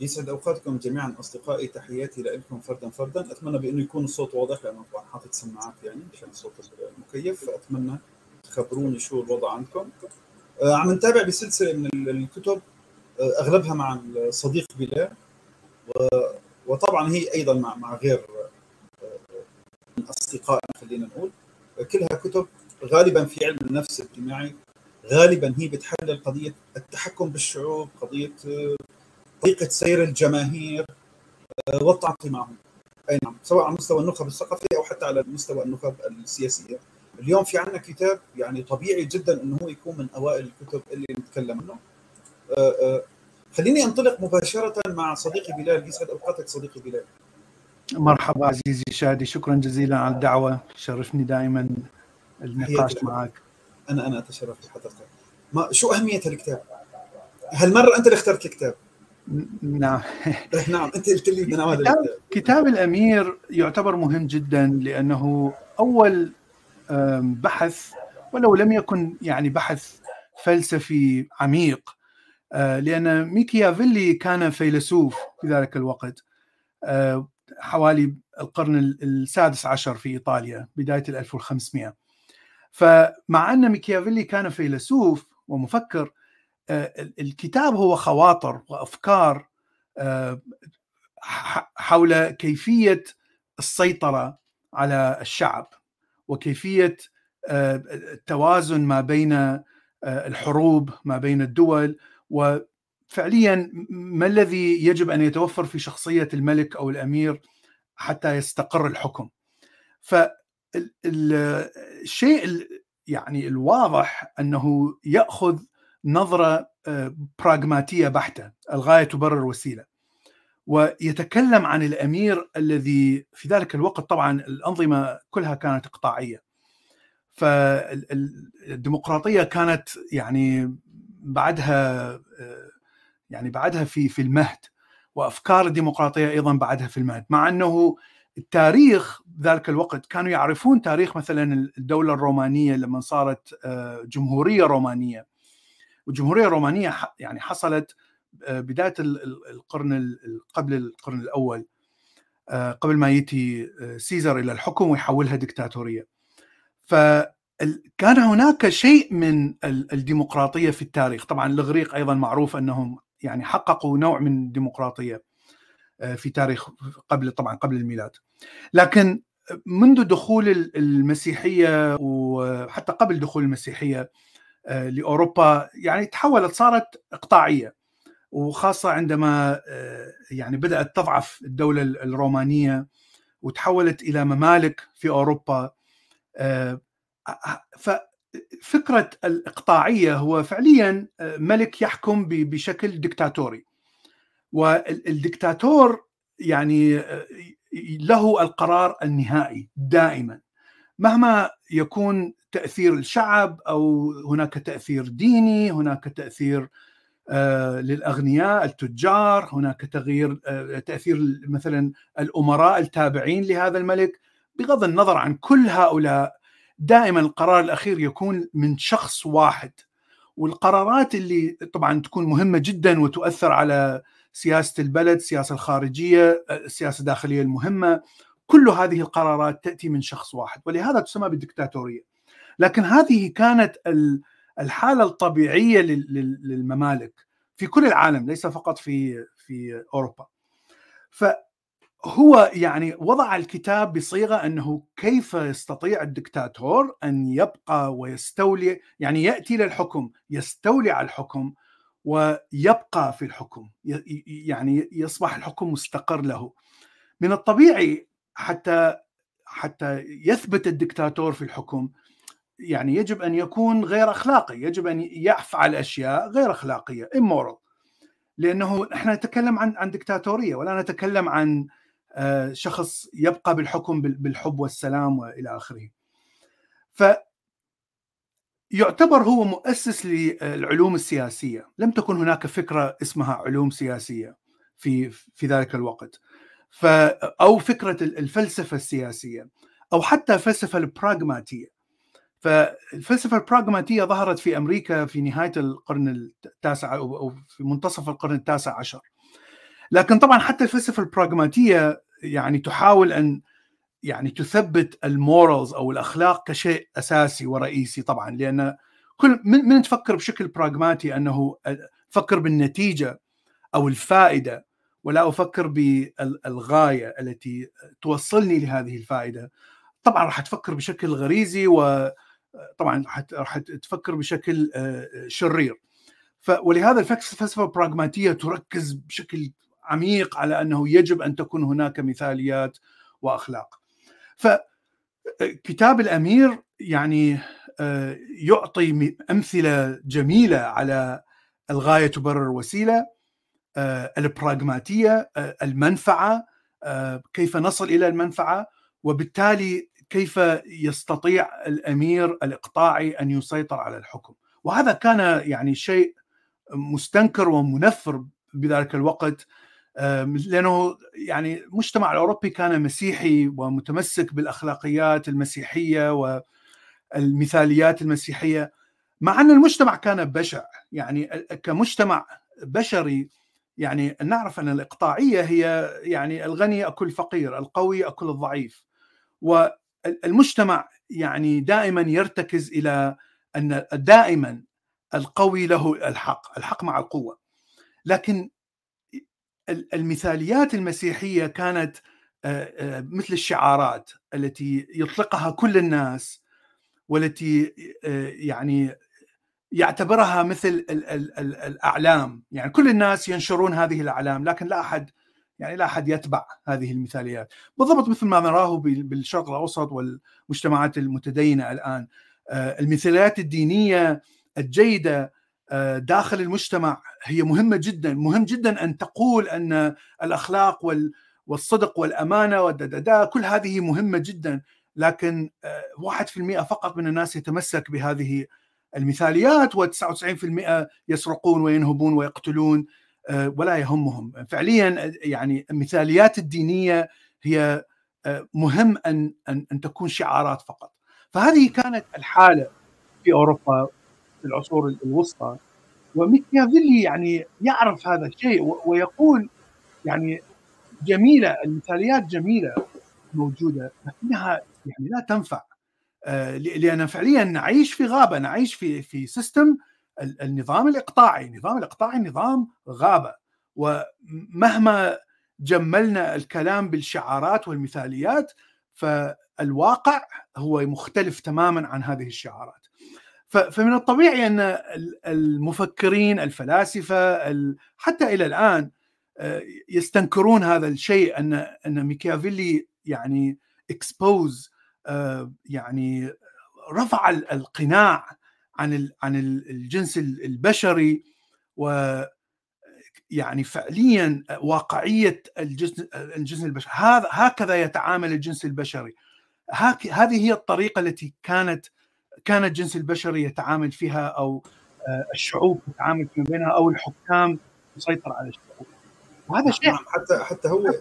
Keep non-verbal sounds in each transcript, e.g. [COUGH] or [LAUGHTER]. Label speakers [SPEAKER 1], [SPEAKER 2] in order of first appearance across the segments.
[SPEAKER 1] يسعد أوقاتكم جميعا أصدقائي تحياتي لكم فردا فردا. أتمنى بأنه يكون الصوت واضح لأنه طبعا حاطط سماعات يعني عشان صوت المكيف. فاتمنى تخبروني شو الوضع عندكم. آه، عم نتابع بسلسلة من الكتب آه، أغلبها مع الصديق بلال وطبعا هي أيضا مع مع غير آه، من أصدقائنا خلينا نقول. كلها كتب غالبا في علم النفس الاجتماعي غالبا هي بتحلل قضية التحكم بالشعوب قضية طريقه سير الجماهير آه، والتعاطي معهم. أي نعم سواء على مستوى النخب الثقافية أو حتى على مستوى النخب السياسية. اليوم في عندنا كتاب يعني طبيعي جدا إنه هو يكون من أوائل الكتب اللي نتكلم عنه. آه، آه، خليني أنطلق مباشرة مع صديقي بلال. يسعد أوقاتك صديقي بلال.
[SPEAKER 2] مرحبا عزيزي شادي شكرا جزيلا على الدعوة. شرفني دائما النقاش معك.
[SPEAKER 1] أنا أنا أتشرف بحضرتك. ما شو أهمية الكتاب؟ هالمرة أنت اللي اخترت الكتاب.
[SPEAKER 2] نعم. [LAUGHS]
[SPEAKER 1] نعم أنت قلت لي
[SPEAKER 2] كتاب, كتاب الأمير يعتبر مهم جدا لأنه أول بحث ولو لم يكن يعني بحث فلسفي عميق آه، لأن ميكيافيلي كان فيلسوف في ذلك الوقت آه، حوالي القرن السادس عشر في إيطاليا بداية ال 1500 فمع أن ميكيافيلي كان فيلسوف ومفكر الكتاب هو خواطر وأفكار آه، حول كيفية السيطرة على الشعب وكيفية آه، التوازن ما بين الحروب ما بين الدول وفعليا ما الذي يجب أن يتوفر في شخصية الملك أو الأمير حتى يستقر الحكم؟ فالشيء يعني الواضح أنه يأخذ نظرة آه، براغماتيه بحتة الغاية تبرر وسيلة. ويتكلم عن الأمير الذي في ذلك الوقت طبعا الأنظمة كلها كانت إقطاعية. فالديمقراطية كانت يعني بعدها آه، يعني بعدها في في المهد. وأفكار الديمقراطية أيضا بعدها في المهد. مع أنه التاريخ ذلك الوقت كانوا يعرفون تاريخ مثلا الدولة الرومانية لما صارت آه، جمهورية رومانية. والجمهورية الرومانية يعني حصلت آه، بداية القرن قبل القرن الأول آه، قبل ما يأتي سيزر إلى الحكم ويحولها دكتاتوريه فكان هناك شيء من الديمقراطية في التاريخ. طبعا الإغريق أيضا معروف أنهم يعني حققوا نوع من الديمقراطية في تاريخ قبل طبعا قبل الميلاد. لكن منذ دخول المسيحية وحتى قبل دخول المسيحية آه، لأوروبا. يعني تحولت صارت إقطاعية. وخاصة عندما آه، يعني بدأت تضعف الدولة الرومانية وتحولت إلى ممالك في أوروبا. آه، ففكره الإقطاعية هو فعليا ملك يحكم بشكل دكتاتوري. والدكتاتور يعني له القرار النهائي دائما. مهما يكون تأثير الشعب أو هناك تأثير ديني هناك تأثير آه، للأغنياء التجار هناك تغيير آه، تأثير مثلا الأمراء التابعين لهذا الملك. بغض النظر عن كل هؤلاء دائما القرار الأخير يكون من شخص واحد. والقرارات اللي طبعا تكون مهمة جدا وتؤثر على سياسة البلد، السياسة الخارجية، السياسة الداخلية المهمة، كل هذه القرارات تأتي من شخص واحد. ولهذا تسمى بالدكتاتوريه. لكن هذه كانت الحالة الطبيعية للممالك في كل العالم ليس فقط في في أوروبا. فهو يعني وضع الكتاب بصيغة أنه كيف يستطيع الدكتاتور أن يبقى ويستولي يعني يأتي للحكم يستولي على الحكم ويبقى في الحكم يعني يصبح الحكم مستقر له من الطبيعي حتى حتى يثبت الدكتاتور في الحكم يعني يجب أن يكون غير أخلاقي يجب أن يفعل أشياء غير أخلاقية immoral لأنه إحنا نتكلم عن عن دكتاتورية ولا نتكلم عن آه، شخص يبقى بالحكم بالحب والسلام وإلى آخره ف يعتبر هو مؤسس للعلوم السياسية، لم تكن هناك فكرة اسمها علوم سياسية في في ذلك الوقت. ف أو فكرة الفلسفة السياسية أو حتى الفلسفة البراغماتيه. فالفلسفة البراغماتية ظهرت في أمريكا في نهاية القرن التاسع أو في منتصف القرن التاسع عشر. لكن طبعا حتى الفلسفة البراغماتية يعني تحاول أن يعني تثبت المورالز أو الأخلاق كشيء أساسي ورئيسي طبعا لأن كل من, من تفكر بشكل براغماتي أنه فكر بالنتيجة أو الفائدة ولا أفكر بالغاية التي توصلني لهذه الفائدة طبعا راح تفكر بشكل غريزي وطبعا راح تفكر بشكل شرير ولهذا الفلسفة البراغماتية تركز بشكل عميق على أنه يجب أن تكون هناك مثاليات وأخلاق. فكتاب الأمير يعني آه، يعطي أمثلة جميلة على الغاية تبرر الوسيلة آه، البراغماتية آه، المنفعة كيف نصل إلى المنفعة وبالتالي كيف يستطيع الأمير الإقطاعي أن يسيطر على الحكم وهذا كان يعني شيء مستنكر ومنفر بذلك الوقت لأنه يعني المجتمع الأوروبي كان مسيحي ومتمسك بالأخلاقيات المسيحية والمثاليات المسيحية مع أن المجتمع كان بشع يعني كمجتمع بشري يعني نعرف أن الإقطاعية هي يعني الغني ياكل الفقير، القوي ياكل الضعيف. والمجتمع يعني دائما يرتكز إلى أن دائما القوي له الحق، الحق مع القوة. لكن المثاليات المسيحية كانت مثل الشعارات التي يطلقها كل الناس والتي يعني يعتبرها مثل الأعلام يعني كل الناس ينشرون هذه الأعلام لكن لا أحد يعني لا أحد يتبع هذه المثاليات. بالضبط مثل ما نراه بالشرق الأوسط والمجتمعات المتدينة الآن. المثاليات الدينية الجيدة داخل المجتمع هي مهمة جدا. مهم جدا أن تقول أن الأخلاق والصدق والأمانة والدددا كل هذه مهمة جدا. لكن 1% فقط من الناس يتمسك بهذه المثاليات و99% يسرقون وينهبون ويقتلون. ولا يهمهم. فعليا يعني المثاليات الدينية هي مهم أن أن أن تكون شعارات فقط. فهذه كانت الحالة في أوروبا في العصور الوسطى. وميكيافيلي يعني يعرف هذا الشيء ويقول يعني جميلة المثاليات جميلة موجودة لكنها يعني لا تنفع. آه، لأن فعليا نعيش في غابة نعيش في في سيستم النظام الإقطاعي. النظام الإقطاعي نظام غابة. ومهما جملنا الكلام بالشعارات والمثاليات فالواقع هو مختلف تماما عن هذه الشعارات. فمن الطبيعي أن المفكرين الفلاسفة حتى إلى الآن آه، يستنكرون هذا الشيء ان أن ميكافيلي يعني expose آه، يعني رفع القناع عن عن الجنس البشري و يعني فعليا واقعية الجنس الجنس البشري. هذا هكذا يتعامل الجنس البشري. هذه هي الطريقة التي كانت كان الجنس البشري يتعامل فيها أو آه، الشعوب تتعامل فيما بينها أو الحكام يسيطر على الشعوب. وهذا شيء
[SPEAKER 1] نعم، حتى حتى هو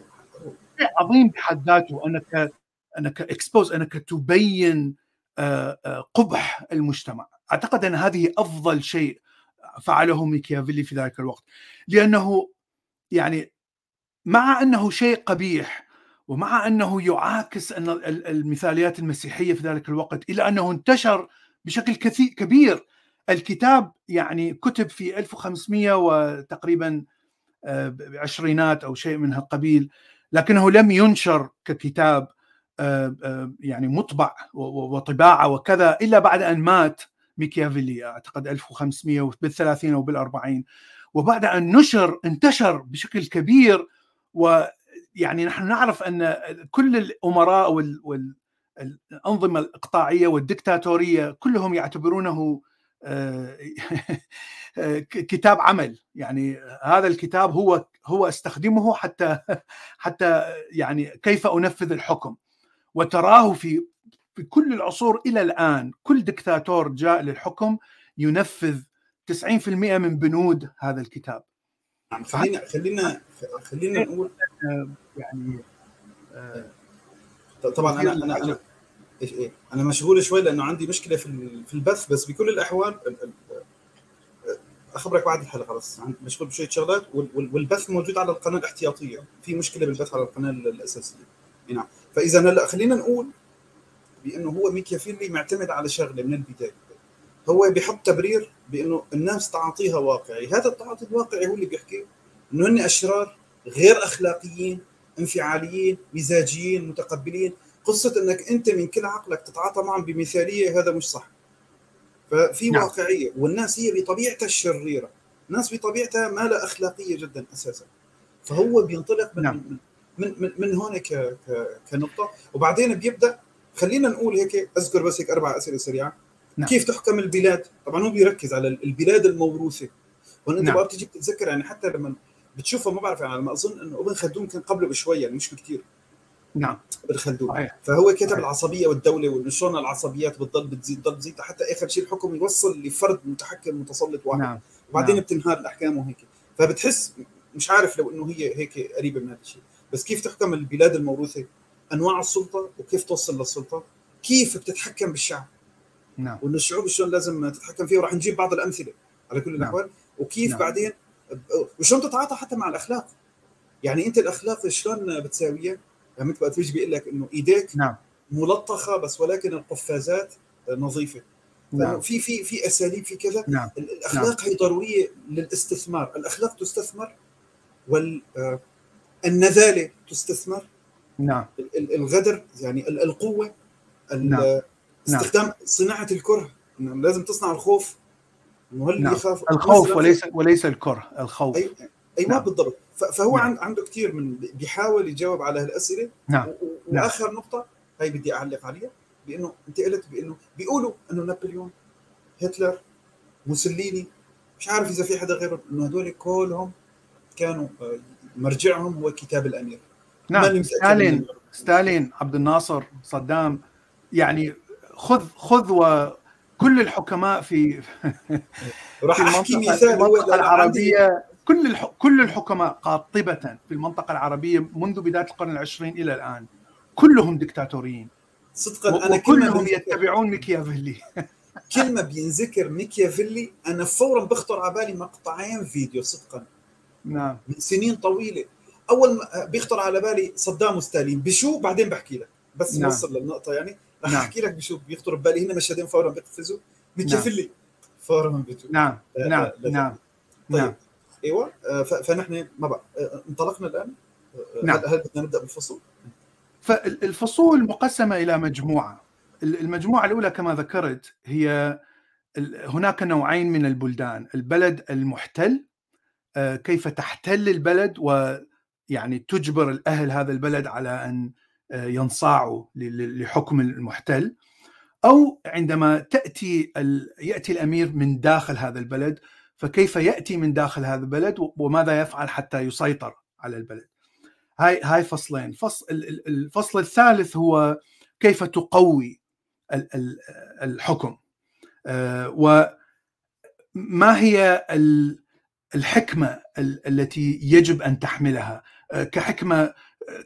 [SPEAKER 2] شيء عظيم بحد ذاته أنك أنك expose أنك تبين آه، آه، قبح المجتمع. أعتقد أن هذه أفضل شيء فعله ميكيافيلي في ذلك الوقت لأنه يعني مع أنه شيء قبيح ومع أنه يعاكس أن المثاليات المسيحية في ذلك الوقت إلى أنه انتشر بشكل كثير كبير. الكتاب يعني كتب في 1500 وتقريبا آه، عشرينات أو شيء من هالقبيل لكنه لم ينشر ككتاب آه، آه، يعني مطبع وطباعة وكذا إلا بعد أن مات. ميكيافيلي أعتقد 1500 بالثلاثين أو بالأربعين. وبعد أن نشر انتشر بشكل كبير ويعني نحن نعرف أن كل الأمراء والانظمه الإقطاعية والدكتاتورية كلهم يعتبرونه آه، [LAUGHS] كتاب عمل. يعني هذا الكتاب هو هو أستخدمه حتى حتى يعني كيف أنفذ الحكم. وتراه في في كل العصور إلى الآن. كل دكتاتور جاء للحكم ينفذ 90% من بنود هذا الكتاب.
[SPEAKER 1] نعم خلينا خلينا خلينا نقول يعني آه، طبعا أنا أنا أنا إيش إيه أنا مشغول شوي لأنه عندي مشكلة في في البث بس بكل الأحوال أخبرك بعد الحلقة بس مشغول بشوية شغلات والبث موجود على القناة الاحتياطية. في مشكلة بالبث على القناة الأساسية. نعم. فإذا هلا خلينا نقول بأنه هو ميكيافيلي معتمد على شغلة من البداية. هو بيحط تبرير بأنه الناس تعاطيها واقعي. هذا التعاطي الواقعي هو اللي بيحكي إنه هن أشرار غير أخلاقيين انفعاليين مزاجيين متقبلين. قصة إنك أنت من كل عقلك تتعاطى معهم بمثالية هذا مش صح. ففي نعم. واقعية والناس هي بطبيعتها الشريرة. الناس بطبيعتها ما لا أخلاقية جدا أساسا. فهو بينطلق من نعم. من من, من هون كنقطة. وبعدين بيبدأ خلينا نقول هيك أذكر بس هيك أربع أسئلة سريعة نعم. كيف تحكم البلاد طبعا هو بيركز على البلاد الموروثة وانت نعم. بتيجي بتتذكر يعني حتى لما بتشوفه ما بعرف يعني على ما أظن إنه أبن خلدون كان قبله بشوي يعني مش بكثير
[SPEAKER 2] نعم
[SPEAKER 1] أبن خلدون صحيح. فهو كتب صحيح. العصبية والدولة وانه شلون العصبيات بتضل بتزيد بتضل بتزيد حتى آخر شيء الحكم يوصل لفرد متحكم متسلط واحد نعم. وبعدين نعم. بتنهار الأحكام وهيك فبتحس مش عارف لو إنه هي هيك قريبة من هذا الشيء بس كيف تحكم البلاد الموروثة أنواع السلطة وكيف توصل للسلطة كيف بتتحكم بالشعب نعم وإنه الشعوب شلون لازم تتحكم فيها وراح نجيب بعض الأمثلة على كل الأحوال نعم. وكيف نعم. بعدين وشلون تتعاطى حتى مع الأخلاق يعني أنت الأخلاق شلون بتساويها يعني مثل بيجي بيقول لك إنه إيديك نعم. ملطخة بس ولكن القفازات نظيفة نعم. في في في أساليب في كذا نعم. الأخلاق نعم. هي ضرورية للاستثمار الأخلاق تستثمر وال النذالة تستثمر
[SPEAKER 2] نعم
[SPEAKER 1] الغدر يعني القوة نعم. نعم. استخدام صناعة الكره انه لازم تصنع الخوف
[SPEAKER 2] إنه هل نعم. يخاف الخوف وليس وليس الكره الخوف
[SPEAKER 1] أيوه أيوه نعم. بالضبط فهو نعم. عنده كثير من بيحاول يجاوب على هالأسئلة
[SPEAKER 2] نعم.
[SPEAKER 1] واخر نعم. نقطة هي بدي أعلق عليها بإنه أنت قلت بإنه بيقولوا إنه نابليون هتلر موسوليني مش عارف إذا في حدا غيرهم إنه هدول كلهم كانوا آه، مرجعهم هو كتاب الأمير
[SPEAKER 2] نعم ستالين ستالين عبد الناصر صدام. يعني خذ خذ وكل الحكماء [LAUGHS] في
[SPEAKER 1] راح أحكي مثال المنطقة
[SPEAKER 2] العربية. كل كل الحكماء قاطبة في المنطقة العربية منذ بداية القرن العشرين إلى الآن. كلهم دكتاتوريين
[SPEAKER 1] صدقا أنا
[SPEAKER 2] كلهم يتبعون ميكيافيلي. [LAUGHS]
[SPEAKER 1] كلمة بينذكر ميكيافيلي أنا فورا بخطر على بالي مقطعين فيديو صدقا.
[SPEAKER 2] نعم.
[SPEAKER 1] من سنين طويلة. أول ما بيخطر على بالي صدام وستالين. بشو؟ بعدين بحكي لك. بس نعم. نوصل للنقطة يعني. رح نعم. أحكي لك بشو بيخطر ببالي. هنا مشهدين فورا بيقفزوا. ميكيافيلي نعم. فورا بيجوا.
[SPEAKER 2] نعم. نعم. نعم.
[SPEAKER 1] طيب. نعم. أيوه. آه، فنحن ما بقى. آه، انطلقنا الآن. آه، نعم. هل بدنا نبدأ بالفصول؟
[SPEAKER 2] فالفصول مقسمة إلى مجموعة. المجموعة الأولى كما ذكرت هي هناك نوعين من البلدان. البلد المحتل كيف تحتل البلد ويعني تجبر الأهل هذا البلد على أن ينصاعوا لحكم المحتل أو عندما تأتي يأتي الأمير من داخل هذا البلد فكيف يأتي من داخل هذا البلد وماذا يفعل حتى يسيطر على البلد؟ هاي هاي فصلين. فصل الفصل الثالث هو كيف تقوي الحكم. آه، وما هي الحكمة التي يجب أن تحملها؟ آه، كحكمة آه،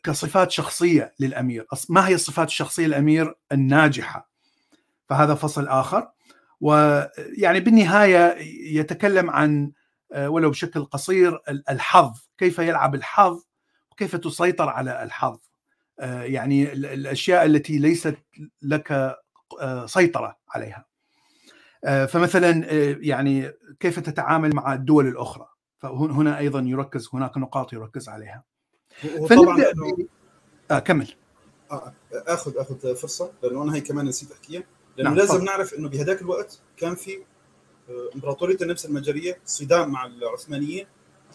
[SPEAKER 2] كصفات شخصية للأمير. ما هي الصفات الشخصية للأمير؟ الناجحة. فهذا فصل آخر. ويعني بالنهاية يتكلم عن آه، ولو بشكل قصير الحظ. كيف يلعب الحظ؟ وكيف تسيطر على الحظ؟ آه، يعني الأشياء التي ليست لك آه، سيطرة عليها. فمثلا يعني كيف تتعامل مع الدول الأخرى؟ فهنا أيضا يركز هناك نقاط يركز عليها.
[SPEAKER 1] فنبدأ
[SPEAKER 2] آه كمل
[SPEAKER 1] اخذ آخذ فرصة لأنه أنا هي كمان نسيت أحكيها لأنه نعم. لازم نعرف إنه بهذاك الوقت كان في آه، إمبراطورية النمسا المجرية صدام مع العثمانيين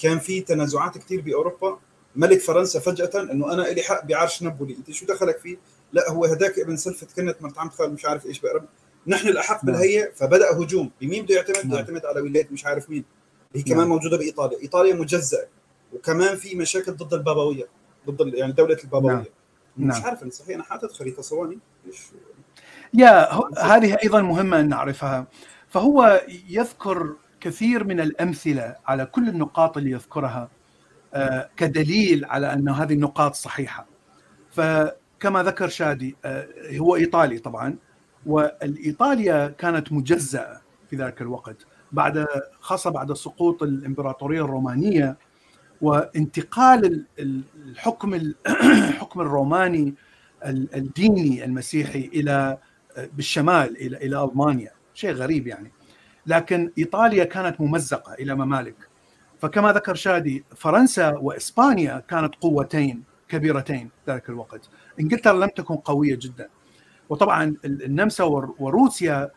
[SPEAKER 1] كان في تنازعات كثير بأوروبا ملك فرنسا فجأة إنه أنا لي حق بعرش نابولي أنت شو دخلك فيه؟ لا هو هداك ابن سلفت كانت مرت عم خال مش عارف إيش بقرب نحن الأحق نعم. بالهيئة فبدأ هجوم بمين بده يعتمد؟ بده نعم. يعتمد على ولاية مش عارف مين هي كمان نعم. موجودة بإيطاليا، إيطاليا مجزأة وكمان في مشاكل ضد البابوية ضد يعني دولة البابوية. نعم. مش عارف أنا صحيح أنا حاطط خريطة ثواني.
[SPEAKER 2] يا هذه أيضا مهمة أن نعرفها. فهو يذكر كثير من الأمثلة على كل النقاط اللي يذكرها آه، كدليل على أن هذه النقاط صحيحة. فكما ذكر شادي آه، هو إيطالي طبعا وايطاليا كانت مجزأة في ذلك الوقت بعد خاصة بعد سقوط الإمبراطورية الرومانية وانتقال الحكم الحكم [CLEARS THROAT] الروماني الديني المسيحي إلى بالشمال إلى إلى ألمانيا. شيء غريب يعني. لكن إيطاليا كانت ممزقة إلى ممالك. فكما ذكر شادي فرنسا وإسبانيا كانت قوتين كبيرتين ذلك الوقت. إنجلترا لم تكن قوية جدا. وطبعا النمسا وروسيا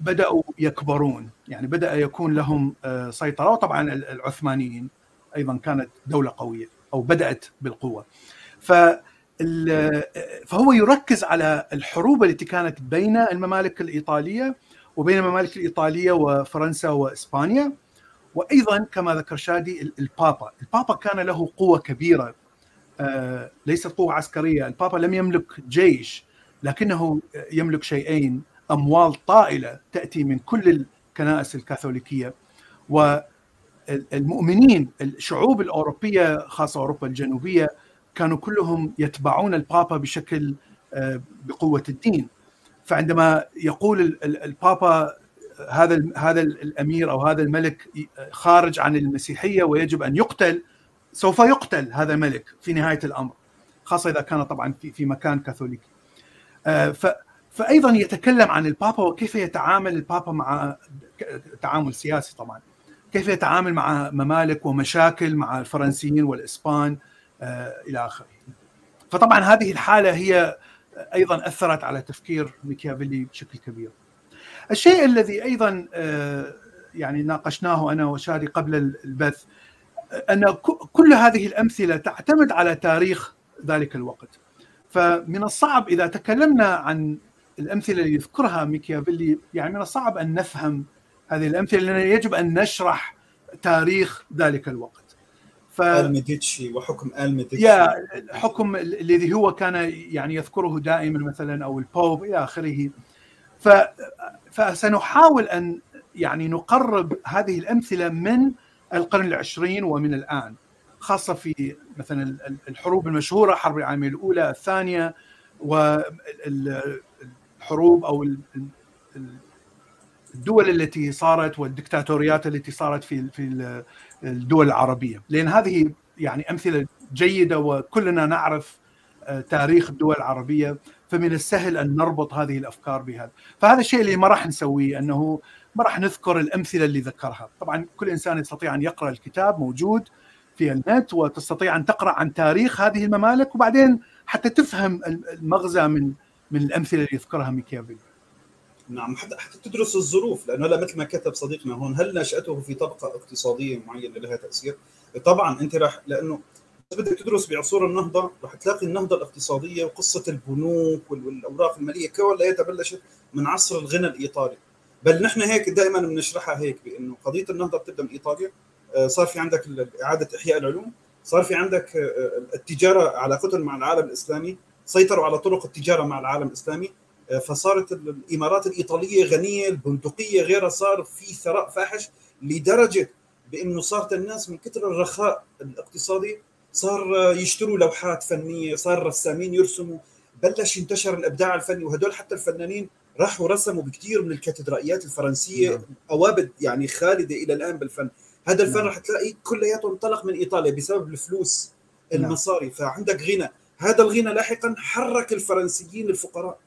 [SPEAKER 2] بدأوا يكبرون. يعني بدأ يكون لهم سيطرة. وطبعا العثمانيين أيضا كانت دولة قوية أو بدأت بالقوة. ف فهو يركز على الحروب التي كانت بين الممالك الإيطالية وبين الممالك الإيطالية وفرنسا وإسبانيا وأيضا كما ذكر شادي البابا، البابا كان له قوة كبيرة ليست قوة عسكرية، البابا لم يملك جيش لكنه يملك شيئين أموال طائلة تأتي من كل الكنائس الكاثوليكية. والمؤمنين الشعوب الأوروبية خاصة أوروبا الجنوبية كانوا كلهم يتبعون البابا بشكل بقوة الدين. فعندما يقول البابا هذا هذا الأمير أو هذا الملك خارج عن المسيحية ويجب أن يقتل سوف يقتل هذا الملك في نهاية الأمر خاصة إذا كان طبعا في في مكان كاثوليكي. فايضا يتكلم عن البابا وكيف يتعامل البابا مع تعامل سياسي طبعا. كيف يتعامل مع ممالك ومشاكل مع الفرنسيين والإسبان إلى آخره. فطبعا هذه الحالة هي أيضا أثرت على تفكير ميكيافيلي بشكل كبير. الشيء الذي أيضا يعني ناقشناه أنا وشادي قبل البث أن كل هذه الأمثلة تعتمد على تاريخ ذلك الوقت. فمن الصعب إذا تكلمنا عن الأمثلة اللي يذكرها ميكيافيلي يعني من الصعب أن نفهم هذه الأمثلة لأن يجب أن نشرح تاريخ ذلك الوقت.
[SPEAKER 1] ف... الميديتشي وحكم الميديتشي
[SPEAKER 2] يا حكم الذي هو كان يعني يذكره دائما مثلا أو ال Pope إلى آخره. ف... فسنحاول أن يعني نقرب هذه الأمثلة من القرن العشرين ومن الآن خاصة في مثلا الحروب المشهورة الحرب العالمية الأولى الثانية والحروب أو الدول التي صارت والدكتاتوريات التي صارت في في الدول العربية. لأن هذه يعني أمثلة جيدة وكلنا نعرف تاريخ الدول العربية فمن السهل أن نربط هذه الأفكار بهذا. فهذا الشيء اللي ما راح نسويه أنه ما راح نذكر الأمثلة اللي ذكرها. طبعا كل إنسان يستطيع أن يقرأ الكتاب موجود في النت وتستطيع أن تقرأ عن تاريخ هذه الممالك وبعدين حتى تفهم المغزى من من الأمثلة اللي يذكرها ميكيافيلي
[SPEAKER 1] نعم حتى حتى تدرس الظروف لأنه هلا مثل ما كتب صديقنا هون هل نشاته في طبقة اقتصادية معينة لها تأثير؟ طبعا أنت راح لأنه بدك تدرس بعصور النهضة راح تلاقي النهضة الاقتصادية وقصة البنوك والأوراق المالية كلها بلشت من عصر الغنى الإيطالي بل نحن هيك دائما بنشرحها هيك بأنه قضية النهضة بتبدأ من إيطاليا صار في عندك إعادة إحياء العلوم صار في عندك التجارة علاقتهم مع العالم الإسلامي سيطروا على طرق التجارة مع العالم الإسلامي فصارت الإمارات الإيطالية غنية البندقية غيرها صار في ثراء فاحش لدرجة بإنه صارت الناس من كثر الرخاء الاقتصادي صار يشتروا لوحات فنية صار رسامين يرسموا بلش ينتشر الإبداع الفني وهدول حتى الفنانين راحوا رسموا بكثير من الكاتدرائيات الفرنسية نعم. أوابد يعني خالدة إلى الآن بالفن هذا الفن نعم. رح تلاقي كلياته انطلق من إيطاليا بسبب الفلوس المصاري نعم. فعندك غنى هذا الغنى لاحقا حرك الفرنسيين الفقراء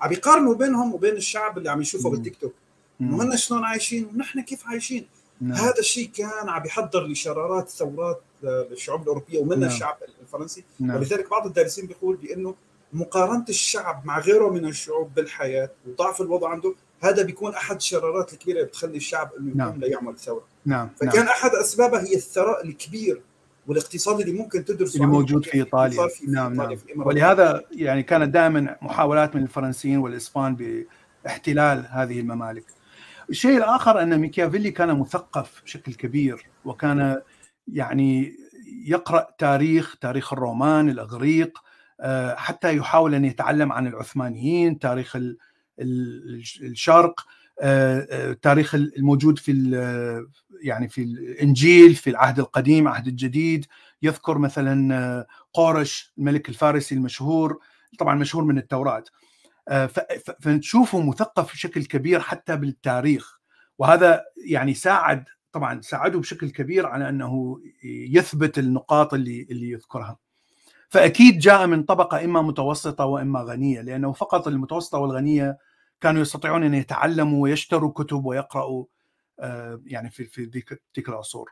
[SPEAKER 1] عم يقارنوا بينهم وبين الشعب اللي عم يشوفه بالتيك توك انه هن شلون عايشين ونحن كيف عايشين نعم. هذا الشيء كان عم يحضر لشرارات ثورات للشعوب الأوروبية ومنها نعم. الشعب الفرنسي نعم. ولذلك بعض الدارسين بيقول بأنه مقارنة الشعب مع غيره من الشعوب بالحياة وضعف الوضع عنده هذا بيكون أحد الشرارات الكبيرة اللي بتخلي الشعب إنه يقوم نعم. ليعمل ثورة
[SPEAKER 2] نعم
[SPEAKER 1] فكان نعم. أحد أسبابها هي الثراء الكبير والاقتصاد اللي ممكن تدرسه
[SPEAKER 2] اللي موجود في إيطاليا. في نعم في إيطاليا نعم ولهذا يعني كانت دائما محاولات من الفرنسيين والإسبان باحتلال هذه الممالك. الشيء الآخر أن ميكيافيلي كان مثقف بشكل كبير وكان يعني يقرأ تاريخ تاريخ الرومان الإغريق حتى يحاول أن يتعلم عن العثمانيين تاريخ الشرق تاريخ الموجود في يعني في الإنجيل في العهد القديم العهد الجديد يذكر مثلا قورش الملك الفارسي المشهور طبعا مشهور من التوراة. فنشوفه مثقف بشكل كبير حتى بالتاريخ. وهذا يعني ساعد طبعا ساعده بشكل كبير على أنه يثبت النقاط اللي اللي يذكرها. فأكيد جاء من طبقة إما متوسطة وإما غنية لأنه فقط المتوسطة والغنية كانوا يستطيعون أن يتعلموا ويشتروا كتب ويقرأوا. آه، يعني في في ذيك العصور.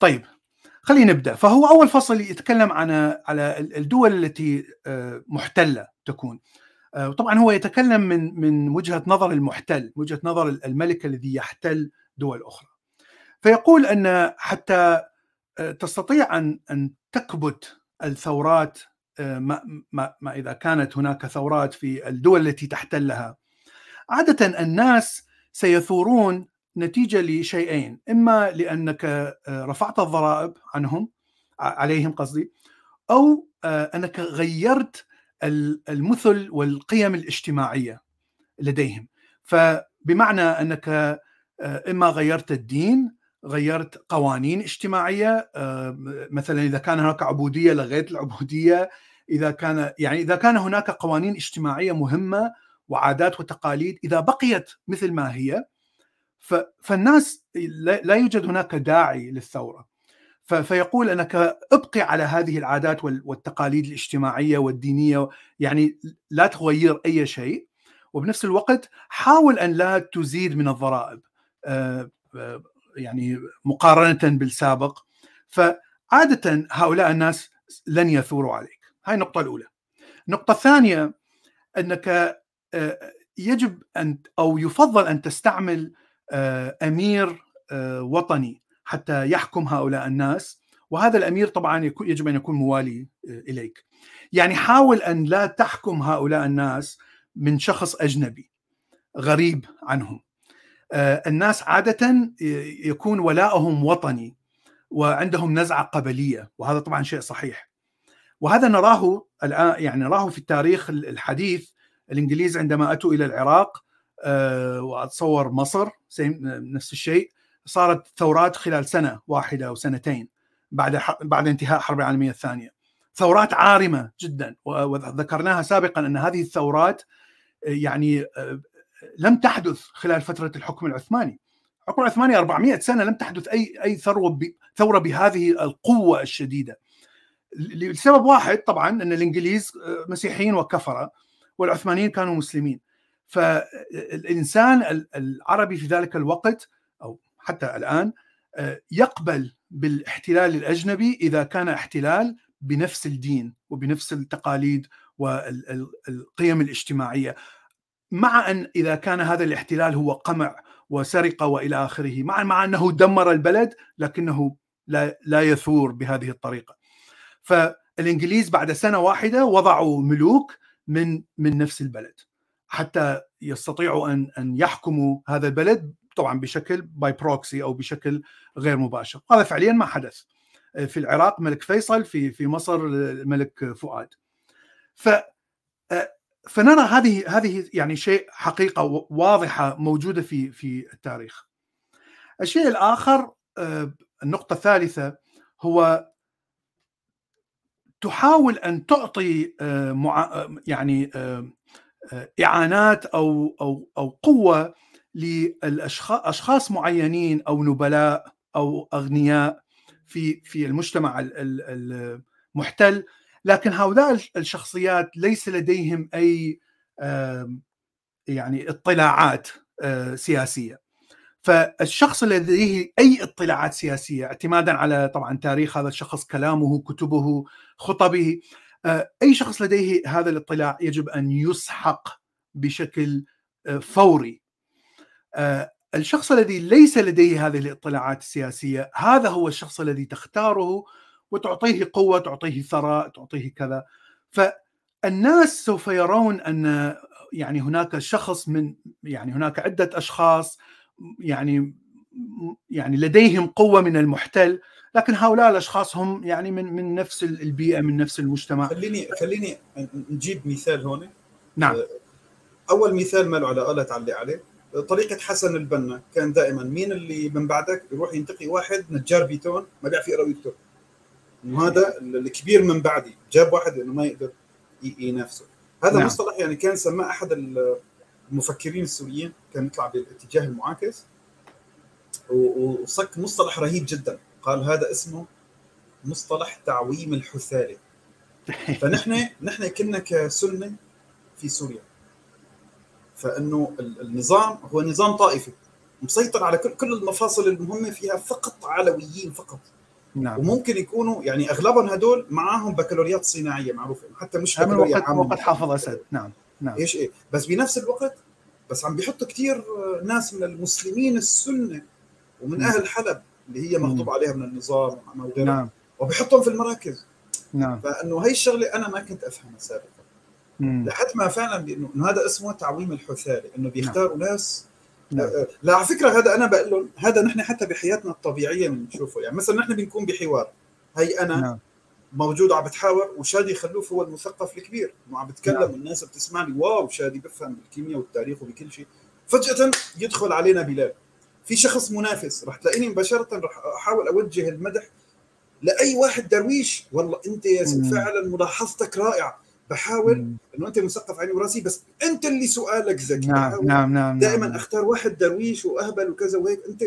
[SPEAKER 2] طيب خلينا نبدأ. فهو أول فصل يتكلم عن على الدول التي آه، محتلة تكون. آه، طبعا هو يتكلم من من وجهة نظر المحتل وجهة نظر الملك الذي يحتل دول أخرى. فيقول أن حتى آه، تستطيع أن أن تكبت الثورات ما, ما, ما إذا كانت هناك ثورات في الدول التي تحتلها. عادة الناس سيثورون نتيجة لشيئين إما لأنك آه، رفعت الضرائب عنهم عليهم قصدي أو آه، أنك غيرت المثل والقيم الاجتماعية لديهم. فبمعنى أنك آه، إما غيرت الدين غيرت قوانين اجتماعية مثلا إذا كان هناك عبودية لغيت العبودية إذا كان يعني إذا كان هناك قوانين اجتماعية مهمة وعادات وتقاليد إذا بقيت مثل ما هي فالناس لا يوجد هناك داعي للثورة. فيقول أنك ابقي على هذه العادات والتقاليد الاجتماعية والدينية يعني لا تغير أي شيء. وبنفس الوقت حاول أن لا تزيد من الضرائب آه، آه، يعني مقارنة بالسابق. فعادة هؤلاء الناس لن يثوروا عليك. هاي النقطة الأولى. النقطة الثانية أنك يجب أن أو يفضل أن تستعمل آه، أمير آه، وطني حتى يحكم هؤلاء الناس. وهذا الأمير طبعا يجب أن يكون موالي آه، إليك. يعني حاول أن لا تحكم هؤلاء الناس من شخص أجنبي غريب عنهم. الناس عادة يكون ولاءهم وطني وعندهم نزعة قبلية وهذا طبعا شيء صحيح. وهذا نراه الان يعني نراه في التاريخ الحديث الإنجليز عندما أتوا إلى العراق آه، وأتصور مصر نفس الشيء صارت ثورات خلال سنة واحدة أو سنتين بعد بعد انتهاء الحرب العالمية الثانية. ثورات عارمة جدا وذكرناها سابقا أن هذه الثورات آه، يعني آه، لم تحدث خلال فترة الحكم العثماني. الحكم العثماني 400 سنة لم تحدث أي أي ثروة ثورة بهذه القوة الشديدة. لسبب واحد طبعا أن الإنجليز مسيحيين وكفرة. والعثمانيين كانوا مسلمين فالانسان العربي في ذلك الوقت أو حتى الآن آه، يقبل بالاحتلال الأجنبي إذا كان احتلال بنفس الدين وبنفس التقاليد والقيم الاجتماعية مع أن إذا كان هذا الاحتلال هو قمع وسرقه وإلى آخره مع مع أنه دمر البلد لكنه لا لا يثور بهذه الطريقة. فالإنجليز بعد سنة واحدة وضعوا ملوك من من نفس البلد. حتى يستطيعوا أن أن يحكموا هذا البلد طبعا بشكل by proxy أو بشكل غير مباشر. هذا فعليا ما حدث. في العراق ملك فيصل في في مصر الملك فؤاد. ف فنرى هذه هذه يعني شيء حقيقة واضحة موجودة في في التاريخ. الشيء الآخر النقطة الثالثة هو تحاول أن تعطي يعني إعانات أو أو أو قوة للاشخاص معينين أو نبلاء أو أغنياء في في المجتمع المحتل لكن هؤلاء الشخصيات ليس لديهم أي يعني اطلاعات آه، سياسية. فالشخص الذي لديه أي اطلاعات سياسية اعتمادا على طبعا تاريخ هذا الشخص كلامه كتبه خطبه آه، أي شخص لديه هذا الاطلاع يجب أن يسحق بشكل آه، فوري. آه، الشخص الذي ليس لديه هذه الاطلاعات السياسية هذا هو الشخص الذي تختاره وتعطيه قوة تعطيه ثراء تعطيه كذا. فالناس سوف يرون أن يعني هناك شخص من يعني هناك عدة أشخاص يعني يعني لديهم قوة من المحتل لكن هؤلاء الأشخاص هم يعني من من نفس البيئة من نفس المجتمع.
[SPEAKER 1] خليني خليني نجيب مثال هون.
[SPEAKER 2] نعم.
[SPEAKER 1] أول مثال ما له علاقه تعلق عليه. طريقة حسن البنا كان دائما مين اللي من بعدك يروح ينتقي واحد؟ نجار بيتون. ما بيعرف يقرا ويكتب انه هذا الكبير من بعدي. جاب واحد إنه ما يقدر ينافسه. هذا نعم. مصطلح يعني كان سماه أحد المفكرين السوريين. كان يطلع بالاتجاه المعاكس. وصك مصطلح رهيب جدا. قال هذا اسمه مصطلح تعويم الحثالي. [LAUGHS] فنحن نحن كنا كسنه في سوريا. فإنه النظام هو نظام طائفي مسيطر على كل كل المفاصل المهمة فيها فقط علويين فقط. نعم. وممكن يكونوا يعني أغلبهم هدول معاهم بكالوريات صناعية معروفة حتى مش
[SPEAKER 2] بكالوريات وقت, وقت حافظ أسد. نعم نعم.
[SPEAKER 1] إيش إيه؟ بس بنفس الوقت بس عم بيحطوا كثير ناس من المسلمين السنة ومن نعم. أهل حلب اللي هي مغضوب عليها من النظام وغيرها نعم. وبيحطهم في المراكز نعم فإنه هي الشغلة أنا ما كنت أفهمها سابقا لحد ما فعلا انه هذا اسمه تعويم الحثالي إنه بيختاروا نعم. ناس نعم. آه، لا على فكرة هذا أنا بقول لهم هذا نحن حتى بحياتنا الطبيعية بنشوفه يعني مثلا نحن بنكون بحوار هي أنا نعم. موجود عم بتحاور وشادي خلوف هو المثقف الكبير. وعم بتكلم نعم. والناس بتسمعني. واو شادي بفهم بالكيمياء والتاريخ وبكل شيء. فجأة يدخل علينا بلال. في شخص منافس رح تلاقيني مباشرة رح أحاول أوجه المدح لأي واحد درويش. والله أنت يا فعلا ملاحظتك رائعة. بحاول إنه أنت مثقف عيني وراسي بس أنت اللي سؤالك ذكي.
[SPEAKER 2] نعم نعم نعم
[SPEAKER 1] دائما نعم. أختار واحد درويش وأهبل وكذا وهيك. أنت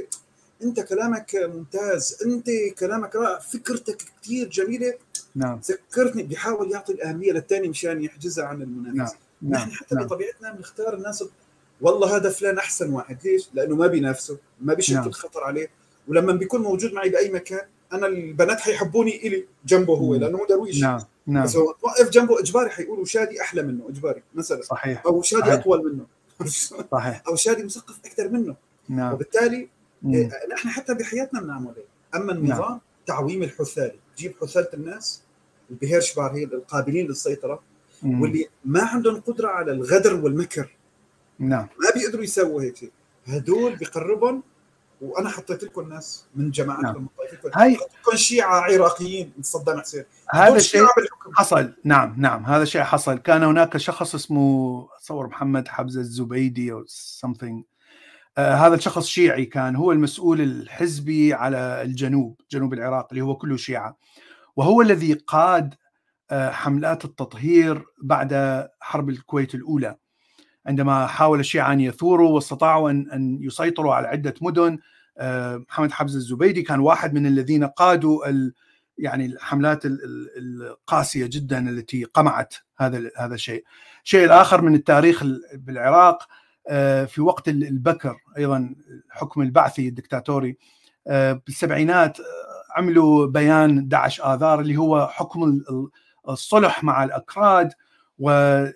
[SPEAKER 1] انت كلامك ممتاز انت كلامك رائع فكرتك كثير جميلة. نعم. ذكرتني بيحاول يعطي الأهمية للثاني مشان يحجزها عن المنافس نعم نحن نعم. حتى نعم. بطبيعتنا بنختار الناس والله هذا فلان أحسن واحد. ليش؟ لأنه ما بينافسه ما بيشكل نعم. خطر عليه. ولما بيكون موجود معي بأي مكان أنا البنات حيحبوني إلي جنبه هو لأنه هو درويش.
[SPEAKER 2] نعم نعم.
[SPEAKER 1] بس هو توقف جنبه إجباري حيقولوا شادي أحلى منه إجباري مثلا.
[SPEAKER 2] صحيح.
[SPEAKER 1] أو شادي
[SPEAKER 2] صحيح.
[SPEAKER 1] أطول منه. [LAUGHS]
[SPEAKER 2] صحيح.
[SPEAKER 1] أو شادي مثقف أكثر منه.
[SPEAKER 2] نعم.
[SPEAKER 1] وبالتالي مم. نحن حتى بحياتنا بنعمل هيك. أما النظام نعم. تعويم الحثالي تجيب حثاله الناس البهيرشبار هي القابلين للسيطرة مم. واللي ما عندهم قدرة على الغدر والمكر.
[SPEAKER 2] نعم.
[SPEAKER 1] ما بيقدروا يسووا هيك شيء. هدول بقربهم وأنا حطيت لكم ناس من جماعتكم نعم. هاي كون شيعة عراقيين من صدام حسين.
[SPEAKER 2] هذا الشيء حصل. نعم نعم هذا الشيء حصل. كان هناك شخص اسمه اتصور محمد حبزه الزبيدي أو something. هذا الشخص شيعي كان هو المسؤول الحزبي على الجنوب جنوب العراق اللي هو كله شيعة وهو الذي قاد آه حملات التطهير بعد حرب الكويت الأولى عندما حاول الشيعة أن يثوروا واستطاعوا أن أن يسيطروا على عدة مدن آه، محمد حبز الزبيدي كان واحد من الذين قادوا ال يعني الحملات القاسية جدا التي قمعت هذا هذا الشيء. الشيء الآخر من التاريخ بالعراق آه، في وقت البكر أيضا الحكم البعثي الدكتاتوري آه، بالسبعينات عملوا بيان داعش آذار اللي هو حكم الصلح مع الأكراد ويقولون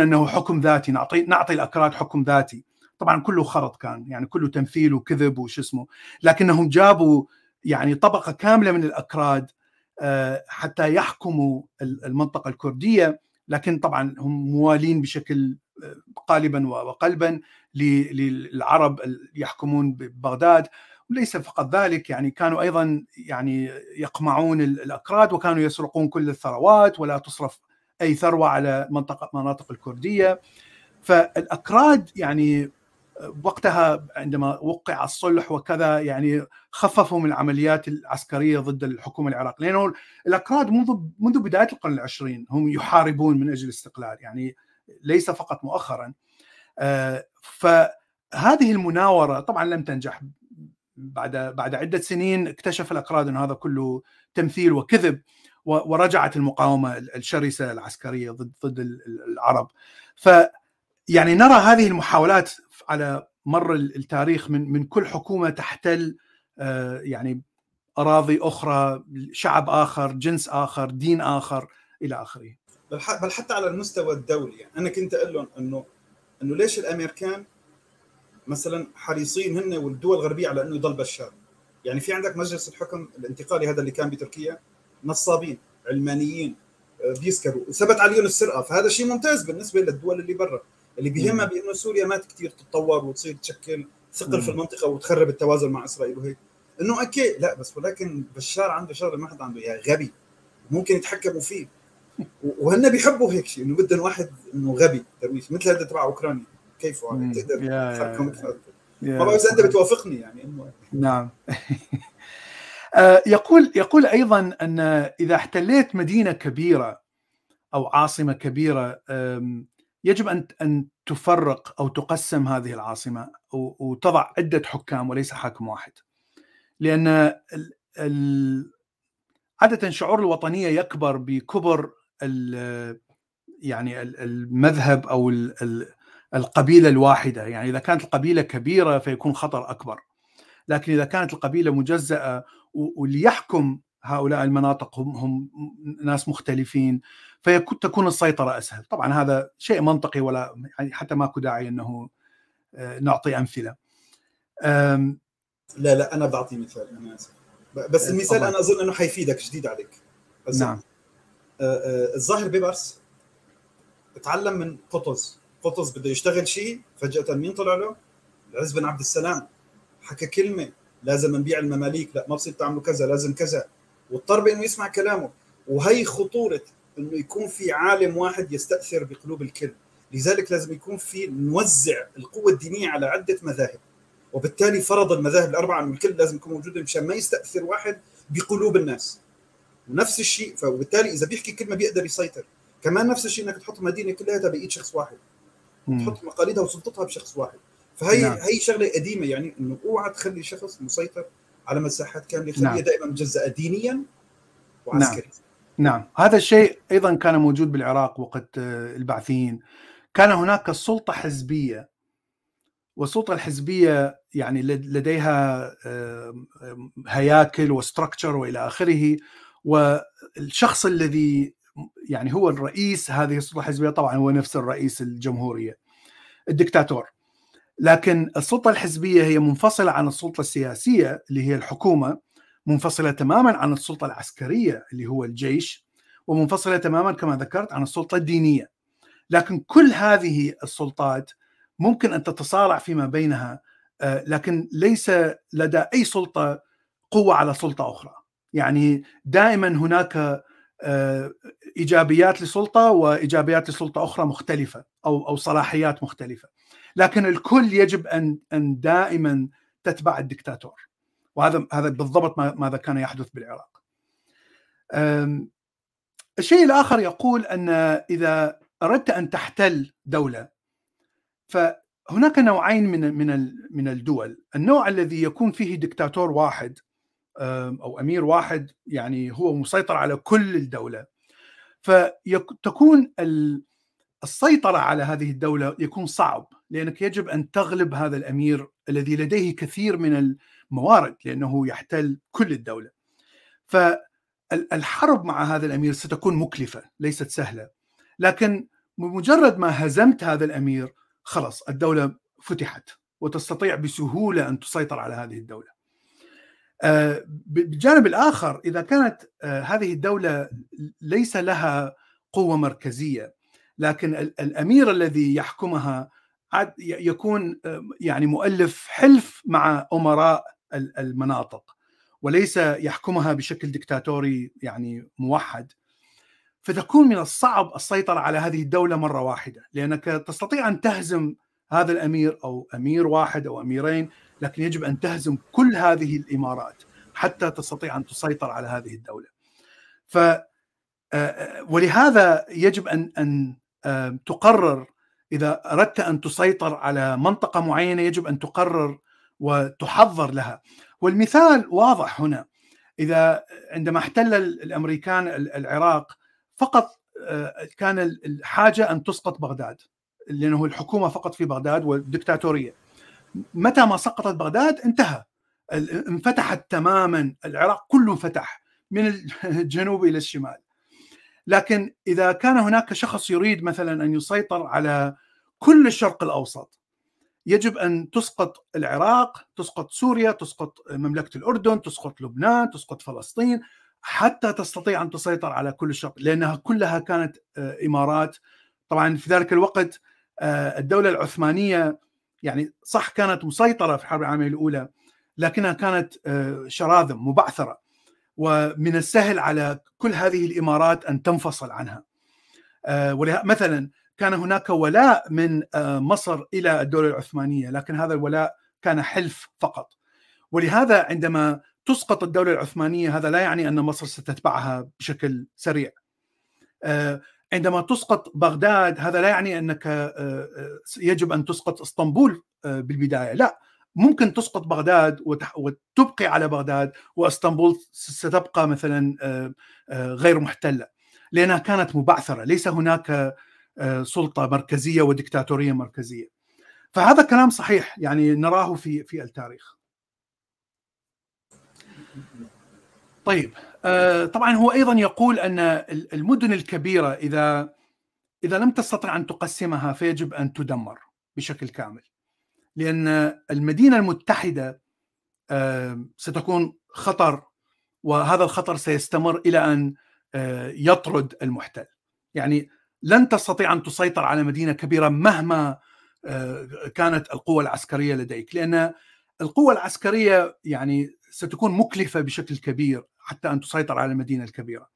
[SPEAKER 2] أنه حكم ذاتي نعطي نعطي الأكراد حكم ذاتي. طبعا كله خرط كان يعني كله تمثيل وكذب وش اسمه لكنهم جابوا يعني طبقة كاملة من الأكراد آه، حتى يحكموا المنطقة الكردية لكن طبعا هم موالين بشكل آه، قالبا وقلبا للعرب يحكمون ببغداد. وليس فقط ذلك يعني كانوا أيضا يعني يقمعون الأكراد وكانوا يسرقون كل الثروات ولا تصرف أي ثروة على منطقه مناطق الكردية. فالأكراد يعني وقتها عندما وقع الصلح وكذا يعني خففوا من العمليات العسكرية ضد الحكومة العراقية. لأنه الأكراد منذ منذ بداية القرن العشرين هم يحاربون من أجل الاستقلال. يعني ليس فقط مؤخرا. آه، فهذه المناورة طبعا لم تنجح. بعد بعد عدة سنين اكتشف الاكراد إن هذا كله تمثيل وكذب ورجعت المقاومة الشرسة العسكرية ضد ضد العرب. ف يعني نرى هذه المحاولات على مر التاريخ من من كل حكومة تحتل آه، يعني أراضي أخرى شعب آخر جنس آخر دين آخر إلى آخره.
[SPEAKER 1] بل حتى على المستوى الدولي يعني. أنا كنت أقول لهم إنه إنه ليش الأمريكان مثلا حريصين هن والدول الغربية على إنه يضل بشار؟ يعني في عندك مجلس الحكم الانتقالي هذا اللي كان بتركيا نصابين علمانيين آه، بيسكروا وثبت عليهم السرقة. فهذا شيء ممتاز بالنسبة للدول اللي برا اللي بيهمها بإنه سوريا ما كثير تتطور وتصير تشكل ثقل في المنطقة وتخرب التوازن مع إسرائيل وهيك. إنه أوكي لا بس ولكن بشار عنده شغلة ما حد عنده اياها غبي. ممكن يتحكموا فيه. وهن بيحبوا هيك شيء إنه بدهم واحد إنه غبي درويش مثل هذا تبع أوكرانيا. كيف تقدر تحكم ما بعرف إذا أنت بتوافقني يعني انه
[SPEAKER 2] نعم. [LAUGHS] آه، يقول يقول أيضا أن إذا احتليت مدينة كبيرة أو عاصمة كبيرة يجب ان أن تفرق أو تقسم هذه العاصمة وتضع عدة حكام وليس حاكم واحد. لأن عادة شعور الوطنية يكبر بكبر يعني المذهب أو القبيلة الواحدة، يعني إذا كانت القبيلة كبيرة فيكون خطر أكبر. لكن إذا كانت القبيلة مجزأة واللي يحكم هؤلاء المناطق هم هم ناس مختلفين فتكون السيطرة أسهل، طبعا هذا شيء منطقي ولا يعني حتى ماكو داعي إنه آه، نعطي أمثلة.
[SPEAKER 1] لا لا أنا بعطي مثال أنا آسف. بس آه، المثال أنا أظن إنه حيفيدك جديد عليك.
[SPEAKER 2] نعم.
[SPEAKER 1] الظاهر بيبرس تعلم من قطز. قطز بده يشتغل شيء فجأة مين طلع له؟ العز بن عبد السلام. حكى كلمة لازم نبيع المماليك. لا ما بصير تعملوا كذا لازم كذا. واضطر بإنه يسمع كلامه. وهي خطورة إنه يكون في عالم واحد يستأثر بقلوب الكل. لذلك لازم يكون في نوزع القوة الدينية على عدة مذاهب. وبالتالي فرض المذاهب الأربعة إنه الكل لازم يكون موجود مشان ما يستأثر واحد بقلوب الناس. ونفس الشيء فبالتالي إذا بيحكي كلمة بيقدر يسيطر. كمان نفس الشيء إنك تحط مدينة كلها بايد شخص واحد. تحط مقاليدها وسلطتها بشخص واحد. فهي نعم. هي شغلة قديمة يعني إنه أوعى تخلي شخص مسيطر على مساحات كاملة خليها نعم. دائما مجزأة دينيا وعسكريا.
[SPEAKER 2] نعم. نعم. هذا الشيء أيضا كان موجود بالعراق وقت آه، البعثيين كان هناك سلطة حزبية. والسلطة الحزبية يعني لديها هياكل وستركتشر وإلى آخره. والشخص الذي يعني هو الرئيس هذه السلطة الحزبية طبعا هو نفس الرئيس الجمهورية الدكتاتور. لكن السلطة الحزبية هي منفصلة عن السلطة السياسية اللي هي الحكومة منفصلة تماما عن السلطة العسكرية اللي هو الجيش ومنفصلة تماما كما ذكرت عن السلطة الدينية. لكن كل هذه السلطات ممكن أن تتصارع فيما بينها آه، لكن ليس لدى أي سلطة قوة على سلطة أخرى. يعني دائما هناك آه، إيجابيات لسلطة وإيجابيات لسلطة أخرى مختلفة أو أو صلاحيات مختلفة. لكن الكل يجب أن أن دائما تتبع الدكتاتور. وهذا هذا بالضبط ماذا كان يحدث بالعراق. الشيء الآخر يقول أن إذا أردت أن تحتل دولة فهناك نوعين من من من الدول، النوع الذي يكون فيه دكتاتور واحد أو أمير واحد يعني هو مسيطر على كل الدولة. فتكون السيطرة على هذه الدولة يكون صعب لأنك يجب أن تغلب هذا الأمير الذي لديه كثير من الموارد لأنه يحتل كل الدولة. فالحرب مع هذا الأمير ستكون مكلفة ليست سهلة. لكن بمجرد ما هزمت هذا الأمير خلاص الدولة فتحت وتستطيع بسهولة أن تسيطر على هذه الدولة آه، بالجانب الآخر إذا كانت آه، هذه الدولة ليس لها قوة مركزية لكن الأمير الذي يحكمها يكون آه، يعني مؤلف حلف مع أمراء المناطق وليس يحكمها بشكل دكتاتوري يعني موحد. فتكون من الصعب السيطرة على هذه الدولة مرة واحدة لأنك تستطيع أن تهزم هذا الأمير أو أمير واحد أو أميرين لكن يجب أن تهزم كل هذه الإمارات حتى تستطيع أن تسيطر على هذه الدولة. ف ولهذا يجب أن أن تقرر إذا أردت أن تسيطر على منطقة معينة يجب أن تقرر وتحضر لها. والمثال واضح هنا. إذا عندما احتل الأمريكان العراق فقط آه، كان الحاجة أن تسقط بغداد لأنه الحكومة فقط في بغداد والدكتاتورية. متى ما سقطت بغداد انتهى. انفتحت تماما العراق كله انفتح من الجنوب [LAUGHS] إلى الشمال. لكن إذا كان هناك شخص يريد مثلا أن يسيطر على كل الشرق الأوسط يجب أن تسقط العراق، تسقط سوريا، تسقط مملكة الأردن، تسقط لبنان، تسقط فلسطين، حتى تستطيع أن تسيطر على كل الشرق لأنها كلها كانت آه، إمارات. طبعا في ذلك الوقت آه، الدولة العثمانية يعني صح كانت مسيطرة في الحرب العالمية الأولى لكنها كانت آه، شراذم مبعثرة. ومن السهل على كل هذه الإمارات أن تنفصل عنها. مثلا كان هناك ولاء من مصر إلى الدولة العثمانية لكن هذا الولاء كان حلف فقط. ولهذا عندما تسقط الدولة العثمانية هذا لا يعني أن مصر ستتبعها بشكل سريع. آه، عندما تسقط بغداد هذا لا يعني أنك يجب أن تسقط إسطنبول بالبداية. لا ممكن تسقط بغداد وتبقي على بغداد وإسطنبول ستبقى مثلا غير محتلة. لأنها كانت مبعثرة. ليس هناك سلطة مركزية وديكتاتوريه مركزية. فهذا كلام صحيح يعني نراه في في التاريخ. طيب طبعا هو أيضا يقول أن المدن الكبيرة إذا إذا لم تستطع أن تقسمها فيجب أن تدمر بشكل كامل لأن المدينة المتحدة ستكون خطر وهذا الخطر سيستمر إلى أن يطرد المحتل. يعني لن تستطيع أن تسيطر على مدينة كبيرة مهما كانت القوة العسكرية لديك لأن القوة العسكرية يعني ستكون مكلفة بشكل كبير. حتى أن تسيطر على المدينة الكبيرة.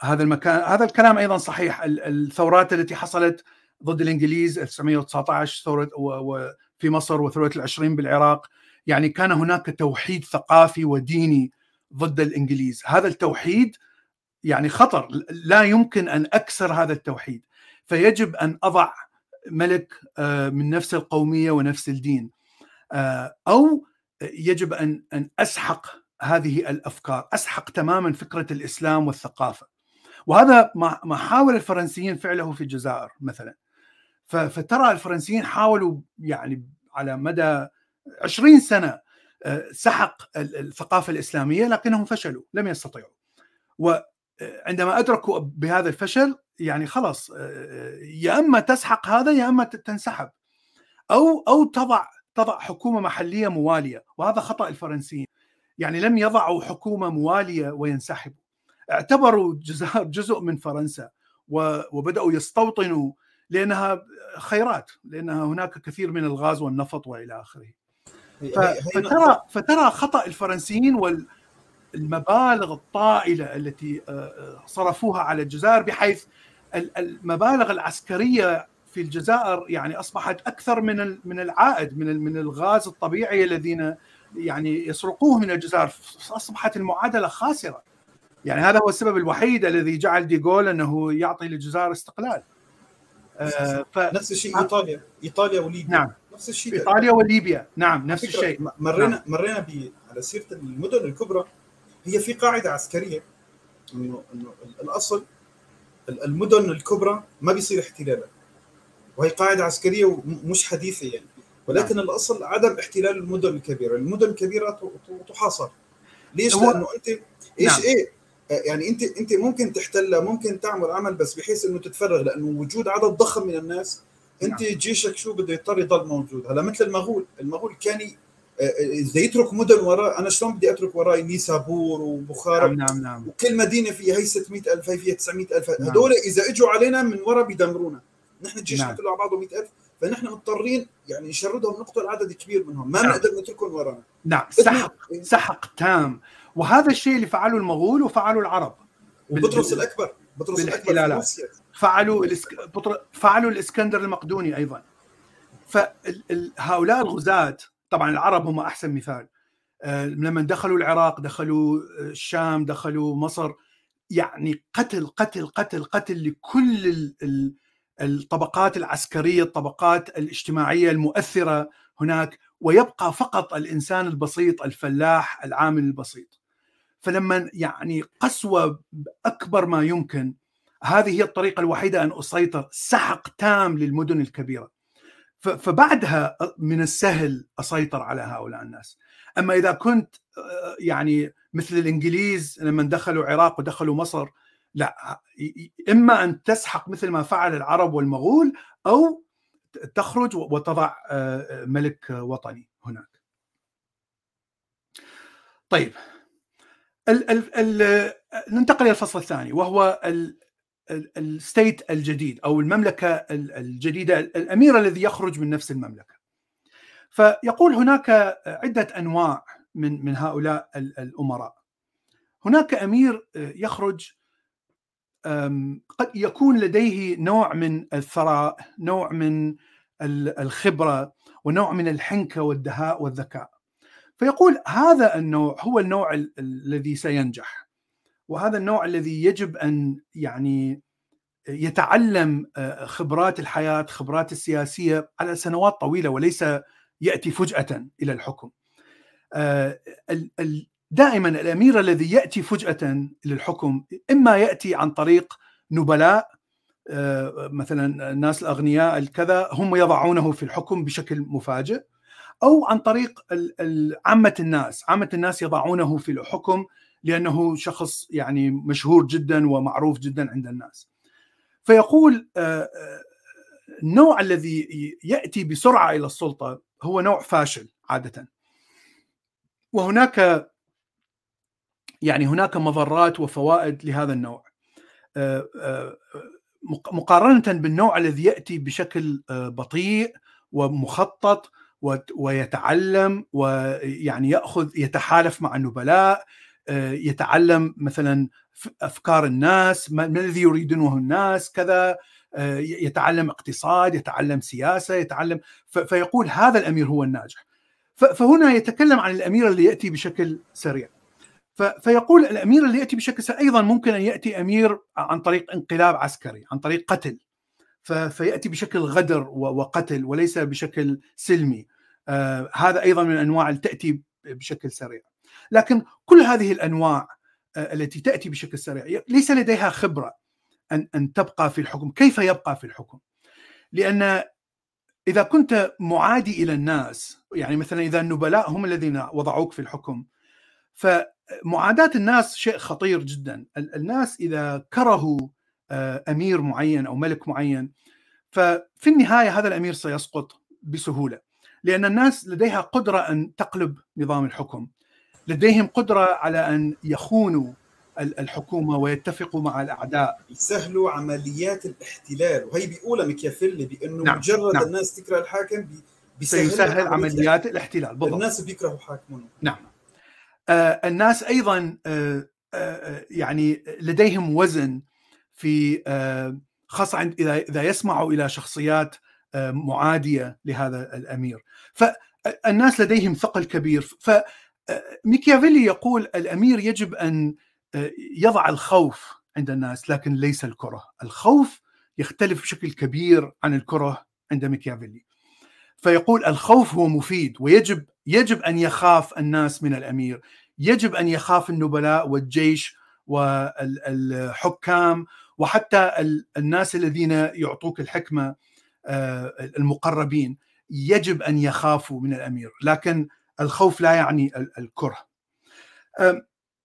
[SPEAKER 2] هذا المكان هذا الكلام أيضا صحيح. الثورات التي حصلت ضد الإنجليز 1919 ثورة في مصر وثورة العشرين بالعراق يعني كان هناك توحيد ثقافي وديني ضد الإنجليز، هذا التوحيد يعني خطر. لا يمكن أن أكسر هذا التوحيد. فيجب أن أضع ملك من نفس القومية ونفس الدين. أو يجب أن أن أسحق هذه الأفكار، أسحق تماما فكرة الإسلام والثقافة. وهذا ما حاول الفرنسيين فعله في الجزائر مثلا. فترى الفرنسيين حاولوا يعني على مدى 20 سنة سحق الثقافة الإسلامية لكنهم فشلوا، لم يستطيعوا. وعندما أدركوا بهذا الفشل يعني خلاص يا إما تسحق هذا يا إما تنسحب. أو أو تضع تضع حكومة محلية موالية وهذا خطأ الفرنسيين يعني لم يضعوا حكومة موالية وينسحبوا. اعتبروا الجزائر جزء من فرنسا وبدأوا يستوطنوا لأنها خيرات لأنها هناك كثير من الغاز والنفط وإلى آخره. فترى فترى خطأ الفرنسيين والمبالغ الطائلة التي صرفوها على الجزائر بحيث المبالغ العسكرية في الجزائر يعني أصبحت أكثر من من العائد من من الغاز الطبيعي الذين يعني يسرقوه من الجزائر. أصبحت المعادلة خاسرة. يعني هذا هو السبب الوحيد الذي جعل ديغول أنه يعطي للجزائر استقلال.
[SPEAKER 1] آه ف... نفس الشيء إيطاليا. إيطاليا وليبيا.
[SPEAKER 2] نعم. نفس الشيء إيطاليا وليبيا. نعم نفس الشيء.
[SPEAKER 1] مرينا نعم. مرينا ب... على سيرة المدن الكبرى. هي في قاعدة عسكرية انه إنه الأصل المدن الكبرى ما بيصير احتلالها. وهي قاعدة عسكرية مش حديثة يعني. ولكن نعم. الأصل عدم احتلال المدن الكبيرة، المدن الكبيرة تحاصر ليش؟ هو... لأنه أنت إيش نعم. إيه يعني انت أنت ممكن تحتلها ممكن تعمل عمل بس بحيث إنه تتفرغ لأنه وجود عدد ضخم من الناس أنت نعم. جيشك شو بده يضطر يضل موجود هلا مثل المغول المغول كان إذا يترك مدن وراء أنا شلون بدي أترك وراي نيسابور وبخارى
[SPEAKER 2] نعم نعم نعم
[SPEAKER 1] وكل مدينة فيها هي 600000 هي فيها 900000 نعم. هدول إذا إجوا علينا من ورا بيدمرونا نحن الجيش نعم. كله على بعضه 100000 فنحن مضطرين يعني نشردهم نقتل عدد كبير منهم ما نعم. نقدر نتركهم ورانا.
[SPEAKER 2] نعم سحق سحق تام. وهذا الشيء اللي فعله المغول وفعله العرب.
[SPEAKER 1] وبطرس الأكبر بطرس
[SPEAKER 2] الأكبر فعلوا الاسك... بطر... فعلوا الإسكندر المقدوني أيضا. فهؤلاء الغزاة طبعا العرب هم أحسن مثال. لما دخلوا العراق دخلوا الشام دخلوا مصر يعني قتل قتل قتل قتل لكل ال... الطبقات العسكرية الطبقات الاجتماعية المؤثرة هناك ويبقى فقط الإنسان البسيط الفلاح العامل البسيط. فلما يعني قسوة أكبر ما يمكن هذه هي الطريقة الوحيدة أن أسيطر سحق تام للمدن الكبيرة. فبعدها من السهل أسيطر على هؤلاء الناس. أما إذا كنت يعني مثل الإنجليز لما دخلوا العراق ودخلوا مصر لا إما أن تسحق مثل ما فعل العرب والمغول أو تخرج وتضع ملك وطني هناك. طيب ال ال ال ننتقل إلى الفصل الثاني وهو الستيت الجديد أو المملكة الجديدة الأمير الذي يخرج من نفس المملكة. فيقول هناك عدة أنواع من من هؤلاء الأمراء. هناك أمير يخرج قد يكون لديه نوع من الثراء نوع من الخبرة ونوع من الحنكة والدهاء والذكاء. فيقول هذا النوع هو النوع الذي سينجح. وهذا النوع الذي يجب أن يعني يتعلم خبرات الحياة خبرات السياسية على سنوات طويلة وليس يأتي فجأة إلى الحكم. دائما الأمير الذي يأتي فجأة للحكم إما يأتي عن طريق نبلاء آه، مثلا الناس الأغنياء الكذا هم يضعونه في الحكم بشكل مفاجئ أو عن طريق عامة الناس، عامة الناس يضعونه في الحكم لأنه شخص يعني مشهور جدا ومعروف جدا عند الناس. فيقول آه، آه، النوع الذي يأتي بسرعة إلى السلطة هو نوع فاشل عادة. وهناك يعني هناك مضرات وفوائد لهذا النوع. آه، آه، مقارنة بالنوع الذي يأتي بشكل آه، بطيء ومخطط ويتعلم ويعني يأخذ يتحالف مع النبلاء يتعلم مثلا أفكار الناس ما الذي يريدونه الناس كذا يتعلم اقتصاد يتعلم سياسة يتعلم فيقول هذا الأمير هو الناجح. فهنا يتكلم عن الأمير اللي يأتي بشكل سريع. فيقول الأمير اللي يأتي بشكل سريع أيضا ممكن أن يأتي أمير عن طريق انقلاب عسكري عن طريق قتل. فيأتي بشكل غدر وقتل وليس بشكل سلمي. آه هذا أيضا من انواع تأتي بشكل سريع. لكن كل هذه الأنواع آه التي تأتي بشكل سريع ليس لديها خبرة ان أن تبقى في الحكم. كيف يبقى في الحكم؟ لأن إذا كنت معادي إلى الناس يعني مثلا إذا النبلاء هم الذين وضعوك في الحكم فمعاداه الناس شيء خطير جدا. الناس إذا كرهوا آه، أمير معين أو ملك معين ففي النهاية هذا الأمير سيسقط بسهولة لأن الناس لديها قدرة أن تقلب نظام الحكم. لديهم قدرة على أن يخونوا الحكومة ويتفقوا مع الأعداء.
[SPEAKER 1] يسهلوا عمليات الاحتلال. وهي بيقولها ميكيافيلي بأنه نعم. مجرد نعم. الناس تكره الحاكم
[SPEAKER 2] بيسهل سيسهل عمليات الاحتلال
[SPEAKER 1] بالضبط. الناس بيكرهوا حاكمهم.
[SPEAKER 2] نعم. الناس أيضا آه آه يعني لديهم وزن في آه خاصة إذا إذا يسمعوا إلى شخصيات آه معادية لهذا الأمير. فالناس لديهم ثقل كبير. ف آه، ميكيافيلي يقول الأمير يجب أن يضع الخوف عند الناس لكن ليس الكره. الخوف يختلف بشكل كبير عن الكره عند ميكيافيلي. فيقول الخوف هو مفيد ويجب يجب أن يخاف الناس من الأمير. يجب أن يخاف النبلاء والجيش والحكام وحتى الناس الذين يعطوك الحكمة آه، المقربين. يجب أن يخافوا من الأمير لكن الخوف لا يعني الكره.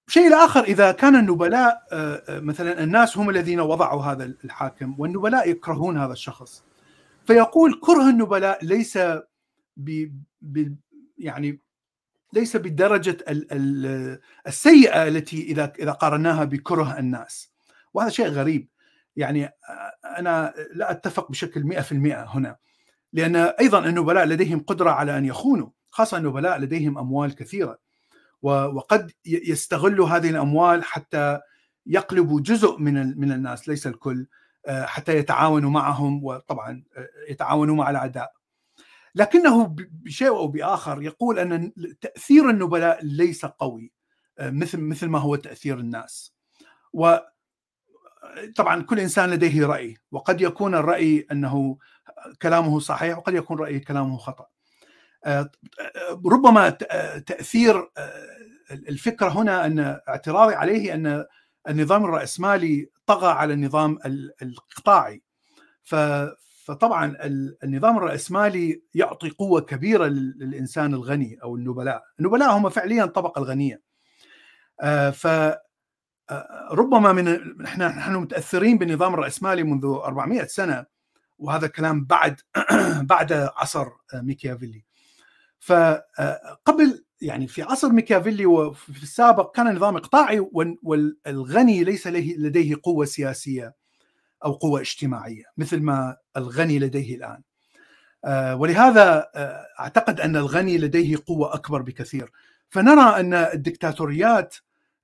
[SPEAKER 2] شيء الآخر إذا كان النبلاء آه، آه، مثلا الناس هم الذين وضعوا هذا الحاكم والنبلاء يكرهون هذا الشخص. فيقول كره النبلاء ليس ب يعني ليس بدرجة السيئة التي إذا إذا قارناها بكره الناس. وهذا شيء غريب. يعني أنا لا أتفق بشكل 100% هنا. لأن أيضا النبلاء لديهم قدرة على أن يخونوا. خاصة النبلاء لديهم أموال كثيرة. وقد يستغلوا هذه الأموال حتى يقلبوا جزء من من الناس. ليس الكل. حتى يتعاونوا معهم وطبعا آه، يتعاونوا مع الأعداء. لكنه بشيء أو بآخر يقول أن تأثير النبلاء ليس قوي آه، مثل مثل ما هو تأثير الناس. و طبعا كل إنسان لديه رأي وقد يكون الرأي أنه كلامه صحيح وقد يكون رأي كلامه خطأ. ربما تأثير الفكرة هنا أن اعتراضي عليه أن النظام الرأسمالي طغى على النظام القطاعي فطبعا النظام الرأسمالي يعطي قوة كبيرة للإنسان الغني أو النبلاء، النبلاء هم فعليا الطبقه الغنية. آه، ف آه، ربما من إحنا نحن متأثرين بالنظام الرأسمالي منذ 400 سنة وهذا كلام بعد [CLEARS THROAT] بعد عصر ميكيافيلي. فقبل يعني في عصر ميكافيلي وفي السابق كان نظام إقطاعي والغني ليس لديه قوة سياسية أو قوة اجتماعية مثل ما الغني لديه الآن. آه، ولهذا آه، أعتقد أن الغني لديه قوة أكبر بكثير. فنرى أن الدكتاتوريات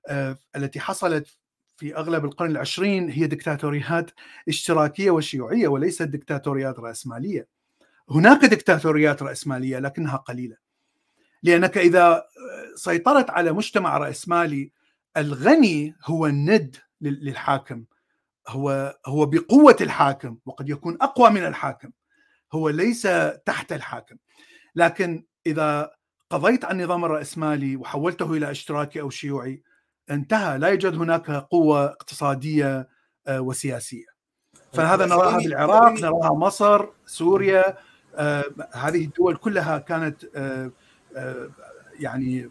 [SPEAKER 2] آه، التي حصلت في أغلب القرن العشرين هي دكتاتوريات اشتراكية وشيوعية وليست دكتاتوريات رأسمالية. هناك دكتاتوريات رأسمالية لكنها قليلة. لأنك إذا سيطرت على مجتمع رأسمالي الغني هو الند للحاكم. هو هو بقوة الحاكم وقد يكون أقوى من الحاكم. هو ليس تحت الحاكم. لكن إذا قضيت عن النظام الرأسمالي وحولته إلى اشتراكي أو شيوعي انتهى. لا يوجد هناك قوة اقتصادية آه، وسياسية. فهذا نراها بالعراق نراها مصر سوريا آه هذه الدول كلها كانت آه يعني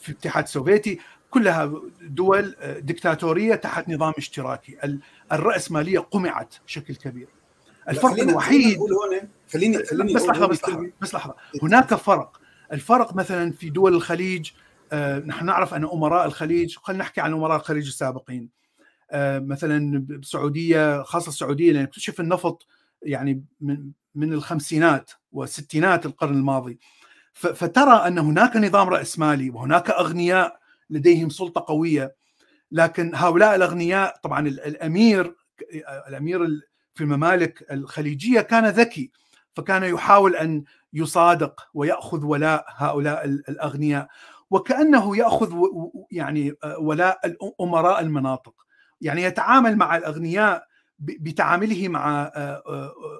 [SPEAKER 2] في الاتحاد السوفيتي كلها دول دكتاتوريه تحت نظام اشتراكي. الرأسمالية قمعت بشكل كبير.
[SPEAKER 1] الفرق الوحيد خليني خليني
[SPEAKER 2] بس لحظة بس لحظة بس لحظة. هناك فرق. الفرق مثلا في دول الخليج آه، نحن نعرف أن أمراء الخليج خلينا نحكي عن أمراء الخليج السابقين. آه، مثلا بالسعوديه خاصة السعودية لأن اكتشف النفط يعني من من الخمسينات والستينات القرن الماضي. فترى أن هناك نظام رأسمالي وهناك أغنياء لديهم سلطة قوية. لكن هؤلاء الأغنياء طبعا الأمير الأمير في الممالك الخليجية كان ذكي فكان يحاول أن يصادق ويأخذ ولاء هؤلاء الأغنياء. وكأنه يأخذ يعني ولاء أمراء المناطق. يعني يتعامل مع الأغنياء بتعامله مع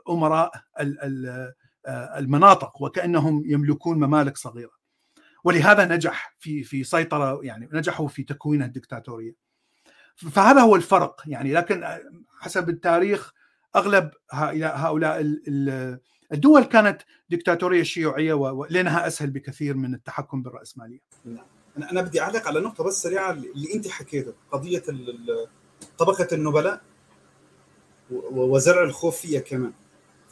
[SPEAKER 2] أمراء المناطق وكأنهم يملكون ممالك صغيرة ولهذا نجح في في سيطرة يعني نجحوا في تكوين الدكتاتورية فهذا هو الفرق يعني لكن حسب التاريخ أغلب هؤلاء الدول كانت دكتاتورية شيوعية ولانها أسهل بكثير من التحكم بالرأسمالية.
[SPEAKER 1] نعم. أنا بدي أعلق على نقطة بس سريعة اللي أنت حكيته قضية طبقة النبلاء وزرع الخوف فيها كمان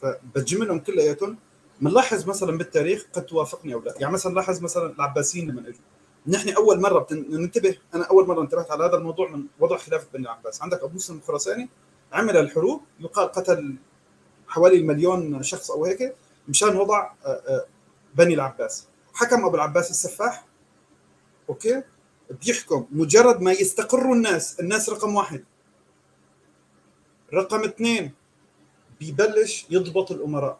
[SPEAKER 1] فبجملهم كلياتهم بنلاحظ مثلا بالتاريخ قد توافقني أو لا؟ يعني مثلا لاحظ مثلا العباسيين لما اجوا نحن أول مرة ننتبه أنا أول مرة انتبهت على هذا الموضوع من وضع خلافه بني العباس. عندك أبو مسلم الخراساني عمل الحروب يقال قتل حوالي المليون شخص أو هيك مشان وضع آه، آه، بني العباس. حكم أبو العباس السفاح أوكي؟ بيحكم مجرد ما يستقروا الناس الناس رقم واحد. رقم اثنين بيبلش يضبط الأمراء.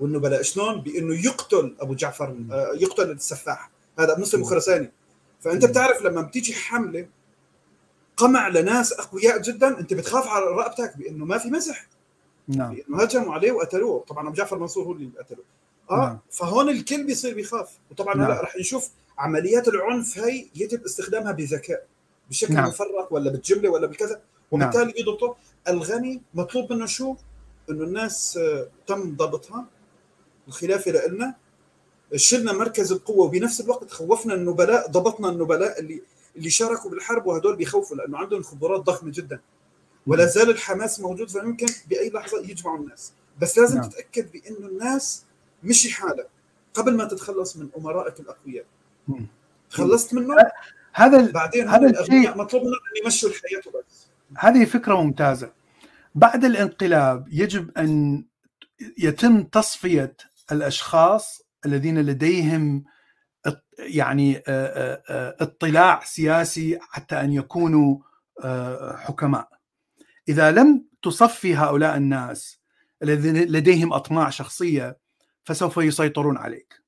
[SPEAKER 1] والنبلاء شلون؟ بإنه يقتل أبو جعفر آه، يقتل السفاح. هذا مسلم خرساني. فأنت بتعرف لما بتيجي حملة قمع لناس أقوياء جدا أنت بتخاف على رقبتك بإنه ما في مزح نعم. بإنه هجموا عليه وقتلوه؟ طبعا أبو جعفر منصور هو اللي قتله. آه نعم. فهون الكل بيصير بيخاف. وطبعا نعم. هلا رح نشوف عمليات العنف هي يجب استخدامها بذكاء. بشكل نعم. مفرق ولا بالجملة ولا بالكذا. وبالتالي نعم. يضبطوا الغني مطلوب منه شو؟ إنه الناس آه، تم ضبطها. الخلافه لنا شلنا مركز القوة وبنفس الوقت خوفنا النبلاء ضبطنا النبلاء اللي اللي شاركوا بالحرب وهدول بيخوفوا لأنه عندهم خبرات ضخمة جدا. ولا زال الحماس موجود فيمكن بأي لحظة يجمعوا الناس. بس لازم نعم. تتأكد بانه الناس مشي حالك قبل ما تتخلص من أمرائك الأقوياء. خلصت منه
[SPEAKER 2] هذا
[SPEAKER 1] بعدين هذا الشيء مطلوب منهم أن يمشوا الحياة بس
[SPEAKER 2] هذه فكرة ممتازة. بعد الانقلاب يجب أن يتم تصفية الأشخاص الذين لديهم يعني اطلاع سياسي حتى أن يكونوا حكماء. إذا لم تصفي هؤلاء الناس الذين لديهم أطماع شخصية فسوف يسيطرون عليك.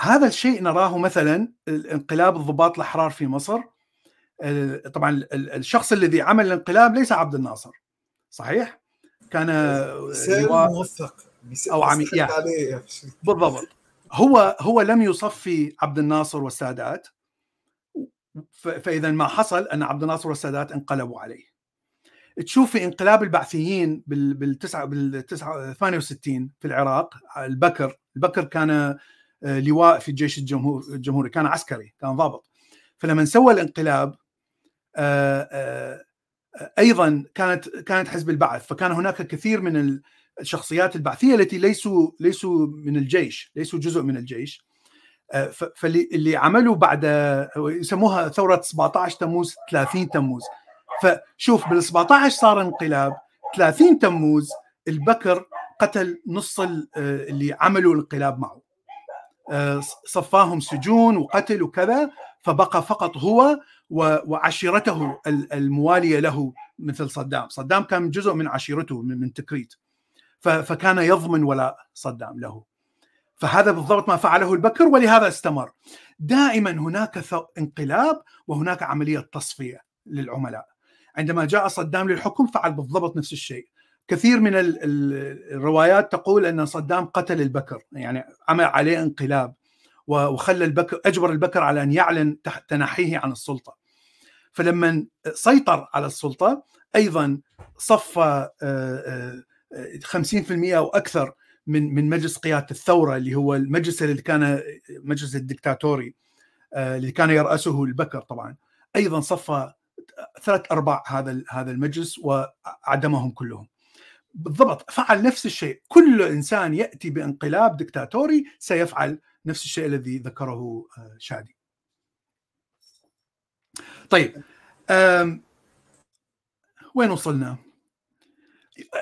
[SPEAKER 2] هذا الشيء نراه مثلا انقلاب الضباط الأحرار في مصر طبعا الشخص الذي عمل الانقلاب ليس عبد الناصر صحيح؟ كان
[SPEAKER 1] موفق
[SPEAKER 2] أو عمي يعني بالضبط. هو هو لم يصفي عبد الناصر والسادات. فإذا ما حصل أن عبد الناصر والسادات انقلبوا عليه. تشوف في انقلاب البعثيين بال بالتسعة بال 68 في العراق البكر البكر كان آه، لواء في الجيش الجمهور الجمهوري كان عسكري كان ضابط. فلما سوى الانقلاب آه، آه، أيضا كانت كانت حزب البعث. فكان هناك كثير من الشخصيات البعثية التي ليسوا ليسوا من الجيش ليسوا جزء من الجيش. فاللي اللي عملوا بعد يسموها ثورة 17 تموز 30 تموز. فشوف بال 17 صار انقلاب 30 تموز البكر قتل نص اللي عملوا الانقلاب معه. صفاهم سجون وقتل وكذا فبقى فقط هو وعشيرته الموالية له مثل صدام. صدام كان جزء من عشيرته من تكريت. فكان يضمن ولاء صدام له. فهذا بالضبط ما فعله البكر ولهذا استمر. دائما هناك انقلاب وهناك عملية تصفية للعملاء. عندما جاء صدام للحكم فعل بالضبط نفس الشيء. كثير من الروايات تقول أن صدام قتل البكر يعني عمل عليه انقلاب وخلى البكر أجبر البكر على أن يعلن تنحيه عن السلطة. فلما سيطر على السلطة أيضا صفى 50% أو أكثر من من مجلس قيادة الثورة اللي هو المجلس اللي كان مجلس الدكتاتوري اللي كان يرأسه البكر طبعا. أيضا صفى ثلاث أرباع هذا هذا المجلس وعدمهم كلهم. بالضبط فعل نفس الشيء. كل إنسان يأتي بانقلاب دكتاتوري سيفعل نفس الشيء الذي ذكره شادي. طيب وين وصلنا؟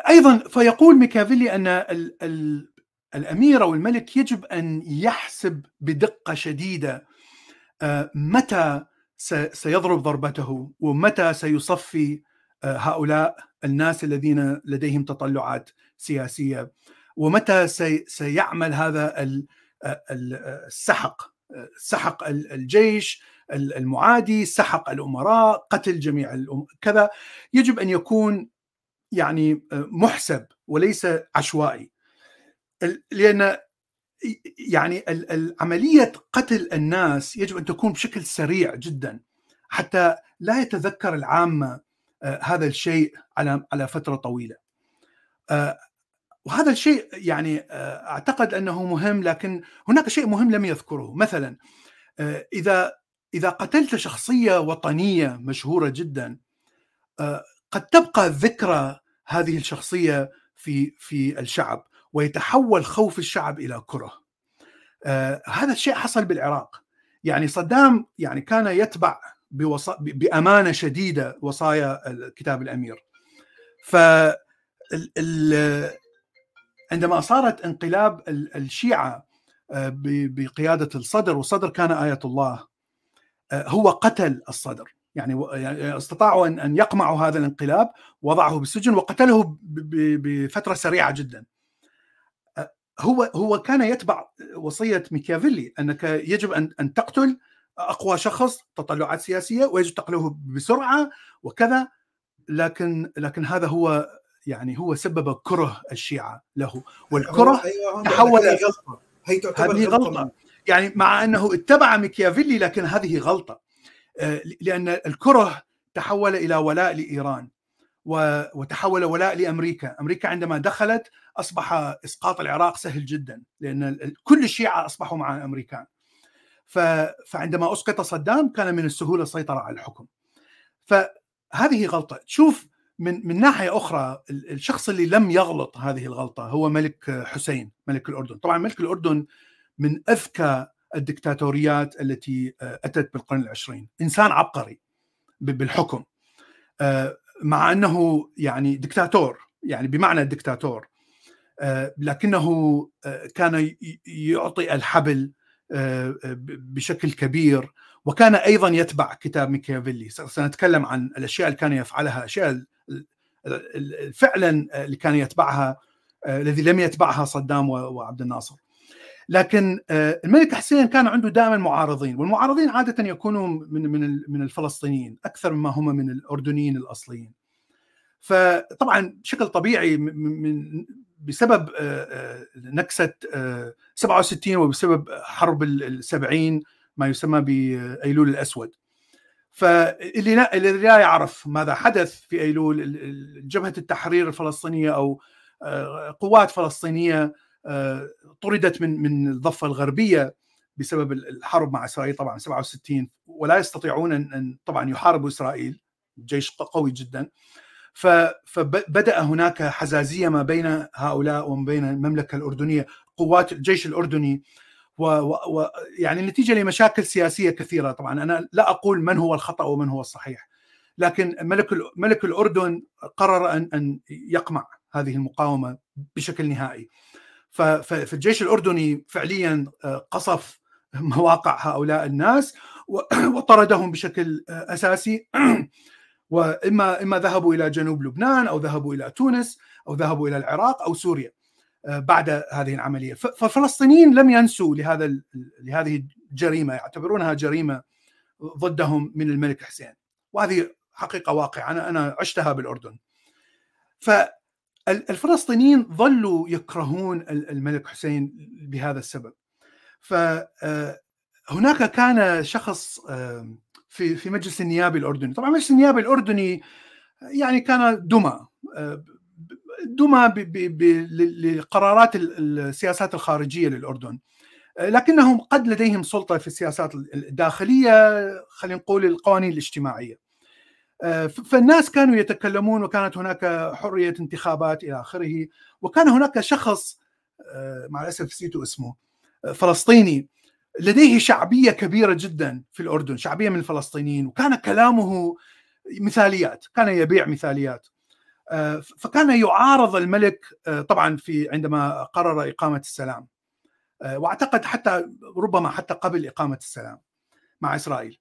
[SPEAKER 2] أيضا فيقول ميكافيلي أن ال ال الأمير أو الملك يجب أن يحسب بدقة شديدة متى سيضرب ضربته ومتى سيصفي هؤلاء الناس الذين لديهم تطلعات سياسية ومتى سيعمل هذا السحق سحق الجيش المعادي سحق الأمراء قتل جميع كذا. يجب أن يكون يعني محسب وليس عشوائي لأن يعني عمليه قتل الناس يجب أن تكون بشكل سريع جدا حتى لا يتذكر العامة هذا الشيء على على فترة طويلة. وهذا الشيء يعني أعتقد أنه مهم لكن هناك شيء مهم لم يذكره مثلا إذا إذا قتلت شخصية وطنية مشهورة جدا قد تبقى ذكرى هذه الشخصية في في الشعب ويتحول خوف الشعب إلى كرة. آه هذا الشيء حصل بالعراق. يعني صدام يعني كان يتبع بوص... بأمانة شديدة وصايا كتاب الأمير. ف ال... عندما صارت انقلاب الشيعة بقيادة الصدر والصدر كان آية الله هو قتل الصدر يعني, يعني استطاعوا ان أن يقمعوا هذا الانقلاب وضعه بالسجن وقتله بفترة سريعة جدا. هو هو كان يتبع وصية ميكافيلي أنك يجب ان أن تقتل أقوى شخص تطلعات سياسية ويجب تقتله بسرعة وكذا لكن لكن هذا هو يعني هو سبب كره الشيعة له. والكره
[SPEAKER 1] أيوة
[SPEAKER 2] تحول
[SPEAKER 1] هي غلطة. هي تعتبر
[SPEAKER 2] هذه غلطة يعني مع أنه اتبع ميكافيلي لكن هذه غلطة. لأن الكره تحول إلى ولاء لإيران وتحول ولاء لأمريكا، أمريكا عندما دخلت أصبح إسقاط العراق سهل جدا لأن كل الشيعة أصبحوا مع الامريكان. فعندما أسقط صدام كان من السهولة السيطرة على الحكم. فهذه غلطة، تشوف من من ناحية أخرى الشخص اللي لم يغلط هذه الغلطة هو ملك حسين ملك الأردن، طبعا ملك الأردن من أذكى الدكتاتوريات التي أتت بالقرن العشرين. إنسان عبقري بالحكم. مع أنه يعني دكتاتور يعني بمعنى الدكتاتور لكنه كان يعطي الحبل بشكل كبير وكان أيضا يتبع كتاب ميكافيلي سنتكلم عن الأشياء اللي كان يفعلها أشياء فعلا اللي كان يتبعها الذي لم يتبعها صدام وعبد الناصر. لكن الملك حسين كان عنده دائما معارضين والمعارضين عادة يكونوا من من من الفلسطينيين أكثر مما هم من الأردنيين الأصليين. فطبعا بشكل طبيعي من بسبب نكسة 67 وبسبب حرب السبعين ما يسمى بأيلول الأسود. فاللي اللي لا يعرف ماذا حدث في أيلول جبهة التحرير الفلسطينية أو قوات فلسطينية طردت من من الضفة الغربية بسبب الحرب مع إسرائيل طبعا 67 ولا يستطيعون ان طبعا يحاربوا إسرائيل جيش قوي جدا. فبدا هناك حزازية ما بين هؤلاء وما بين المملكة الأردنية قوات الجيش الأردني ويعني نتيجة لمشاكل سياسية كثيرة. طبعا أنا لا أقول من هو الخطأ ومن هو الصحيح لكن ملك ملك الأردن قرر ان أن يقمع هذه المقاومة بشكل نهائي. فالجيش الأردني فعليا قصف مواقع هؤلاء الناس [CLEARS THROAT] وطردهم بشكل أساسي. [CLEARS THROAT] وإما إما ذهبوا إلى جنوب لبنان أو ذهبوا إلى تونس أو ذهبوا إلى العراق أو سوريا بعد هذه العملية. فالفلسطينيين لم ينسوا لهذا لهذه الجريمة يعتبرونها جريمة ضدهم من الملك حسين. وهذه حقيقة واقعة أنا أنا عشتها بالأردن. فالفلسطينيين ظلوا يكرهون الملك حسين بهذا السبب. فهناك كان شخص في في مجلس النيابي الأردني. طبعا مجلس النيابي الأردني يعني كان دمى دمى لقرارات السياسات الخارجية للأردن. لكنهم قد لديهم سلطة في السياسات الداخلية خلينا نقول القوانين الاجتماعية. فالناس كانوا يتكلمون وكانت هناك حرية انتخابات إلى آخره وكان هناك شخص مع الأسف نسيت اسمه فلسطيني لديه شعبية كبيرة جدا في الأردن شعبية من الفلسطينيين وكان كلامه مثاليات كان يبيع مثاليات. فكان يعارض الملك طبعا في عندما قرر إقامة السلام وأعتقد حتى ربما حتى قبل إقامة السلام مع إسرائيل.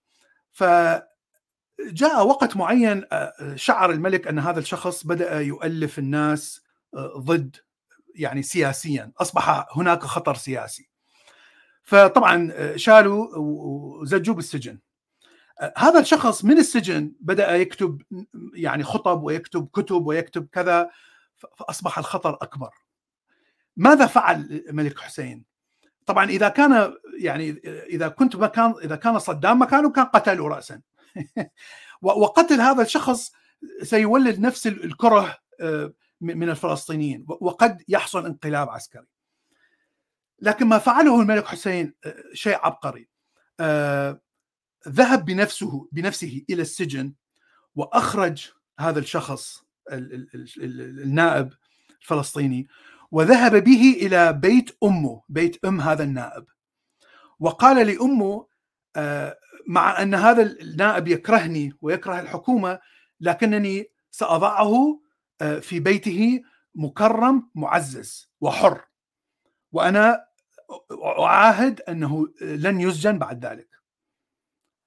[SPEAKER 2] فجاء وقت معين شعر الملك أن هذا الشخص بدأ يؤلف الناس ضد يعني سياسيا. أصبح هناك خطر سياسي. فطبعا شالوا وزجوا بالسجن. هذا الشخص من السجن بدأ يكتب يعني خطب ويكتب كتب ويكتب كذا فأصبح الخطر أكبر. ماذا فعل الملك حسين؟ طبعا إذا كان يعني إذا كنت مكان إذا كان صدام مكانه كان قتله راسا. [LAUGHS] وقتل هذا الشخص سيولد نفس الكره من الفلسطينيين وقد يحصل انقلاب عسكري. لكن ما فعله الملك حسين شيء عبقري. ذهب بنفسه بنفسه إلى السجن وأخرج هذا الشخص النائب الفلسطيني وذهب به إلى بيت أمه بيت أم هذا النائب. وقال لأمه مع أن هذا النائب يكرهني ويكره الحكومة لكنني سأضعه في بيته مكرم معزز وحر. وأنا أعاهد أنه لن يسجن بعد ذلك.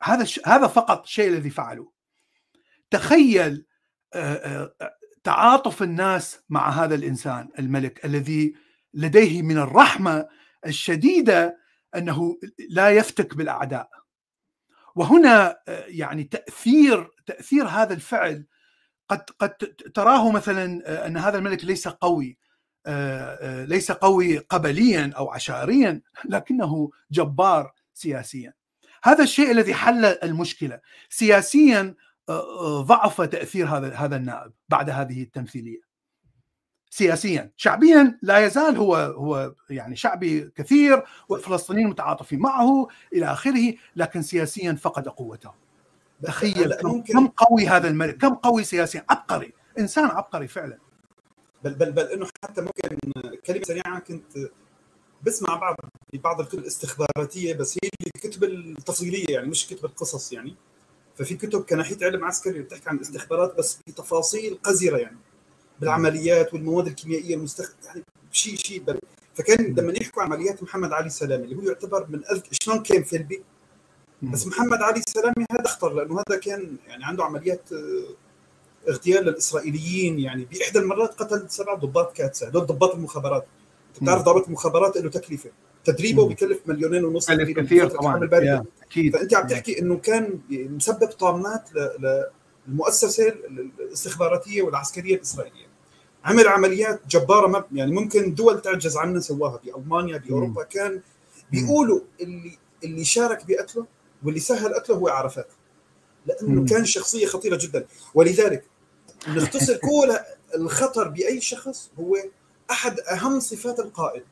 [SPEAKER 2] هذا هذا فقط الشيء الذي فعله تخيل تعاطف الناس مع هذا الإنسان الملك الذي لديه من الرحمة الشديدة أنه لا يفتك بالأعداء. وهنا يعني تأثير تأثير هذا الفعل قد قد تراه مثلا أن هذا الملك ليس قوي ليس قوي قبليا أو عشائريا لكنه جبار سياسيا. هذا الشيء الذي حل المشكلة. سياسيا ضعف تأثير هذا هذا النائب بعد هذه التمثيلية. سياسيا. شعبيا لا يزال هو هو يعني شعبي كثير والفلسطينيين متعاطفين معه إلى آخره لكن سياسيا فقد قوته. تخيل كم, قوي هذا الملك كم قوي سياسيا عبقري إنسان عبقري فعلا.
[SPEAKER 1] بل بل بل إنه حتى ممكن كلمة سريعة كنت بسمع بعض بعض الكتب الاستخباراتية بس هي الكتب التفصيلية يعني مش كتب القصص يعني. ففي كتب كناحية علم عسكري بتحكي عن الاستخبارات بس بتفاصيل قذرة يعني. بالعمليات والمواد الكيميائية المستخدمة يعني شيء شيء بل. فكان لما يحكوا عن عمليات محمد علي سلامي اللي هو يعتبر من أذ... شلون كان فيلبي؟ بس محمد علي سلامي هذا أخطر لأنه هذا كان يعني عنده عمليات اغتيال للإسرائيليين يعني بإحدى المرات قتل سبع ضباط كاتسا هذول ضباط المخابرات. بتعرف ضابط المخابرات له تكلفة. تدريبه بكلف مليونين ونص
[SPEAKER 2] كثير طبعا.
[SPEAKER 1] أكيد. فأنت عم تحكي إنه كان مسبب طامات للمؤسسة الاستخباراتيه والعسكرية الإسرائيلية. عمل عمليات جبارة يعني ممكن دول تعجز عنها سواها. بالمانيا باوروبا كان بيقولوا اللي اللي شارك بقتله واللي سهل قتله هو عرفات. لأنه كان شخصية خطيرة جدا. ولذلك نختصر [LAUGHS] كل الخطر بأي شخص هو أحد أهم صفات القائد.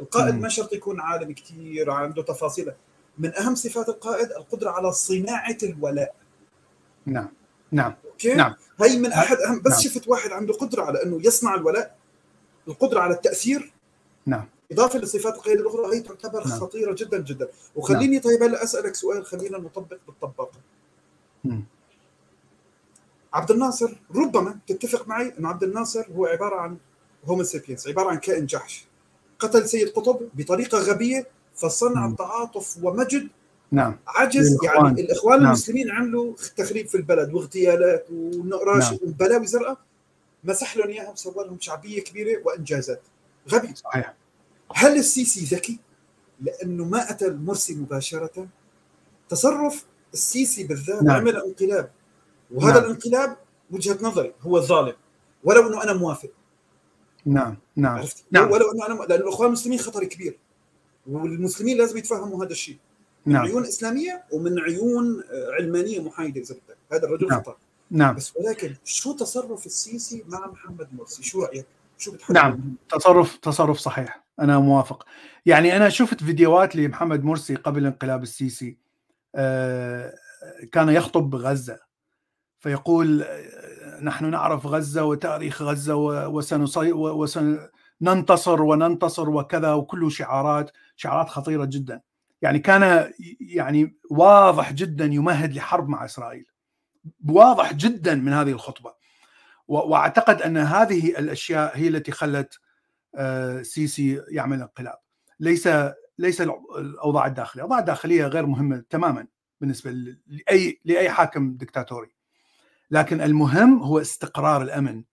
[SPEAKER 1] القائد ما شرط يكون عالم كثير عنده تفاصيل. من أهم صفات القائد القدرة على صناعة الولاء.
[SPEAKER 2] نعم. نعم.
[SPEAKER 1] أوكي
[SPEAKER 2] نعم
[SPEAKER 1] هي من أحد اهم بس نعم. شفت واحد عنده قدرة على إنه يصنع الولاء القدرة على التأثير
[SPEAKER 2] نعم
[SPEAKER 1] إضافة لصفات القياده الأخرى هي تعتبر نعم. خطيرة جدا جدا وخليني نعم. طيب هلأ أسألك سؤال خلينا نطبق بالطباقة عبد الناصر ربما تتفق معي إن عبد الناصر هو عبارة عن هومو سيبينس عبارة عن كائن جحش قتل سيد قطب بطريقة غبية فصنع م. تعاطف ومجد
[SPEAKER 2] نعم
[SPEAKER 1] عجز يعني الاخوان نعم. المسلمين عملوا تخريب في البلد واغتيالات ونقراش نعم. وبلاوي زرقاء مسح لهم إياها وسوى لهم شعبية كبيرة وإنجازات غبي
[SPEAKER 2] صحيح
[SPEAKER 1] هل السيسي ذكي؟ لأنه ما أتى المرسي مباشرة تصرف السيسي بالذات
[SPEAKER 2] نعم.
[SPEAKER 1] عمل انقلاب وهذا
[SPEAKER 2] نعم.
[SPEAKER 1] الانقلاب وجهة نظري هو الظالم ولو أنه أنا موافق
[SPEAKER 2] نعم نعم
[SPEAKER 1] عرفت؟
[SPEAKER 2] نعم.
[SPEAKER 1] ولو أنه أنا لأنه الإخوان المسلمين خطر كبير والمسلمين لازم يتفهموا هذا الشيء من
[SPEAKER 2] نعم.
[SPEAKER 1] عيون إسلامية ومن عيون آه، علمانية محايدة إذا بدك. هذا الرجل
[SPEAKER 2] نعم.
[SPEAKER 1] خطر
[SPEAKER 2] نعم.
[SPEAKER 1] بس ولكن شو تصرف السيسي مع محمد مرسي؟ شو رأيك؟ شو بتحب
[SPEAKER 2] نعم. تصرف تصرف صحيح. أنا موافق. يعني أنا شفت فيديوهات لمحمد مرسي قبل انقلاب السيسي. آه، كان يخطب بغزه فيقول آه، نحن نعرف غزة وتاريخ غزة وسنصي وسننتصر وننتصر وكذا وكله شعارات شعارات خطيرة جدا. يعني كان يعني واضح جدا يمهد لحرب مع إسرائيل واضح جدا من هذه الخطبة وأعتقد أن هذه الأشياء هي التي خلت آه، سيسي يعمل انقلاب ليس ليس الأوضاع الداخلية، الأوضاع الداخلية غير مهمة تماما بالنسبة لأي لأي حاكم دكتاتوري. لكن المهم هو استقرار الأمن.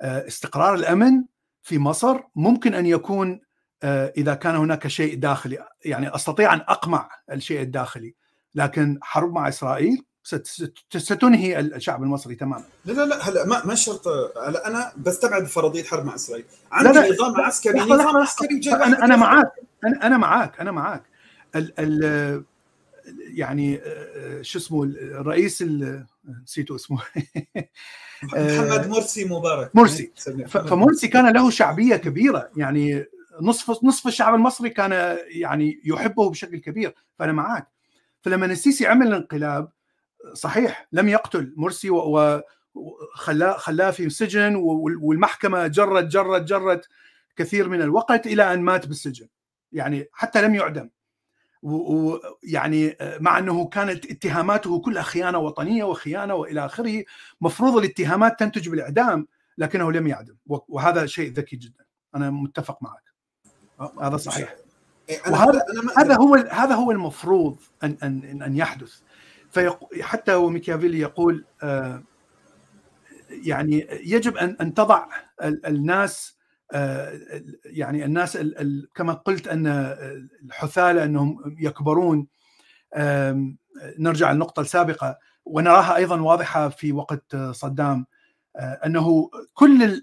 [SPEAKER 2] آه، استقرار الأمن في مصر ممكن أن يكون إذا كان هناك شيء داخلي، يعني أستطيع أن أقمع الشيء الداخلي، لكن حرب مع إسرائيل ست- ست- ستنهي الشعب المصري تماما.
[SPEAKER 1] لا لا لا هلا ما ما شرط. هلا أنا بستبعد فرضية حرب مع إسرائيل. عندي
[SPEAKER 2] لا،
[SPEAKER 1] نظام عسكري
[SPEAKER 2] لحظة،
[SPEAKER 1] نظام عسكري أنا
[SPEAKER 2] أنا معاك. أنا أنا معاك أنا معاك. ال ال يعني آه، شو اسمه الرئيس ال- نسيته اسمه.
[SPEAKER 1] محمد مرسي مبارك.
[SPEAKER 2] مرسي. فمرسي كان له شعبية كبيرة. يعني نصف نصف الشعب المصري كان يعني يحبه بشكل كبير فأنا معاك. فلما السيسي عمل الانقلاب صحيح لم يقتل مرسي وخلاه خلاه في سجن وال- والمحكمة جرت جرت جرت كثير من الوقت إلى أن مات بالسجن. يعني حتى لم يعدم. ويعني مع أنه كانت اتهاماته كلها خيانة وطنية وخيانة وإلى آخره مفروض الاتهامات تنتج بالإعدام لكنه لم يعدم. وهذا شيء ذكي جدا. أنا متفق معك. هذا صحيح.
[SPEAKER 1] إيه،
[SPEAKER 2] وهذا هذا هو هذا هو المفروض ان ان أن يحدث. فحتى وميكافيلي يقول آه، يعني يجب ان أن تضع ال- الناس آه، يعني الناس ال- ال- كما قلت أن الحثالة أنهم يكبرون نرجع للنقطة السابقة ونراها أيضا واضحة في وقت صدام آه، أنه كل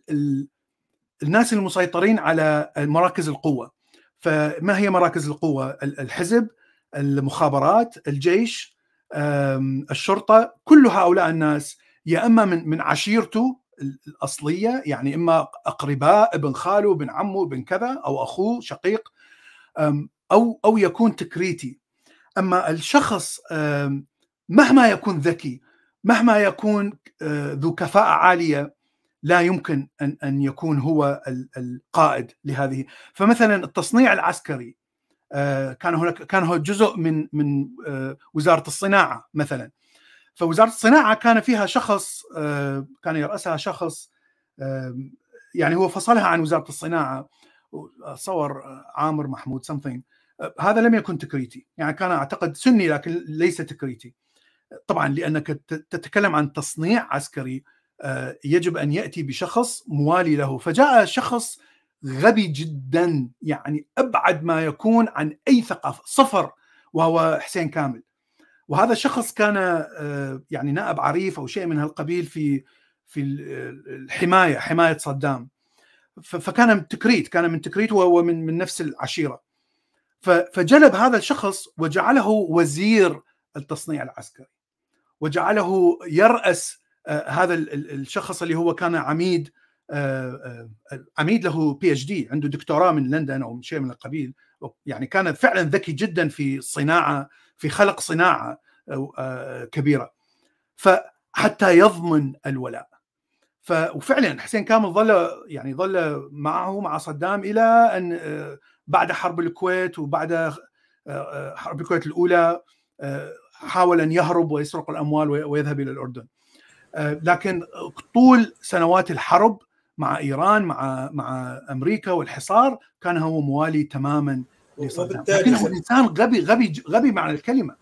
[SPEAKER 2] الناس المسيطرين على مراكز القوة فما هي مراكز القوة؟ ال- الحزب، المخابرات، الجيش، الشرطة، كل هؤلاء الناس يا إما من من عشيرته الأصلية يعني إما أقرباء ابن خاله ابن عمه ابن كذا أو أخوه شقيق أو أو يكون تكريتي أما الشخص مهما يكون ذكي مهما يكون آه، ذو كفاءة عالية لا يمكن أن أن يكون هو ال- القائد لهذه. فمثلا التصنيع العسكري آه، كان هناك كان هو جزء من من آه، وزارة الصناعة مثلا. فوزارة الصناعة كان فيها شخص آه، كان يرأسها شخص يعني هو فصلها عن وزارة الصناعة. صور عامر محمود something. هذا لم يكن تكريتي. يعني كان أعتقد سني لكن ليس تكريتي. طبعا لأنك تتكلم عن تصنيع عسكري يجب أن يأتي بشخص موالي له. فجاء شخص غبي جدا يعني أبعد ما يكون عن أي ثقافة صفر وهو حسين كامل. وهذا الشخص كان آه، يعني نائب عريف أو شيء من هالقبيل في في ال- الحماية حماية صدام. فكان من تكريت كان من تكريت وهو من من نفس العشيرة. فجلب هذا الشخص وجعله وزير التصنيع العسكري. وجعله يرأس آه، هذا ال- ال- الشخص اللي هو كان عميد آه، آه، عميد له بي اتش دي عنده دكتوراه من لندن أو شيء من القبيل. يعني كان فعلا ذكي جدا في صناعة في خلق صناعة آه، كبيرة. فحتى يضمن الولاء. وفعلا حسين كامل ظل يعني ظل معه مع صدام إلى أن آه، بعد حرب الكويت وبعد آه، آه، حرب الكويت الأولى آه، حاول أن يهرب ويسرق الأموال وي- ويذهب إلى الأردن. آه، لكن طول سنوات الحرب مع إيران مع مع أمريكا والحصار كان هو موالي تماما لصدام. لكنه إنسان غبي غبي غبي معنى الكلمة.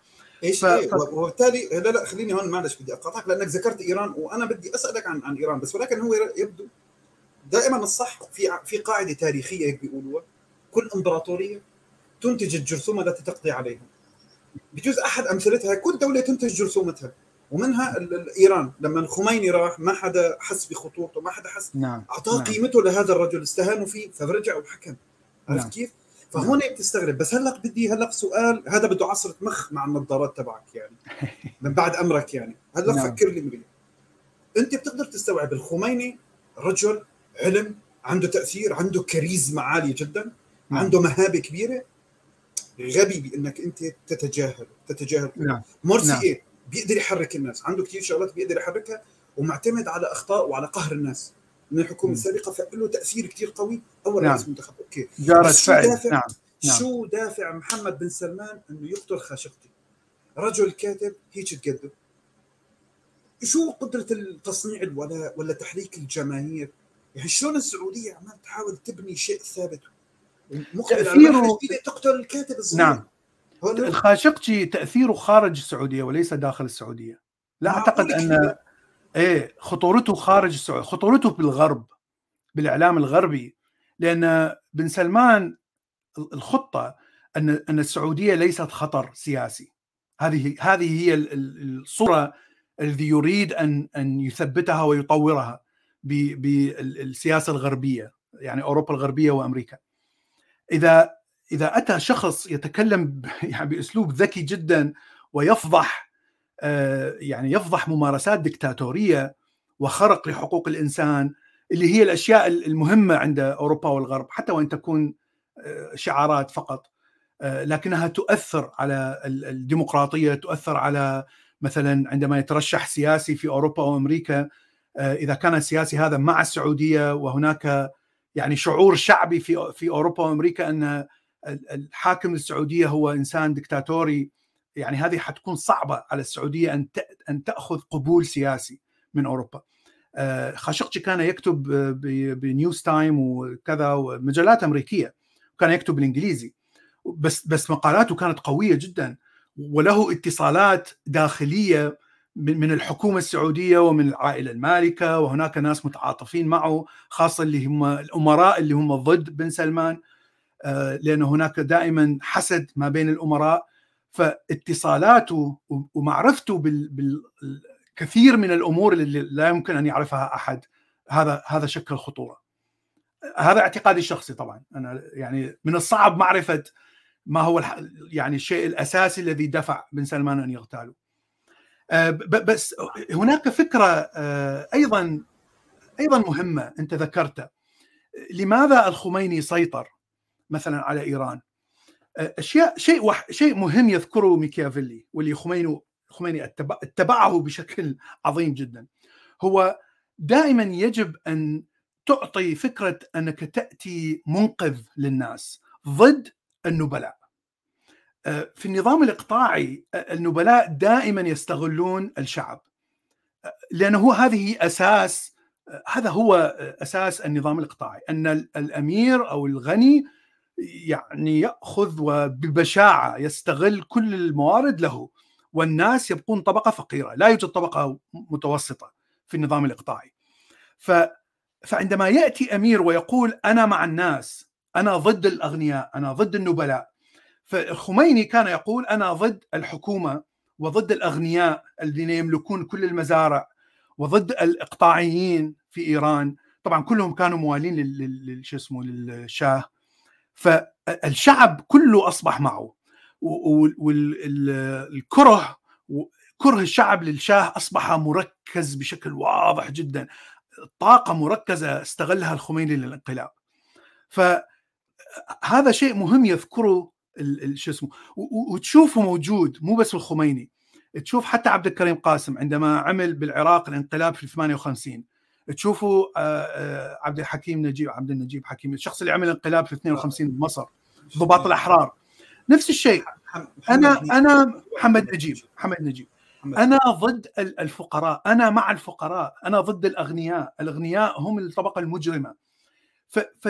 [SPEAKER 1] إيش
[SPEAKER 2] ف-
[SPEAKER 1] إيه؟
[SPEAKER 2] ف-
[SPEAKER 1] وبالتالي لا لا خليني هون معلش بدي أقاطعك لأنك ذكرت إيران وأنا بدي أسألك عن عن إيران بس ولكن هو يبدو دائما الصح في في قاعدة تاريخية هيك بيقولوها. كل إمبراطورية تنتج الجرثومة التي تقضي عليها. بجوز أحد أمثلتها كل دولة تنتج جرثومتها. ومنها إيران لما خميني راح ما حدا حس بخطورته ما حدا حس
[SPEAKER 2] نعم
[SPEAKER 1] أعطاه
[SPEAKER 2] نعم.
[SPEAKER 1] قيمته لهذا الرجل استهانوا فيه فرجع وحكم عرفت
[SPEAKER 2] نعم.
[SPEAKER 1] كيف؟ فهون بتستغرب بس هلا بدي هلا سؤال هذا بده عصره مخ مع النظارات تبعك يعني [LAUGHS] من بعد أمرك يعني هلا
[SPEAKER 2] نعم.
[SPEAKER 1] فكر لي مريض أنت بتقدر تستوعب الخميني رجل علم عنده تأثير عنده كاريزما عالية جدا
[SPEAKER 2] نعم.
[SPEAKER 1] عنده مهابة كبيرة غبي بأنك أنت تتجاهل تتجاهل
[SPEAKER 2] نعم
[SPEAKER 1] مرسي
[SPEAKER 2] نعم.
[SPEAKER 1] إيه بيقدر يحرك الناس. عنده كثير شغلات بيقدر يحركها ومعتمد على أخطاء وعلى قهر الناس. من
[SPEAKER 2] الحكومة.
[SPEAKER 1] السابقة فله تأثير كثير قوي. أول
[SPEAKER 2] نعم.
[SPEAKER 1] رئيس منتخب. أوكي.
[SPEAKER 2] جارة
[SPEAKER 1] شو
[SPEAKER 2] فعل.
[SPEAKER 1] دافع؟
[SPEAKER 2] نعم. نعم.
[SPEAKER 1] شو دافع محمد بن سلمان إنه يقتل خاشقجي رجل كاتب هيك تقدم. شو قدرة التصنيع الولاء ولا تحريك الجماهير؟ يعني شلون السعودية عمال تحاول تبني شيء ثابت؟ جديدة تقتل الكاتب الصغير.
[SPEAKER 2] نعم.
[SPEAKER 1] هون
[SPEAKER 2] الخاشقجي تأثيره خارج السعودية وليس داخل السعودية. لا أعتقد
[SPEAKER 1] أن؟
[SPEAKER 2] إيه خطورته خارج السعودية خطورته بالغرب بالإعلام الغربي. لأن بن سلمان الخطة أن أن السعودية ليست خطر سياسي. هذه هذه هي ال- ال- الصورة الذي يريد أن أن يثبتها ويطورها بالسياسة الغربية يعني أوروبا الغربية وأمريكا. إذا إذا أتى شخص يتكلم يعني بأسلوب ذكي جدا ويفضح آه، يعني يفضح ممارسات دكتاتورية وخرق لحقوق الإنسان اللي هي الأشياء المهمة عند أوروبا والغرب حتى وإن تكون آه، شعارات فقط آه، لكنها تؤثر على ال- الديمقراطية تؤثر على مثلا عندما يترشح سياسي في أوروبا وأمريكا إذا كان السياسي هذا مع السعودية وهناك يعني شعور شعبي في في أوروبا وأمريكا أن الحاكم السعوديه هو إنسان دكتاتوري. يعني هذه حتكون صعبة على السعودية أن أن تأخذ قبول سياسي من أوروبا. آه، خاشقجي كان يكتب آه، بنيوز تايم وكذا ومجلات أمريكية. كان يكتب بالإنجليزي. بس بس مقالاته كانت قوية جدا. وله اتصالات داخلية من من الحكومة السعودية ومن العائلة المالكة. وهناك ناس متعاطفين معه خاصة اللي هم الأمراء اللي هم ضد بن سلمان. آه، لأن هناك دائما حسد ما بين الأمراء فاتصالاته ومعرفته بالكثير من الأمور اللي لا يمكن أن يعرفها أحد هذا هذا شكل خطوره. هذا اعتقادي الشخصي طبعا أنا يعني من الصعب معرفة ما هو يعني الشيء الأساسي الذي دفع بن سلمان أن يغتاله. آه، بس هناك فكرة آه، أيضا أيضا مهمة أنت ذكرتها. لماذا الخميني سيطر مثلا على إيران؟ أشياء شيء وح شيء مهم يذكره ميكيافيلي واللي خميني خميني اتبع اتبعه بشكل عظيم جدا. هو دائما يجب أن تعطي فكرة أنك تأتي منقذ للناس ضد النبلاء. آه، في النظام الإقطاعي آه، النبلاء دائما يستغلون الشعب. لأنه هذه أساس هذا هو أساس النظام الإقطاعي. أن ال- الأمير أو الغني يعني يأخذ وببشاعة يستغل كل الموارد له والناس يبقون طبقة فقيرة، لا يوجد طبقة متوسطة في النظام الإقطاعي. ف فعندما يأتي أمير ويقول أنا مع الناس، أنا ضد الأغنياء، أنا ضد النبلاء. فالخميني كان يقول أنا ضد الحكومة وضد الأغنياء الذين يملكون كل المزارع وضد الإقطاعيين في إيران، طبعا كلهم كانوا موالين لل- اسمه للشاه فالشعب كله أصبح معه والكره كره الشعب للشاه أصبح مركز بشكل واضح جدا طاقة مركزة استغلها الخميني للانقلاب. فهذا شيء مهم يذكره شو اسمه وتشوفه موجود مو بس الخميني. تشوف حتى عبد الكريم قاسم عندما عمل بالعراق الانقلاب في 58 تشوفوا آه، آه، عبد الحكيم نجيب عبد النجيب حكيم الشخص اللي عمل انقلاب في 52 بمصر ضباط الأحرار. نفس الشيء. أنا أنا محمد نجيب محمد نجيب. أنا ضد ال- الفقراء. أنا مع الفقراء. أنا ضد الأغنياء. الأغنياء هم الطبقة المجرمة. ف... ف...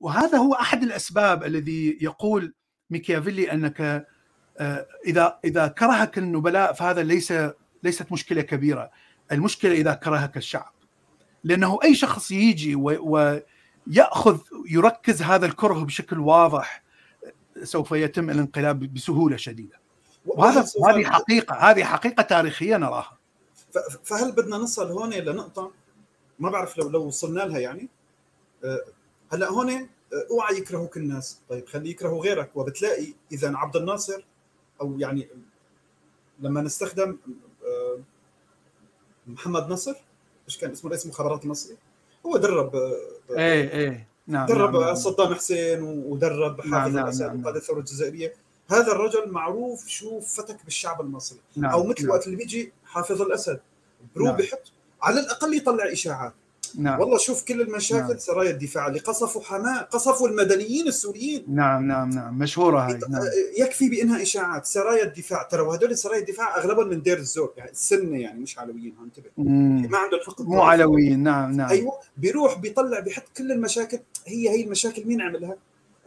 [SPEAKER 2] وهذا هو أحد الأسباب الذي يقول ميكيافيلي أنك آه، اذا إذا كرهك النبلاء فهذا ليس ليست مشكلة كبيرة. المشكلة إذا كرهك الشعب. لأنه أي شخص يجي وياخذ يركز هذا الكره بشكل واضح سوف يتم الانقلاب بسهولة شديدة. وهذا هذه حقيقة هذه حقيقة تاريخية نراها.
[SPEAKER 1] فهل بدنا نصل هون لنقطه ما بعرف لو لو وصلنا لها يعني. أه، هلأ هون أه، أوعى يكرهوك الناس. طيب خلي يكرهوا غيرك. وبتلاقي إذا عبد الناصر أو يعني لما نستخدم أه، محمد نصر إيش كان اسمه؟ رئيس المخابرات المصري. هو درب
[SPEAKER 2] إيه إيه.
[SPEAKER 1] نعم درب نعم, نعم. صدام حسين ودرب حافظ نعم الأسد نعم وقاد الثورة الجزائرية. هذا الرجل معروف شو فتك بالشعب المصري. نعم أو مثل نعم. وقت اللي بيجي حافظ الأسد. بروح نعم. بحط على الأقل يطلع إشاعات. نعم والله شوف كل المشاكل نعم. سرايا الدفاع اللي قصفوا حماة قصفوا المدنيين السوريين
[SPEAKER 2] نعم نعم نعم مشهورة هاي نعم.
[SPEAKER 1] يكفي بانها إشاعات سرايا الدفاع ترى وهدول سرايا الدفاع اغلبهم من دير الزور يعني السنة يعني مش علويين انتبه ما عندهم حق
[SPEAKER 2] مو علويين نعم نعم
[SPEAKER 1] أيوه بيروح بيطلع بيحط كل المشاكل هي هي المشاكل مين عملها؟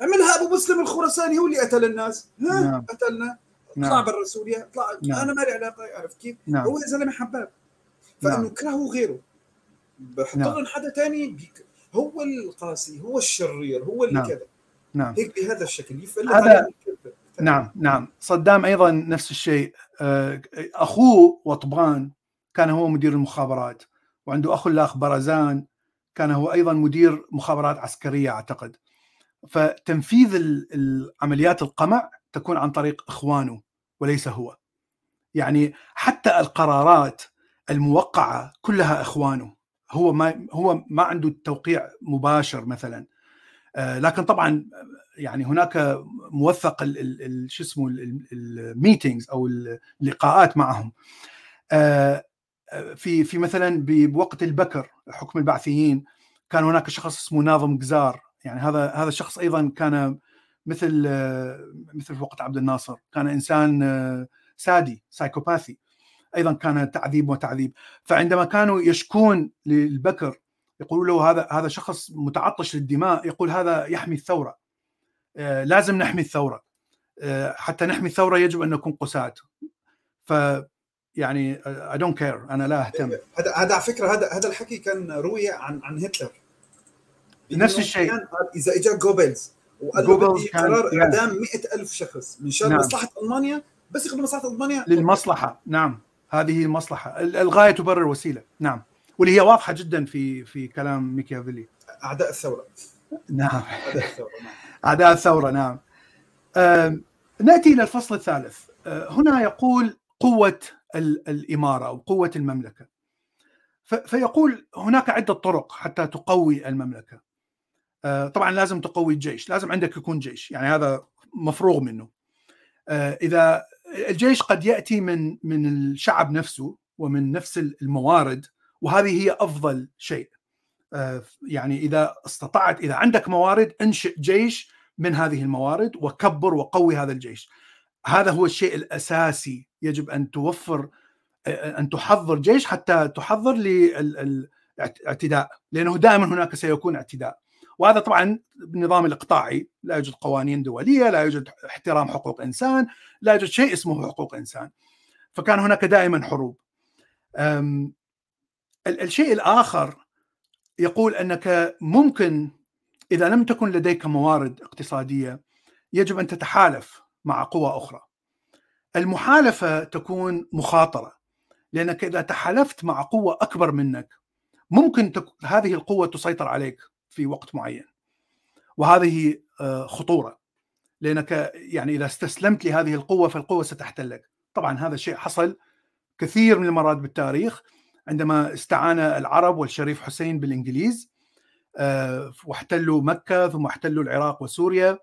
[SPEAKER 1] عملها أبو مسلم الخراساني هو اللي قتل الناس ها نعم. قتلنا نعم. اطلع برا سوريا اطلع نعم. أنا ما لي علاقة عرفت كيف؟ نعم. هو زلمة حباب فإنه نعم. كرهوا غيره بحط نعم. لهم حدا ثاني بيك... هو القاسي هو الشرير هو اللي نعم. كذا. نعم. هيك بهذا الشكل.
[SPEAKER 2] هذا نعم نعم. صدام أيضا نفس الشيء. آه، أخوه وطبان كان هو مدير المخابرات وعنده اخو الاخ برزان كان هو أيضا مدير مخابرات عسكرية أعتقد. فتنفيذ العمليات القمع تكون عن طريق إخوانه وليس هو. يعني حتى القرارات الموقعة كلها إخوانه. هو ما هو ما عنده توقيع مباشر مثلا. آه، لكن طبعا يعني هناك موثق شو اسمه الميتينجز أو اللقاءات معهم. آه، في في مثلا بوقت البكر حكم البعثيين كان هناك شخص اسمه ناظم جزار. يعني هذا هذا الشخص أيضا كان مثل مثل في وقت عبد الناصر. كان إنسان آه، سادي psychopathy أيضا كان تعذيب وتعذيب. فعندما كانوا يشكون للبكر يقولوا له هذا هذا شخص متعطش للدماء يقول هذا يحمي الثورة. آه، لازم نحمي الثورة. آه، حتى نحمي الثورة يجب أن نكون قساة. ف يعني I don't care أنا لا أهتم.
[SPEAKER 1] هذا هذا على فكرة هذا هذا الحكي كان روي عن عن هتلر.
[SPEAKER 2] نفس الشيء.
[SPEAKER 1] إذا اجى جوبلز وقال له قرار إعدام 100000 شخص من شان نعم. مصلحة ألمانيا بس يخدم مصلحة ألمانيا.
[SPEAKER 2] للمصلحة. نعم. هذه المصلحة. الغاية تبرر الوسيله نعم. واللي هي واضحة جدا في في كلام ميكيافيلي.
[SPEAKER 1] أعداء الثورة.
[SPEAKER 2] نعم. أعداء الثورة نعم. [LAUGHS] أعداء الثورة نعم. نأتي إلى الفصل الثالث. آه هنا يقول قوة الإمارة أو قوة المملكة. فيقول هناك عدة طرق حتى تقوي المملكة. آه طبعا لازم تقوي الجيش. لازم عندك يكون جيش. يعني هذا مفروغ منه. آه إذا الجيش قد يأتي من من الشعب نفسه ومن نفس الموارد وهذه هي أفضل شيء. آه، يعني إذا استطعت إذا عندك موارد انشئ جيش من هذه الموارد وكبر وقوي هذا الجيش. هذا هو الشيء الأساسي يجب أن توفر آه، أن تحضر جيش حتى تحضر للاعتداء لأنه دائما هناك سيكون اعتداء. وهذا طبعا بالنظام الإقطاعي. لا يوجد قوانين دولية لا يوجد احترام حقوق إنسان لا يوجد شيء اسمه حقوق إنسان. فكان هناك دائما حروب. الشيء الآخر يقول أنك ممكن إذا لم تكن لديك موارد اقتصادية يجب أن تتحالف مع قوى أخرى. المحالفة تكون مخاطرة لأنك إذا تحالفت مع قوة أكبر منك ممكن تك... هذه القوة تسيطر عليك. في وقت معين. وهذه آه، خطورة. لأنك يعني إذا استسلمت لهذه القوة فالقوة ستحتلك. طبعا هذا الشيء حصل كثير من المرات بالتاريخ عندما استعان العرب والشريف حسين بالإنجليز آه، واحتلوا مكة ثم احتلوا العراق وسوريا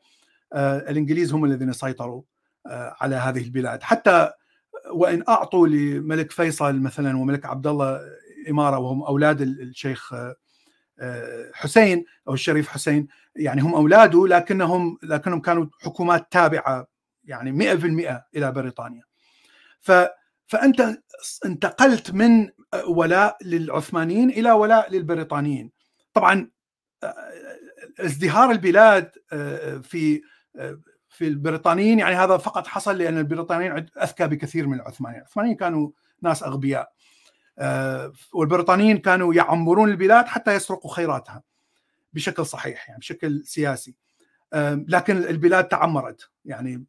[SPEAKER 2] آه، الإنجليز هم الذين سيطروا على هذه البلاد. حتى وإن أعطوا لملك فيصل مثلا وملك عبد الله إمارة وهم أولاد الشيخ حسين أو الشريف حسين يعني هم أولاده لكنهم لكنهم كانوا حكومات تابعة يعني 100% إلى بريطانيا. ف فأنت انتقلت من ولاء للعثمانيين إلى ولاء للبريطانيين. طبعا ازدهار البلاد في في البريطانيين يعني هذا فقط حصل لأن البريطانيين أذكى بكثير من العثمانيين، العثمانيين كانوا ناس أغبياء. آه، والبريطانيين كانوا يعمرون البلاد حتى يسرقوا خيراتها بشكل صحيح يعني بشكل سياسي. لكن البلاد تعمرت يعني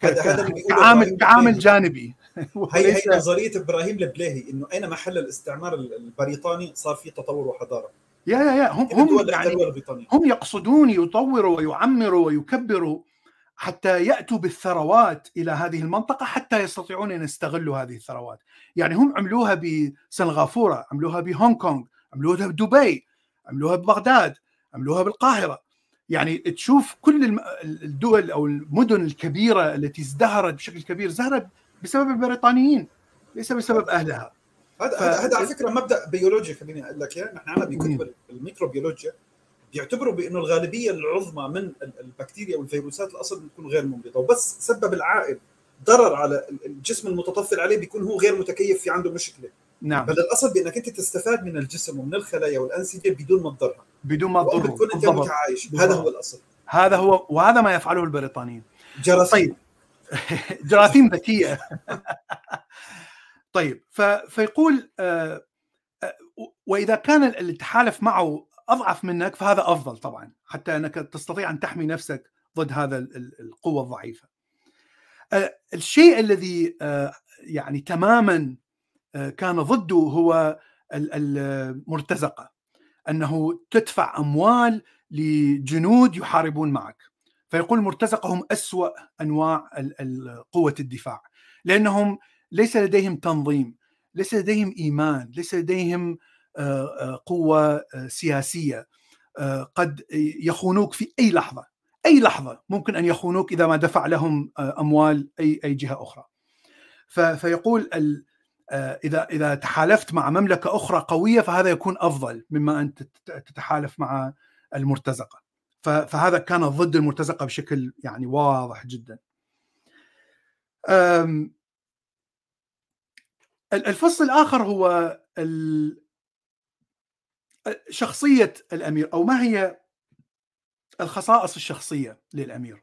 [SPEAKER 2] [LAUGHS] كعامل كعامل جانبي. [LAUGHS]
[SPEAKER 1] هي هي نظرية إبراهيم البليهي إنه أين محل الاستعمار البريطاني صار في تطور وحضارة.
[SPEAKER 2] يا يا يا هم هم يعني هم يقصدون يطوروا ويعمروا ويكبروا حتى يأتوا بالثروات إلى هذه المنطقة حتى يستطيعون أن يستغلوا هذه الثروات، يعني هم عملوها بسنغافورة، عملوها بهونغ كونغ، عملوها بدبي، عملوها ببغداد، عملوها بالقاهرة، يعني تشوف كل الدول أو المدن الكبيرة التي ازدهرت بشكل كبير ازدهرت بسبب البريطانيين ليس بسبب أهلها.
[SPEAKER 1] هذا ف... هذا على فكرة مبدأ بيولوجي خليني أقول لك إياه. نحن عندنا بكتب الميكروبيولوجيا. بيعتبروا بأنه الغالبية العظمى من البكتيريا والفيروسات الأصل بتكون غير ممرضه وبس سبب العائد ضرر على الجسم المتطفل عليه بيكون هو غير متكيف في عنده مشكلة.
[SPEAKER 2] نعم.
[SPEAKER 1] بل الأصل بأنك أنت تستفاد من الجسم ومن الخلايا والأنسجة بدون ما تضرها
[SPEAKER 2] بدون ما تضرها
[SPEAKER 1] تكون أنت متعايش. هذا هو الأصل.
[SPEAKER 2] هذا هو وهذا ما يفعله البريطانيين.
[SPEAKER 1] جراثيم. طيب. [LAUGHS]
[SPEAKER 2] جراثيم ذكية. [LAUGHS] طيب فيقول آه، آه، وإذا كان التحالف معه أضعف منك فهذا أفضل طبعا حتى أنك تستطيع أن تحمي نفسك ضد هذا القوة الضعيفة. آه، الشيء الذي يعني تماما كان ضده هو المرتزقة أنه تدفع أموال لجنود يحاربون معك فيقول المرتزقه هم أسوأ أنواع قوة الدفاع لأنهم ليس لديهم تنظيم ليس لديهم إيمان ليس لديهم قوة سياسية قد يخونوك في أي لحظة أي لحظة ممكن أن يخونوك إذا ما دفع لهم أموال أي أي جهة أخرى. فيقول إذا إذا تحالفت مع مملكة أخرى قوية فهذا يكون أفضل مما أن تتحالف مع المرتزقة. فهذا كان ضد المرتزقة بشكل يعني واضح جدا. الفصل الآخر هو شخصية الأمير أو ما هي الخصائص الشخصية للأمير؟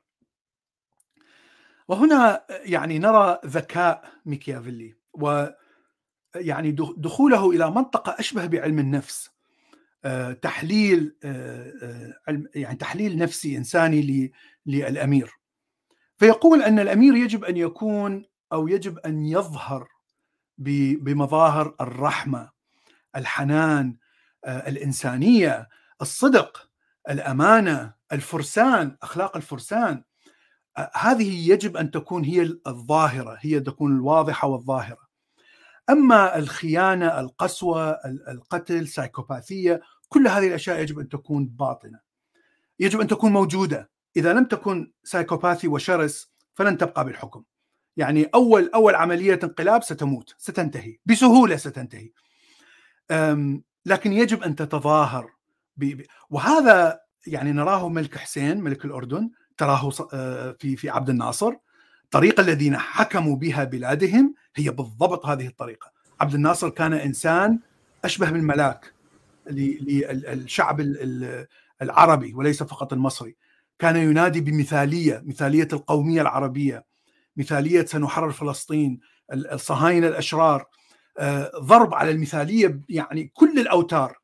[SPEAKER 2] وهنا يعني نرى ذكاء ميكيافيلي و يعني دخوله إلى منطقة أشبه بعلم النفس آه، تحليل آه، آه، يعني تحليل نفسي إنساني للأمير. فيقول أن الأمير يجب أن يكون أو يجب أن يظهر بمظاهر الرحمة الحنان الإنسانية الصدق الأمانة الفرسان أخلاق الفرسان. هذه يجب أن تكون هي الظاهرة هي تكون الواضحة والظاهرة. أما الخيانة القسوة القتل سايكوباثية كل هذه الأشياء يجب أن تكون باطنة. يجب أن تكون موجودة. إذا لم تكن سايكوباثي وشرس فلن تبقى بالحكم. يعني اول أول عملية انقلاب ستموت ستنتهي. بسهولة ستنتهي. لكن يجب أن تتظاهر وهذا يعني نراه ملك حسين ملك الأردن تراه آه، في في عبد الناصر. الطريقة الذين حكموا بها بلادهم هي بالضبط هذه الطريقة. عبد الناصر كان إنسان أشبه بالملاك للشعب العربي وليس فقط المصري. كان ينادي بمثالية مثالية القومية العربية مثالية سنحرر فلسطين الصهاينة الأشرار. ضرب على المثالية يعني كل الأوتار.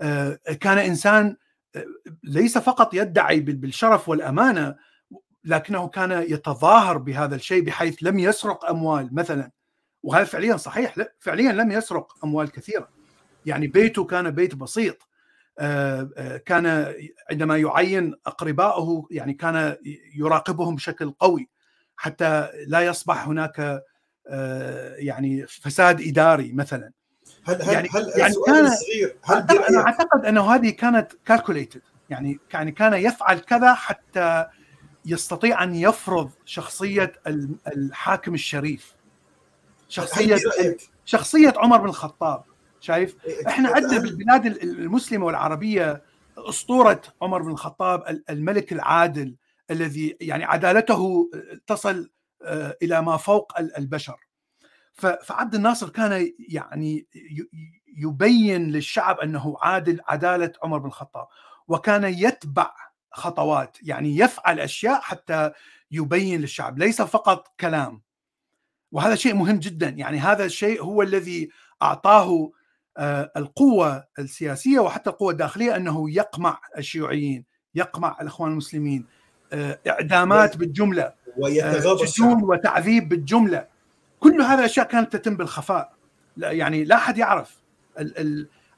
[SPEAKER 2] آه، كان إنسان آه، ليس فقط يدعي بالشرف والأمانة لكنه كان يتظاهر بهذا الشيء بحيث لم يسرق أموال مثلا. وهذا فعليا صحيح فعليا لم يسرق أموال كثيرة. يعني بيته كان بيت بسيط. كان عندما يعين اقربائه يعني كان يراقبهم بشكل قوي حتى لا يصبح هناك يعني فساد إداري مثلا.
[SPEAKER 1] هل هل يعني هل يعني كان صغير هل
[SPEAKER 2] أنا أعتقد أنه هذه كانت كالكوليتد يعني يعني كان يفعل كذا حتى يستطيع أن يفرض شخصية الحاكم الشريف. شخصية شخصية عمر بن الخطاب شايف؟ إيه، إحنا عندنا بالبلاد المسلمة والعربية أسطورة عمر بن الخطاب الملك العادل الذي يعني عدالته تصل آه، إلى ما فوق البشر. فعبد الناصر كان يعني يبين للشعب أنه عادل عدالة عمر بن الخطاب وكان يتبع خطوات يعني يفعل أشياء حتى يبين للشعب ليس فقط كلام. وهذا شيء مهم جدا يعني هذا الشيء هو الذي أعطاه القوة السياسية وحتى القوة الداخلية أنه يقمع الشيوعيين يقمع الإخوان المسلمين إعدامات
[SPEAKER 1] بالجملة.
[SPEAKER 2] سجون وتعذيب بالجملة. كل هذه الأشياء كانت تتم بالخفاء. لا يعني لا أحد يعرف.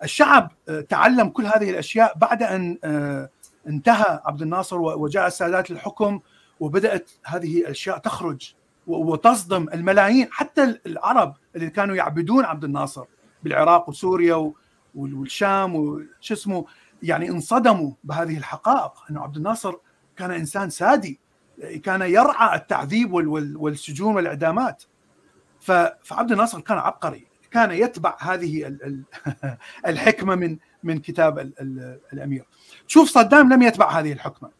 [SPEAKER 2] الشعب تعلم كل هذه الأشياء بعد أن انتهى عبد الناصر وجاء السادات للحكم وبدأت هذه الأشياء تخرج وتصدم الملايين حتى العرب اللي كانوا يعبدون عبد الناصر بالعراق وسوريا والشام وش اسمه يعني انصدموا بهذه الحقائق. أنه عبد الناصر كان إنسان سادي. كان يرعى التعذيب والسجون والإعدامات. فعبد الناصر كان عبقري كان يتبع هذه [LAUGHS] الحكمة من من كتاب الأمير. شوف صدام لم يتبع هذه الحكمة.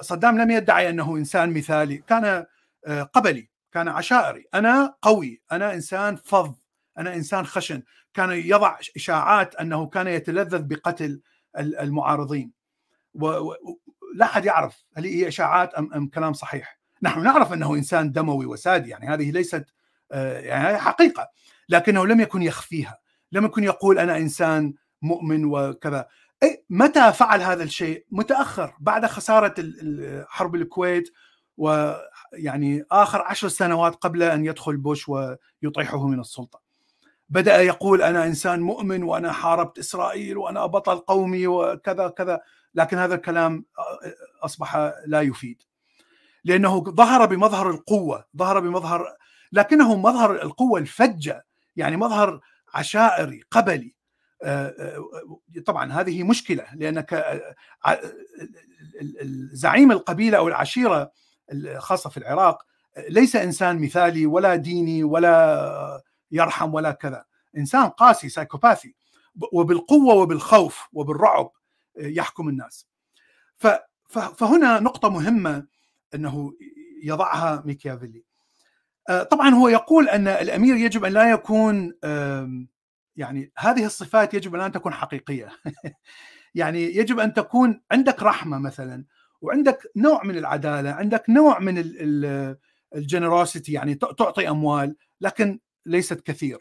[SPEAKER 2] صدام لم يدعي أنه إنسان مثالي. كان قبلي كان عشائري. أنا قوي أنا إنسان فظ أنا إنسان خشن. كان يضع إشاعات أنه كان يتلذذ بقتل المعارضين. ولا أحد يعرف هل هي إشاعات ام أم كلام صحيح. نحن نعرف أنه إنسان دموي وسادي يعني هذه ليست يعني حقيقة لكنه لم يكن يخفيها لم يكن يقول أنا إنسان مؤمن وكذا. متى فعل هذا الشيء؟ متأخر بعد خسارة حرب الكويت ويعني آخر عشر سنوات قبل أن يدخل بوش ويطيحه من السلطة. بدأ يقول أنا إنسان مؤمن وأنا حاربت إسرائيل وأنا بطل قومي وكذا كذا لكن هذا الكلام أصبح لا يفيد. لأنه ظهر بمظهر القوة ظهر بمظهر لكنه مظهر القوة الفجة يعني مظهر عشائري قبلي. طبعا هذه مشكلة لأنك زعيم القبيلة أو العشيرة خاصة في العراق ليس إنسان مثالي ولا ديني ولا يرحم ولا كذا. إنسان قاسي سايكوباثي وبالقوة وبالخوف وبالرعب يحكم الناس. فهنا نقطة مهمة أنه يضعها ميكيافيلي. طبعا هو يقول أن الأمير يجب أن لا يكون يعني هذه الصفات يجب أن تكون حقيقية. [LAUGHS] يعني يجب أن تكون عندك رحمة مثلا وعندك نوع من العدالة عندك نوع من الجنروسيتي يعني تعطي أموال لكن ليست كثير.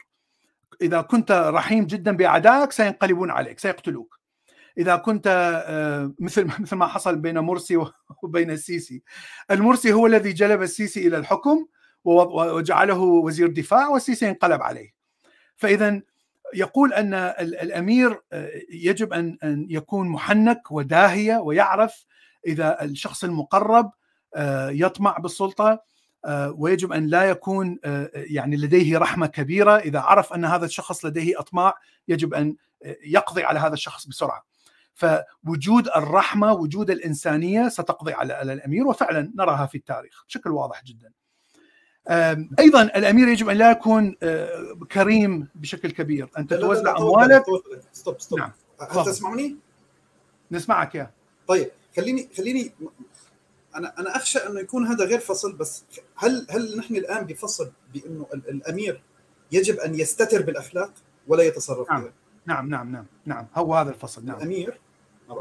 [SPEAKER 2] إذا كنت رحيم جدا بأعدائك سينقلبون عليك سيقتلوك. إذا كنت مثل مثل ما حصل بين مرسي [LAUGHS] وبين السيسي المرسي هو الذي جلب السيسي إلى الحكم وجعله وزير دفاع والسيسي انقلب عليه. فاذا يقول أن الأمير يجب ان أن يكون محنك وداهية ويعرف إذا الشخص المقرب يطمع بالسلطة ويجب أن لا يكون يعني لديه رحمة كبيرة. إذا عرف أن هذا الشخص لديه أطماع يجب أن يقضي على هذا الشخص بسرعة. فوجود الرحمة وجود الإنسانية ستقضي على الأمير وفعلا نراها في التاريخ بشكل واضح جدا. أيضا الأمير يجب أن لا يكون كريم بشكل كبير. أنت توزع أموالك.
[SPEAKER 1] stop stop. نعم. هل تسمعني؟
[SPEAKER 2] نسمعك yeah.
[SPEAKER 1] طيب خليني خليني أنا أنا أخشى إنه يكون هذا غير فصل بس هل هل نحن الآن بفصل بإنه الأمير يجب أن يستتر بالأخلاق ولا يتصرف
[SPEAKER 2] نعم. بها؟ نعم نعم نعم نعم. هو هذا الفصل نعم.
[SPEAKER 1] الأمير؟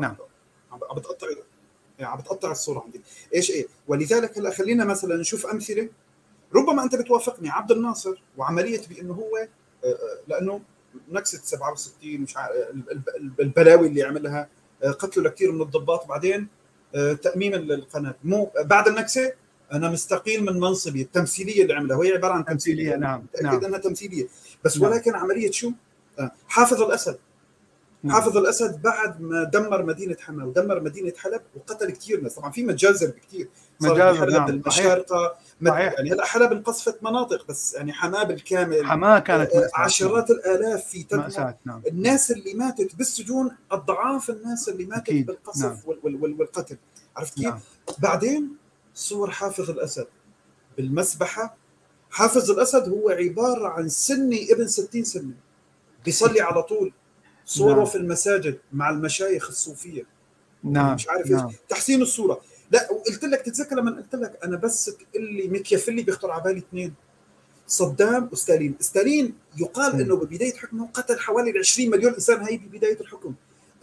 [SPEAKER 2] نعم.
[SPEAKER 1] عم بتقطع يعني عم بتقطع الصورة عندي. إيش إيه؟ ولذلك هلأ خلينا مثلا نشوف أمثلة. ربما أنت بتوافقني عبد الناصر وعملية بإنه هو لأنه نكسة 67 مش البلاوي اللي عملها قتلوا لكثير من الضباط. بعدين تأميم القناة مو بعد النكسه أنا مستقيل من منصبي التمثيلية اللي عملها وهي عبارة عن
[SPEAKER 2] تمثيلية نعم
[SPEAKER 1] تاكد
[SPEAKER 2] نعم.
[SPEAKER 1] أنها تمثيلية بس نعم. ولكن عملية شو؟ حافظ الأسد نعم. حافظ الأسد بعد ما دمر مدينة حما ودمر مدينة حلب وقتل كثير ناس طبعا في مجازر بكثير
[SPEAKER 2] مجازر نعم.
[SPEAKER 1] المشارقة صحيح. يعني هلا حلب انقصفت مناطق بس يعني حماة بالكامل
[SPEAKER 2] حماة كانت
[SPEAKER 1] مأساة. عشرات الآلاف في
[SPEAKER 2] تدمر
[SPEAKER 1] نعم. الناس اللي ماتت بالسجون أضعاف الناس اللي ماتت أكيد. بالقصف نعم. وال وال والقتل عرفت كيف؟ نعم. بعدين صور حافظ الأسد بالمسبحة حافظ الأسد هو عبارة عن سني ابن 60 سنة بيصلي على طول صوره نعم. في المساجد مع المشايخ الصوفية
[SPEAKER 2] نعم
[SPEAKER 1] مش عارف
[SPEAKER 2] نعم.
[SPEAKER 1] إيش تحسين الصورة لا وقلت لك تتذكر لما قلت لك أنا بس تقول لي ميكيافيلي بيخطر على بالي اثنين صدام وستالين. ستالين يقال إنه ببداية حكمه قتل حوالي 20 مليون إنسان هي ببدايه الحكم.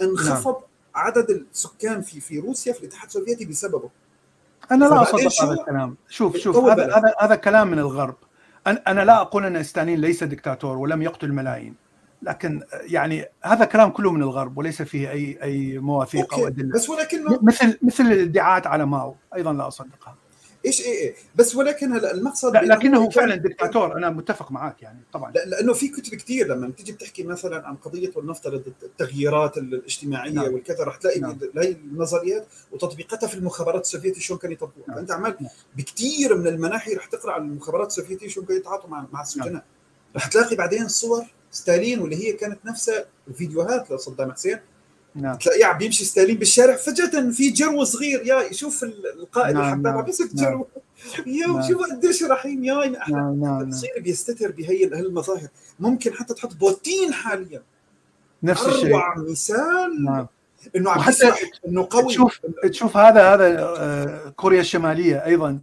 [SPEAKER 1] انخفض نعم. عدد السكان في في روسيا في الاتحاد السوفيتي بسببه.
[SPEAKER 2] أنا لا أصدق هذا الكلام. شوف شوف هذا هذا هذا كلام من الغرب. أنا لا أقول أن ستالين ليس دكتاتور ولم يقتل ملايين لكن يعني هذا كلام كله من الغرب وليس فيه اي أي مواثيق أو أدلة
[SPEAKER 1] بس ولكنه
[SPEAKER 2] مثل مثل الادعاءات على ماو أيضا لا أصدقها
[SPEAKER 1] إيش إيه إيه بس ولكن هلا المقصد
[SPEAKER 2] لا لكنه فعلا دكتاتور أنا متفق معك يعني طبعا
[SPEAKER 1] لا لأنه في كتب كثير لما تيجي بتحكي مثلا عن قضية ولنفترض التغييرات الاجتماعية نعم. والكذا رح تلاقي نعم. هي النظريات وتطبيقاتها في المخابرات السوفيتيه شلون كانوا يطبقوها نعم. فأنت عمال نعم. بكثير من المناحي رح تقرأ عن المخابرات السوفيتيه شلون كانوا يتعاطوا مع مع السجناء نعم. رح تلاقي بعدين صور ستالين واللي هي كانت نفسها فيديوهات لصدام حسين. نعم. تلاقيه عم بيمشي ستالين بالشارع فجأة في جرو صغير. يا شوف القائد نعم الحباب عم يمسك نعم. جرو يا نعم. شوف قديش رحيم يا نعم نعم تصير بيستتر بهي هالمظاهر. ممكن حتى تحط بوتين حاليا.
[SPEAKER 2] نفس الشيء.
[SPEAKER 1] اروع مثال
[SPEAKER 2] نعم.
[SPEAKER 1] إنه عم إنه قوي.
[SPEAKER 2] تشوف تشوف هذا هذا آه، كوريا الشمالية أيضا.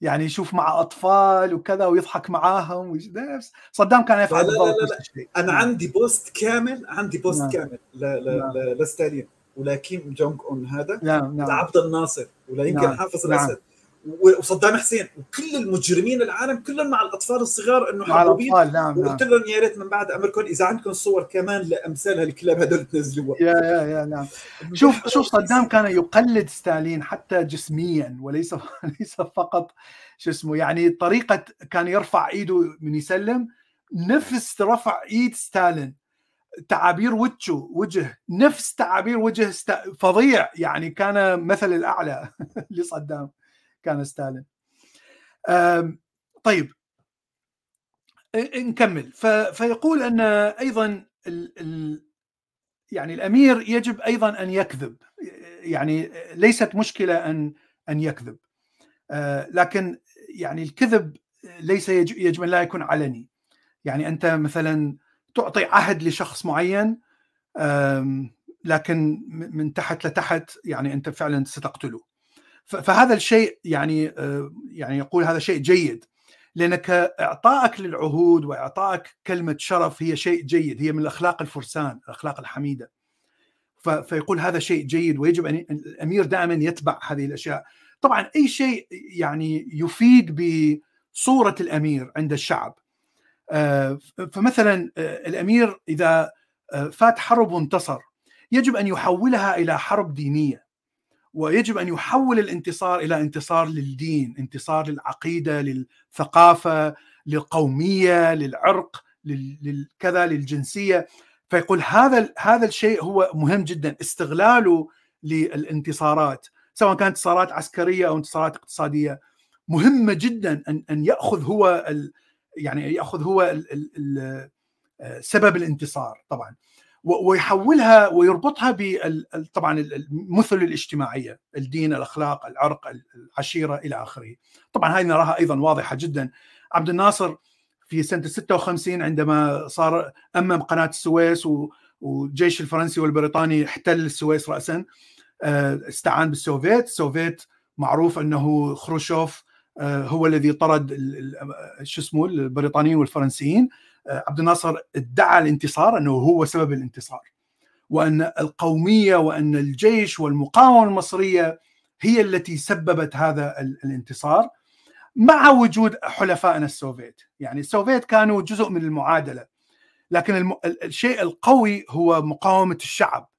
[SPEAKER 2] يعني يشوف مع أطفال وكذا ويضحك معاهم نفس صدام كان يفعل
[SPEAKER 1] لا لا لا, لا. الشيء. أنا نعم. عندي post كامل عندي post نعم. كامل ل ل نعم. لستالين ولكيم جونج أون هذا
[SPEAKER 2] نعم نعم
[SPEAKER 1] لعبد الناصر ولا يمكن نعم. حافظ الأسد نعم. وصدام حسين وكل المجرمين العالم كلهم مع الأطفال الصغار إنه
[SPEAKER 2] حبوبين نعم نعم.
[SPEAKER 1] وقلت لهم يا ريت من بعد امركم إذا عندكم صور كمان لأمثال هالكلاب هدول تنزلوها.
[SPEAKER 2] يا يا يا نعم. شوف شوف صدام كان يقلد ستالين حتى جسميا وليس [LAUGHS] ليس فقط شو اسمه يعني طريقة كان يرفع إيده من يسلم نفس رفع إيد ستالين. تعابير وجهه وجه نفس تعابير وجه فظيع يعني كان مثل الأعلى [LAUGHS] لصدام. كان ستالين. طيب. نكمل. فيقول أن أيضا ال ال يعني الأمير يجب أيضا أن يكذب. يعني ليست مشكلة ان أن يكذب. لكن يعني الكذب ليس يجب أن لا يكون علني. يعني أنت مثلا تعطي عهد لشخص معين لكن من تحت لتحت يعني أنت فعلا ستقتله. فهذا الشيء يعني آه، يعني يقول هذا شيء جيد لانك اعطائك للعهود وإعطائك كلمة شرف هي شيء جيد هي من الأخلاق الفرسان الأخلاق الحميدة. فيقول هذا شيء جيد ويجب أن الأمير دائما يتبع هذه الأشياء. طبعا أي شيء يعني يفيد بصورة الأمير عند الشعب آه، فمثلا آه، الأمير إذا فات حرب وانتصر يجب أن يحولها إلى حرب دينية. ويجب أن يحول الانتصار إلى انتصار للدين، انتصار للعقيدة، للثقافة، للقومية، للعرق، للكذا للجنسية، فيقول هذا هذا الشيء هو مهم جدا استغلاله للانتصارات، سواء كانت انتصارات عسكرية أو انتصارات اقتصادية، مهمه جدا ان أن يأخذ هو يعني يأخذ هو ال سبب الانتصار طبعا. ويحولها ويربطها طبعا المثل الاجتماعية، الدين، الأخلاق، العرق، العشيرة إلى آخره. طبعا هذه نراها أيضا واضحة جدا. عبد الناصر في سنة 56 عندما صار أمم قناة السويس والجيش الفرنسي والبريطاني احتل السويس راسا آه، استعان بالسوفيت، السوفيت معروف أنه خروشوف آه، هو الذي طرد شو اسمه البريطانيين والفرنسيين عبد الناصر ادعى الانتصار أنه هو سبب الانتصار وأن القومية وأن الجيش والمقاومة المصرية هي التي سببت هذا الانتصار مع وجود حلفائنا السوفيت. يعني السوفيت كانوا جزء من المعادلة لكن الشيء القوي هو مقاومة الشعب.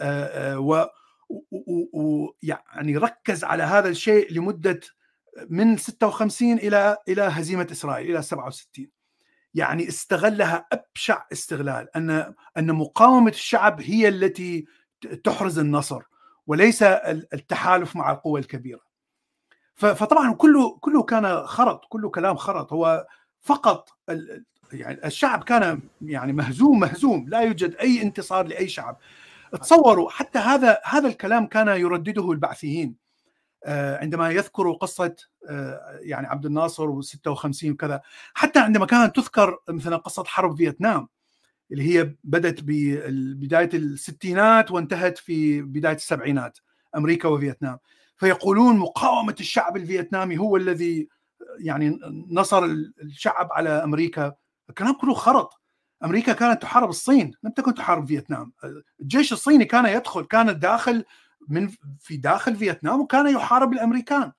[SPEAKER 2] آه، آه، ويعني ركز على هذا الشيء لمدة من 56 إلى إلى هزيمة إسرائيل إلى 67 يعني استغلها أبشع استغلال أن أن مقاومة الشعب هي التي تحرز النصر وليس التحالف مع القوى الكبيرة. فطبعا كله كله كان خرط، كله كلام خرط، هو فقط يعني الشعب كان يعني مهزوم مهزوم، لا يوجد أي انتصار لأي شعب. تصوروا حتى هذا هذا الكلام كان يردده البعثيين عندما يذكروا قصة آه، يعني عبد الناصر و56 وكذا حتى عندما كانت تذكر مثلا قصة حرب فيتنام اللي هي بدأت ببداية الستينات وانتهت في بداية السبعينات أمريكا وفيتنام. فيقولون مقاومة الشعب الفيتنامي هو الذي يعني نصر الشعب على أمريكا. الكلام كله خرط. أمريكا كانت تحارب الصين لم تكن تحارب فيتنام. الجيش الصيني كان يدخل كان داخل من في داخل فيتنام وكان يحارب الأمريكان.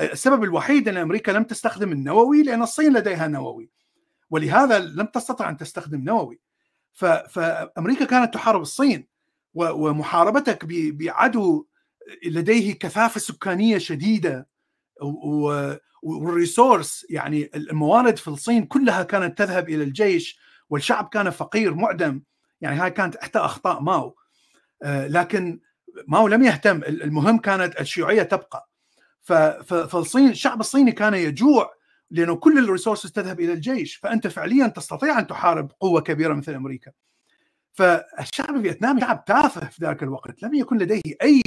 [SPEAKER 2] السبب الوحيد أن أمريكا لم تستخدم النووي لأن الصين لديها نووي. ولهذا لم تستطع أن تستخدم نووي. فأمريكا كانت تحارب الصين ومحاربتك بعدو لديه كثافة سكانية شديدة وال resource يعني الموارد في الصين كلها كانت تذهب إلى الجيش والشعب كان فقير معدم. يعني هاي كانت إحدى أخطاء ماو. آه، لكن ماو لم يهتم المهم كانت الشيوعية تبقى. فالصين الشعب الصيني كان يجوع لأنه كل ال resources تذهب إلى الجيش فأنت فعليا تستطيع أن تحارب قوة كبيرة مثل أمريكا. فالشعب الفيتنامي شعب تافه في ذاك الوقت لم يكن لديه أي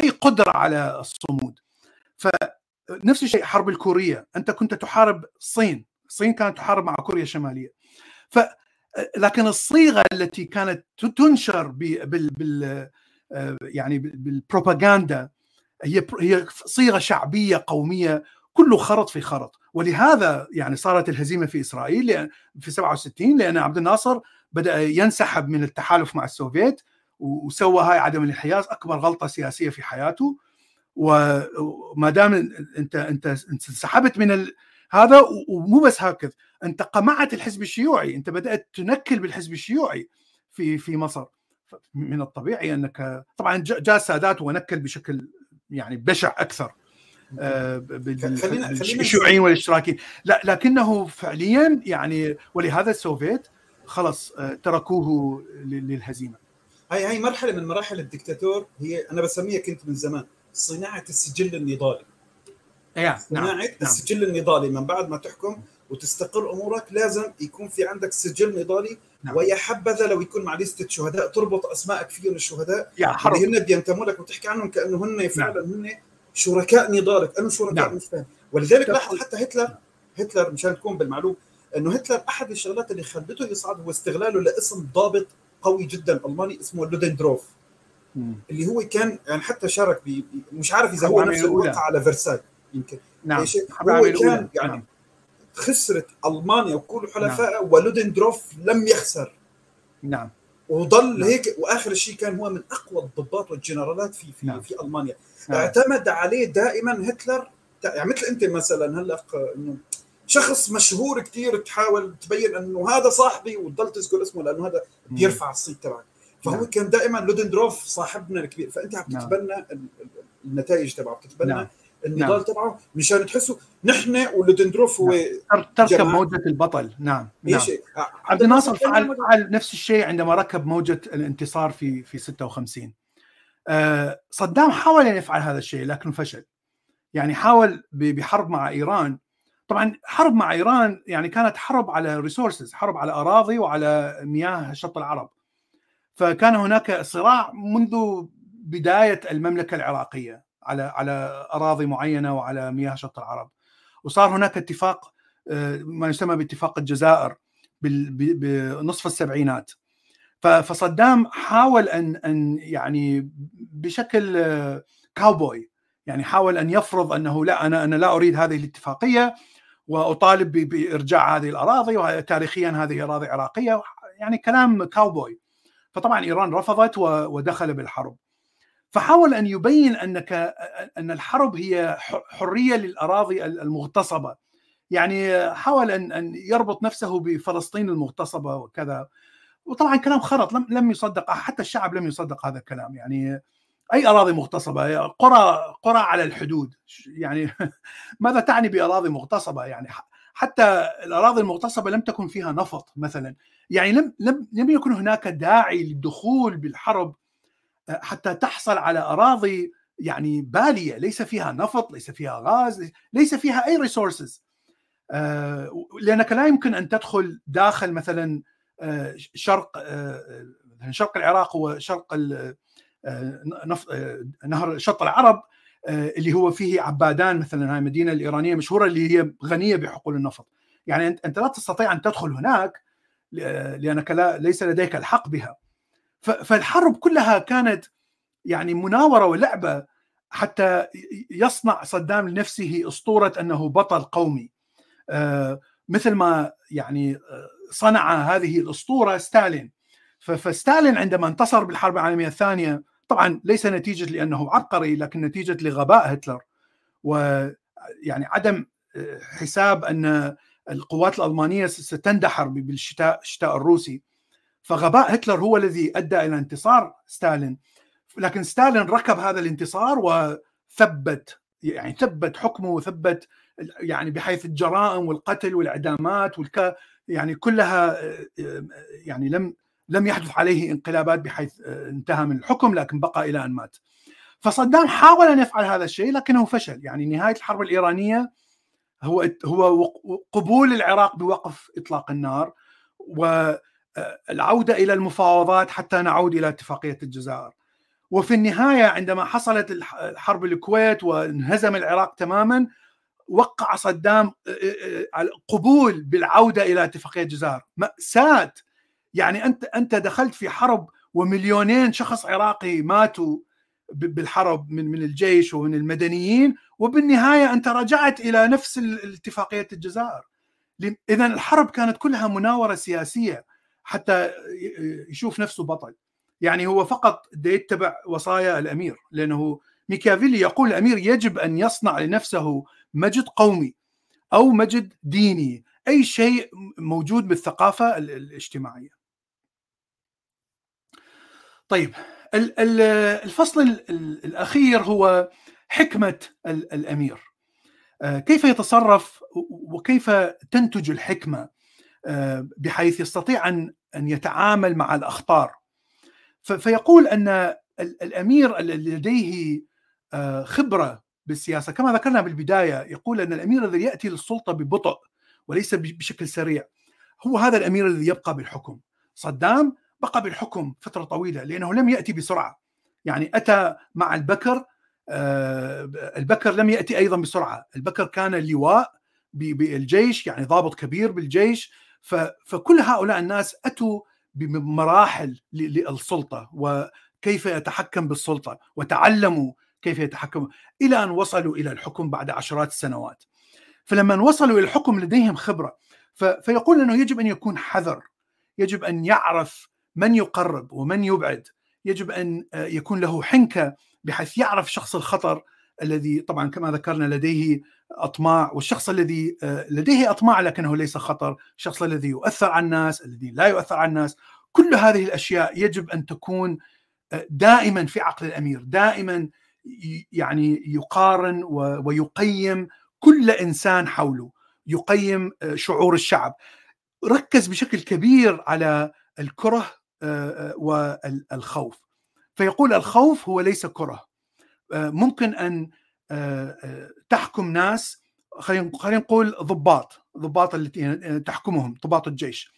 [SPEAKER 2] أي قدرة على الصمود. فنفس الشيء حرب الكورية أنت كنت تحارب الصين الصين كانت تحارب مع كوريا الشمالية. ف لكن الصيغة التي كانت تنشر بال بال يعني بالبروباغندا. هي هي صيغة شعبية قومية كله خرط في خرط. ولهذا يعني صارت الهزيمة في إسرائيل في 67 لأن عبد الناصر بدأ ينسحب من التحالف مع السوفيت وسوى هاي عدم الانحياز أكبر غلطة سياسية في حياته. وما دام انت أنت انسحبت من ال... هذا ومو بس هكذا انت قمعت الحزب الشيوعي. أنت بدأت تنكل بالحزب الشيوعي في في مصر. من الطبيعي أنك طبعا جاء السادات ونكل بشكل يعني بشع أكثر آه، بالشيوعيين والاشتراكيين. لا لكنه فعليا يعني ولهذا السوفيت خلص آه، تركوه للهزيمة.
[SPEAKER 1] هاي هاي مرحلة من مراحل الدكتاتور هي أنا بسميها كنت من زمان صناعة السجل النضالي.
[SPEAKER 2] نعم
[SPEAKER 1] صناعة نعم. السجل النضالي من بعد ما تحكم وتستقر أمورك لازم يكون في عندك سجل نضالي نعم. ويا حبذا لو يكون مع لستة شهداء تربط اسمائك فيهم الشهداء
[SPEAKER 2] يا.
[SPEAKER 1] اللي هن بينتموا لك وتحكي عنهم كانه هن فعلا نعم. هن شركاء نضالك انه شركاء نعم. مش فاهم ولذلك لاحظ حتى هتلر هتلر مشان تكون بالمعلوم إنه هتلر أحد الشغلات اللي خلته يصعد هو استغلاله لاسم ضابط قوي جدا ألماني اسمه لودندروف اللي هو كان يعني حتى شارك ب مش عارف إذا هو نفس الوقع على فرساي يمكن
[SPEAKER 2] نعم
[SPEAKER 1] هو كان يعني نعم. خسرت ألمانيا وكل حلفائها نعم. ولودندروف لم يخسر
[SPEAKER 2] نعم
[SPEAKER 1] وظل نعم. هيك وآخر شيء كان هو من أقوى الضباط والجنرالات في في, نعم. في ألمانيا نعم. اعتمد عليه دائما هتلر يعني مثل أنت مثلا هلأ إنه شخص مشهور كثير تحاول تبين إنه هذا صاحبي وتضل تذكر اسمه لأنه هذا بيرفع الصيت تبعك فهو نعم. كان دائما لودندروف صاحبنا الكبير فأنت عم نعم. تتبنى نعم. النتائج تبعه بتتبنى نعم. النضال نعم. تبعه مشان تحسوا نحن ولودندروف هو
[SPEAKER 2] نعم. تركب موجة البطل. نعم. نعم. عبد الناصر فعل, فعل نفس الشيء عندما ركب موجة الانتصار في في 56 آه صدام حاول أن يفعل هذا الشيء لكن فشل. يعني حاول بحرب مع إيران. طبعا حرب مع إيران يعني كانت حرب على ريسورسز حرب على أراضي وعلى مياه شط العرب. فكان هناك صراع منذ بداية المملكة العراقية. على على أراضي معينة وعلى مياه شط العرب. وصار هناك اتفاق آه، ما يسمى باتفاق الجزائر بنصف السبعينات. فصدام حاول أن أن يعني بشكل كاوبوي آه، يعني حاول أن يفرض أنه لا أنا أنا لا أريد هذه الاتفاقية وأطالب بإرجاع هذه الأراضي وتاريخيا هذه أراضي عراقية يعني كلام كاوبوي فطبعا إيران رفضت ودخل بالحرب. فحاول أن يبين أنك أن الحرب هي حرية للأراضي المغتصبة. يعني حاول أن أن يربط نفسه بفلسطين المغتصبة وكذا. وطبعا كلام خرط لم لم يصدق حتى الشعب لم يصدق هذا الكلام. يعني أي أراضي مغتصبة؟ قرى قرى على الحدود. يعني [LAUGHS] ماذا تعني بأراضي مغتصبة؟ يعني حتى الأراضي المغتصبة لم تكن فيها نفط مثلا. يعني لم لم لم يكن هناك داعي للدخول بالحرب حتى تحصل على أراضي يعني بالية ليس فيها نفط ليس فيها غاز ليس فيها أي ريسورسز آه، لأنك لا يمكن أن تدخل داخل مثلا آه، شرق شرق العراق وشرق نهر شط العرب اللي هو فيه عبادان مثلا هاي المدينة الإيرانية مشهورة اللي هي غنية بحقول النفط. يعني أنت لا تستطيع أن تدخل هناك لأنك لا ليس لديك الحق بها. فالحرب كلها كانت يعني مناورة ولعبة حتى يصنع صدام لنفسه أسطورة أنه بطل قومي. آه، مثل ما يعني آه، صنع هذه الأسطورة ستالين. فستالين عندما انتصر بالحرب العالمية الثانية طبعا ليس نتيجة لأنه عبقري لكن نتيجة لغباء هتلر. و يعني عدم حساب أن القوات الألمانية ستندحر بالشتاء الشتاء الروسي. فغباء هتلر هو الذي أدى إلى انتصار ستالين لكن ستالين ركب هذا الانتصار وثبت يعني ثبت حكمه وثبت يعني بحيث الجرائم والقتل والإعدامات والك يعني كلها يعني لم لم يحدث عليه انقلابات بحيث انتهى من الحكم لكن بقى إلى أن مات. فصدام حاول أن يفعل هذا الشيء لكنه فشل، يعني نهاية الحرب الإيرانية هو هو قبول العراق بوقف إطلاق النار والعوده إلى المفاوضات حتى نعود إلى اتفاقية الجزائر. وفي النهاية عندما حصلت الحرب الكويت وانهزم العراق تماما وقع صدام قبول بالعودة إلى اتفاقية الجزائر. مأساة. يعني أنت أنت دخلت في حرب ومليونين شخص عراقي ماتوا بالحرب من من الجيش ومن المدنيين وبالنهاية أنت رجعت إلى نفس اتفاقية الجزائر. اذا الحرب كانت كلها مناورة سياسية. حتى يشوف نفسه بطل يعني هو فقط يتبع وصايا الأمير لأنه ميكافيلي يقول الأمير يجب أن يصنع لنفسه مجد قومي أو مجد ديني أي شيء موجود بالثقافة الاجتماعية. طيب الفصل الأخير هو حكمة الأمير. كيف يتصرف وكيف تنتج الحكمة بحيث يستطيع أن أن يتعامل مع الأخطار. فيقول أن الأمير الذي لديه خبرة بالسياسة كما ذكرنا بالبداية يقول أن الأمير الذي يأتي للسلطة ببطء وليس بشكل سريع هو هذا الأمير الذي يبقى بالحكم. صدام بقى بالحكم فترة طويلة لأنه لم يأتي بسرعة. يعني أتى مع البكر البكر لم يأتي أيضا بسرعة. البكر كان لواء بالجيش يعني ضابط كبير بالجيش فكل هؤلاء الناس أتوا بمراحل للسلطة وكيف يتحكم بالسلطة وتعلموا كيف يتحكموا إلى أن وصلوا إلى الحكم بعد عشرات السنوات. فلما وصلوا إلى الحكم لديهم خبرة فيقول أنه يجب أن يكون حذر، يجب أن يعرف من يقرب ومن يبعد، يجب أن يكون له حنكة بحيث يعرف شخص الخطر الذي طبعا كما ذكرنا لديه أطماع والشخص الذي لديه أطماع لكنه ليس خطر، الشخص الذي يؤثر على الناس، الذي لا يؤثر على الناس، كل هذه الأشياء يجب أن تكون دائما في عقل الأمير، دائما يعني يقارن ويقيم كل إنسان حوله يقيم شعور الشعب. ركز بشكل كبير على الكره والخوف. فيقول الخوف هو ليس كره. ممكن أن تحكم ناس خلينا نقول ضباط ضباط التي تحكمهم ضباط الجيش.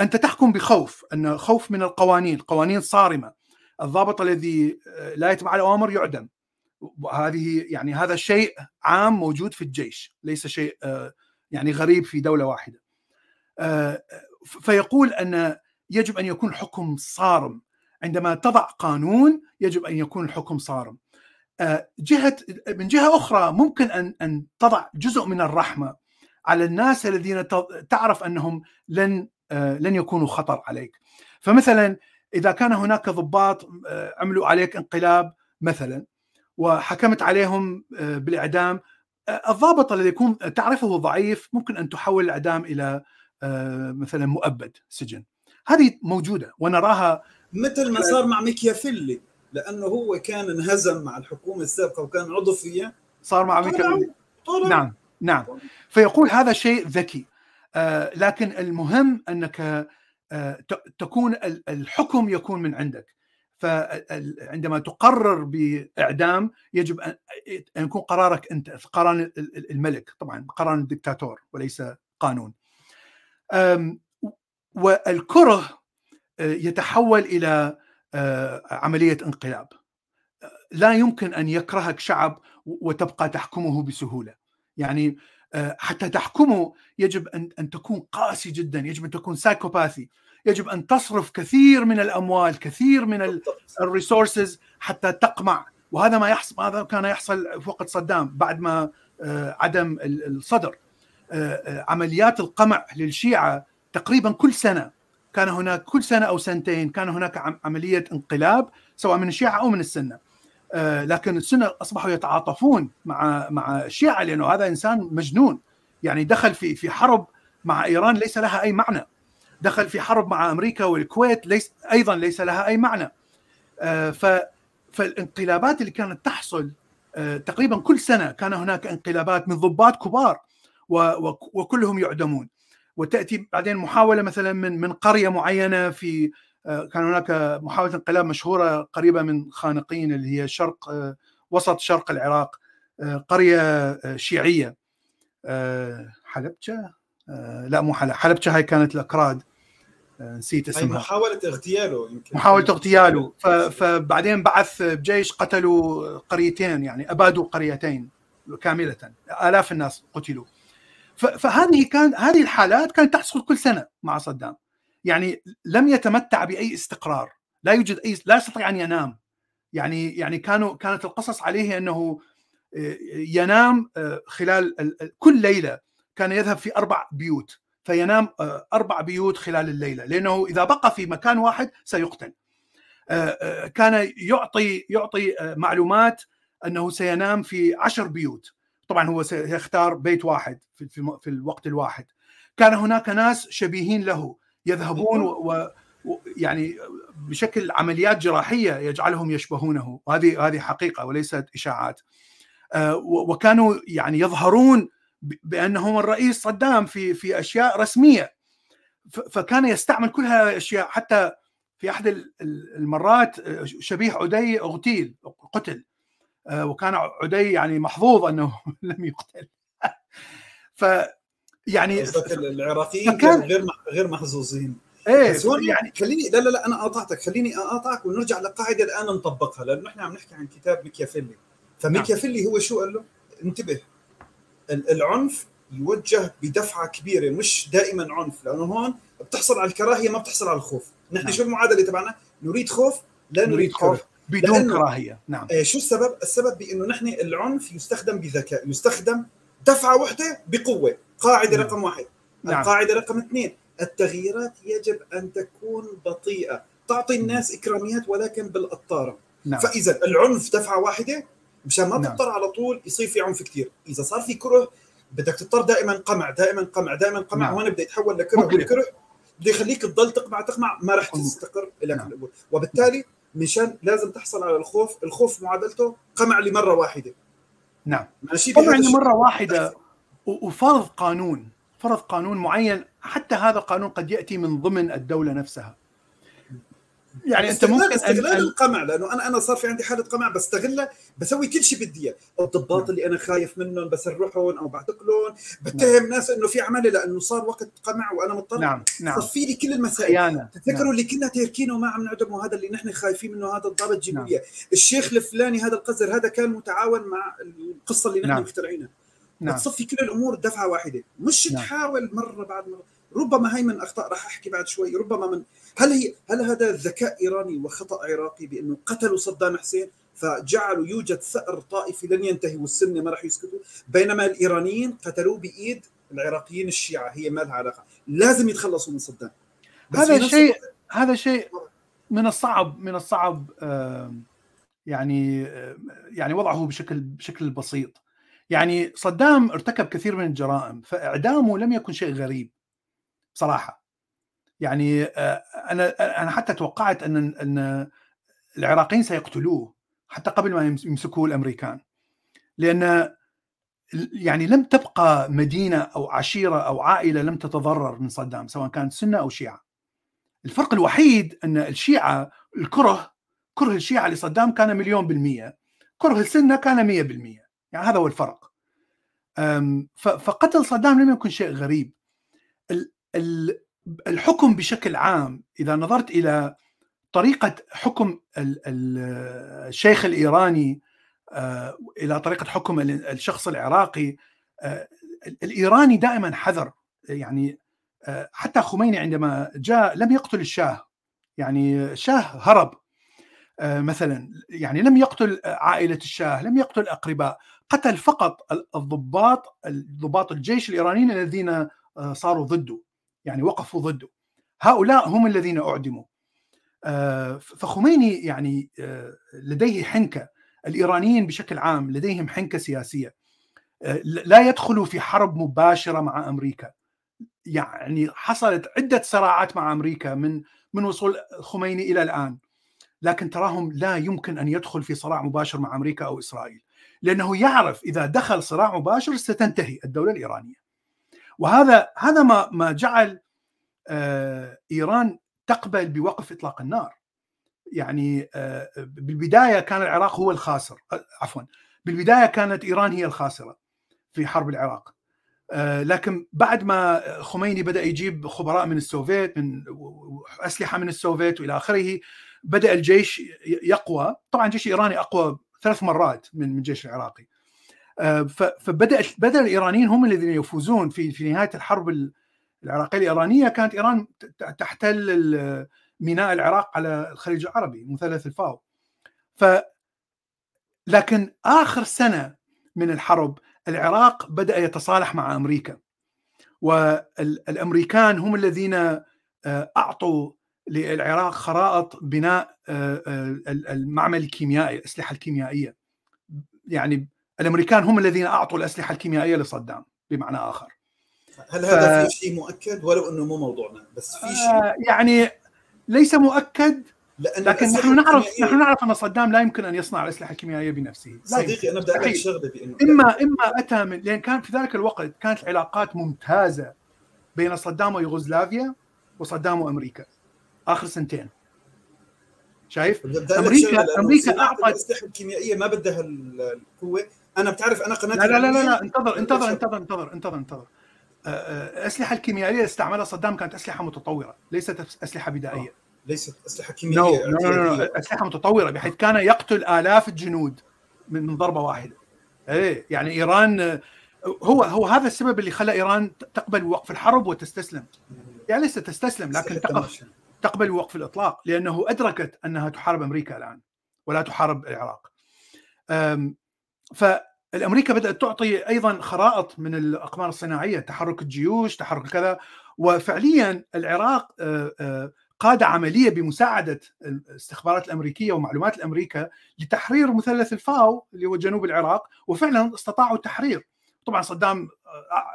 [SPEAKER 2] أنت تحكم بخوف أن خوف من القوانين قوانين صارمة. الضابط الذي لا يتبع الأوامر يعدم. وهذه يعني هذا شيء عام موجود في الجيش ليس شيء يعني غريب في دولة واحدة. فيقول أن يجب أن يكون الحكم صارم. عندما تضع قانون يجب أن يكون الحكم صارم. جهة من جهة أخرى ممكن أن أن تضع جزء من الرحمة على الناس الذين تعرف أنهم لن لن يكونوا خطر عليك. فمثلا إذا كان هناك ضباط عملوا عليك انقلاب مثلا وحكمت عليهم بالإعدام الضابط الذي يكون تعرفه ضعيف ممكن أن تحول الإعدام إلى مثلا مؤبد سجن. هذه موجودة ونراها
[SPEAKER 1] مثل ما صار مع ميكيافيلي. لأنه هو كان انهزم مع الحكومة السابقة وكان عضو فيها.
[SPEAKER 2] صار مع ميكيافيلي نعم نعم. فيقول هذا شيء ذكي. لكن المهم أنك تكون الحكم يكون من عندك. فعندما تقرر بإعدام يجب أن يكون قرارك أنت قرار الملك. طبعا قرار الدكتاتور وليس قانون. والكره يتحول إلى عملية انقلاب. لا يمكن أن يكرهك شعب وتبقى تحكمه بسهولة. يعني حتى تحكمه يجب أن أن تكون قاسي جدا يجب أن تكون psychopathy يجب أن تصرف كثير من الأموال كثير من ال resources حتى تقمع. وهذا ما يحصل هذا كان يحصل في وقت صدام بعد ما عدم الصدر. عمليات القمع للشيعة تقريبا كل سنة. كان هناك كل سنة أو سنتين كان هناك عملية انقلاب سواء من الشيعة أو من السنة. لكن السنة أصبحوا يتعاطفون مع مع الشيعة لأنه هذا إنسان مجنون. يعني دخل في في حرب مع إيران ليس لها أي معنى. دخل في حرب مع أمريكا والكويت ليس أيضا ليس لها أي معنى. ف فالانقلابات اللي كانت تحصل تقريبا كل سنة كان هناك انقلابات من ضباط كبار وكلهم يعدمون. وتأتي بعدين محاولة مثلا من من قرية معينة في كان هناك محاولة انقلاب مشهورة قريبة من خانقين اللي هي شرق وسط شرق العراق قرية شيعية. حلبجه لا مو حلب حلبجه هاي كانت الأكراد. نسيت اسمها.
[SPEAKER 1] محاولة اغتياله يمكن.
[SPEAKER 2] محاولة اغتياله. فبعدين بعث بجيش قتلوا قريتين يعني أبادوا قريتين كاملة. آلاف الناس قتلوا. فهذه كان هذه الحالات كانت تحصل كل سنة مع صدام. يعني لم يتمتع بأي استقرار. لا يوجد اي لا يستطيع أن ينام. يعني يعني كانوا كانت القصص عليه أنه ينام خلال كل ليلة كان يذهب في أربع بيوت. فينام أربع بيوت خلال الليلة. لأنه إذا بقى في مكان واحد سيقتل. كان يعطي يعطي معلومات أنه سينام في عشر بيوت. طبعا هو سيختار بيت واحد في, في, في الوقت الواحد. كان هناك ناس شبيهين له يذهبون و يعني بشكل عمليات جراحية يجعلهم يشبهونه. وهذه هذه حقيقة وليست إشاعات. وكانوا يعني يظهرون بأنهم الرئيس صدام في في أشياء رسمية. فكان يستعمل كل هذه الاشياء حتى في أحد المرات شبيه عدي أغتيل قتل. وكان عدي يعني محظوظ أنه [LAUGHS] لم يقتل. ف يعني
[SPEAKER 1] العراقيين كان غير غير محظوظين.
[SPEAKER 2] إيه
[SPEAKER 1] بس يعني خليني لا لا لا أنا قاطعتك خليني أقاطعك ونرجع لقاعدة الآن نطبقها لأنه نحن عم نحكي عن كتاب ميكيافيلي فميكيافيلي هو شو قال له؟ انتبه. العنف يوجه بدفعة كبيرة مش دائما عنف لأنه هون بتحصل على الكراهية ما بتحصل على الخوف. نحن نعم. شو المعادلة تبعنا؟ نريد خوف لا نريد خوف.
[SPEAKER 2] بدون كراهية
[SPEAKER 1] نعم شو السبب السبب بإنه نحن العنف يستخدم بذكاء يستخدم دفعة واحدة بقوة قاعدة نعم. رقم واحد نعم. القاعدة رقم اثنين التغييرات يجب أن تكون بطيئة تعطي الناس إكراميات ولكن بالقطاره نعم. فإذا العنف دفعة واحدة مشان ما تضطر نعم. على طول يصير في عنف كثير إذا صار في كره بدك تضطر دائما قمع دائما قمع دائما قمع نعم. هون بده يتحول لكره بده يخليك تضل تقمع تقمع ما راح تستقر لك نعم. وبالتالي مشان لازم تحصل على الخوف الخوف معادلته قمع لمرة واحدة.
[SPEAKER 2] نعم. قمع لمرة واحدة وفرض قانون فرض قانون معين حتى هذا القانون قد يأتي من ضمن الدولة نفسها.
[SPEAKER 1] يعني انت ممكن استغلال أن... القمع لأنه أنا أنا صار في عندي حالة قمع بستغلها بسوي كل شيء بدي إياه الضباط نعم. اللي أنا خايف منهم بسرحهم أو بعتقلهم بتهم نعم. ناس إنه في عمله لأنه صار وقت قمع وأنا مضطر
[SPEAKER 2] نعم نعم
[SPEAKER 1] صفي لي كل المسائل تذكروا نعم. اللي كنا تاركينه وما عم نعدمه هذا اللي نحن خايفين منه هذا الضابط جيبوا نعم. الشيخ الفلاني هذا القذر هذا كان متعاون مع القصة اللي نحن نعم. مخترعينها نعم. تصفي كل الأمور دفعة واحدة مش نعم. تحاول مرة بعد مرة ربما هي من أخطاء راح أحكي بعد شوي. ربما من هل هي هل هذا ذكاء إيراني وخطأ عراقي بأنه قتلوا صدام حسين فجعلوا يوجد ثأر طائفي لن ينتهي والسنة ما راح يسكتوا؟ بينما الإيرانيين قتلوه بإيد العراقيين الشيعة هي ما لها علاقة. لازم يتخلصوا من صدام.
[SPEAKER 2] هذا شيء هذا شيء من الصعب من الصعب يعني يعني وضعه بشكل بشكل بسيط. يعني صدام ارتكب كثير من الجرائم فإعدامه لم يكن شيء غريب. صراحة يعني أنا أنا حتى توقعت أن أن العراقيين سيقتلوه حتى قبل ما يمسكوه الأمريكان لأن يعني لم تبقى مدينة أو عشيرة أو عائلة لم تتضرر من صدام سواء كانت سنة أو شيعة. الفرق الوحيد أن الشيعة الكره كره الشيعة لصدام كان مليون بالمية، كره السنة كان 100%، يعني هذا هو الفرق. فقتل صدام لم يكن شيء غريب. الحكم بشكل عام إذا نظرت إلى طريقة حكم الشيخ الإيراني آه، إلى طريقة حكم الشخص العراقي آه، الإيراني دائما حذر. يعني آه، حتى خميني عندما جاء لم يقتل الشاه. يعني الشاه هرب. مثلا يعني لم يقتل عائلة الشاه لم يقتل أقرباء. قتل فقط الضباط ضباط الجيش الإيرانيين الذين صاروا ضده. يعني وقفوا ضده. هؤلاء هم الذين أعدموا. آه، فخميني يعني آه، لديه حنكة الإيرانيين بشكل عام لديهم حنكة سياسية. لا يدخلوا في حرب مباشرة مع أمريكا. يعني حصلت عدة صراعات مع أمريكا من من وصول خميني إلى الآن. لكن تراهم لا يمكن أن يدخل في صراع مباشر مع أمريكا أو إسرائيل. لأنه يعرف إذا دخل صراع مباشر ستنتهي الدولة الإيرانية. وهذا هذا ما ما جعل إيران تقبل بوقف إطلاق النار. يعني بالبداية كان العراق هو الخاسر عفوا بالبداية كانت إيران هي الخاسرة في حرب العراق. لكن بعد ما خميني بدأ يجيب خبراء من السوفيت من أسلحة من السوفيت وإلى آخره بدأ الجيش يقوى. طبعا الجيش الايراني أقوى ثلاث مرات من الجيش العراقي. فبدأ بدأ الإيرانيين هم الذين يفوزون في في نهاية الحرب العراقية الإيرانية. كانت إيران تحتل ميناء العراق على الخليج العربي مثلث الفاو. ف لكن آخر سنة من الحرب العراق بدأ يتصالح مع أمريكا. والأمريكان هم الذين أعطوا للعراق خرائط بناء المعمل الكيميائي الأسلحة الكيميائية. يعني الأمريكان هم الذين أعطوا الأسلحة الكيميائية لصدام بمعنى آخر.
[SPEAKER 1] هل هذا ف... في شيء مؤكد؟ ولو إنه مو موضوعنا بس في شيء.
[SPEAKER 2] آه يعني ليس مؤكد لكن نحن نعرف نحن نعرف أن صدام لا يمكن أن يصنع الأسلحة الكيميائية بنفسه.
[SPEAKER 1] صديقي أنا بدي أقول شغلة بإنه
[SPEAKER 2] اما إما أتى من لأن كان في ذلك الوقت كانت العلاقات ممتازة بين صدام ويوغوسلافيا وصدام وأمريكا. آخر سنتين. شايف؟
[SPEAKER 1] أمريكا أمريكا اعطت الأسلحة الكيميائية ما بدها القوة. أنا بتعرف أنا قناتي
[SPEAKER 2] لا لا لا, لا, لا انتظر انتظر انتظر انتظر انتظر انتظر. الاسلحه الكيميائية اللي استعملها صدام كانت أسلحة متطورة ليست أسلحة بدائية.
[SPEAKER 1] ليست أسلحة كيميائية
[SPEAKER 2] no, no, no, no, أسلحة متطورة بحيث كان يقتل آلاف الجنود من ضربة واحدة. إيه يعني إيران هو هو هذا السبب اللي خلى إيران تقبل بوقف الحرب وتستسلم. يعني ليست تستسلم لكن تقبل بوقف الإطلاق لأنه أدركت أنها تحارب أمريكا الآن ولا تحارب العراق. فالأمريكا بدأت تعطي أيضا خرائط من الأقمار الصناعية تحرك الجيوش تحرك كذا. وفعليا العراق قاد عملية بمساعدة الاستخبارات الأمريكية ومعلومات الأمريكا لتحرير مثلث الفاو اللي هو جنوب العراق وفعلا استطاعوا التحرير. طبعا صدام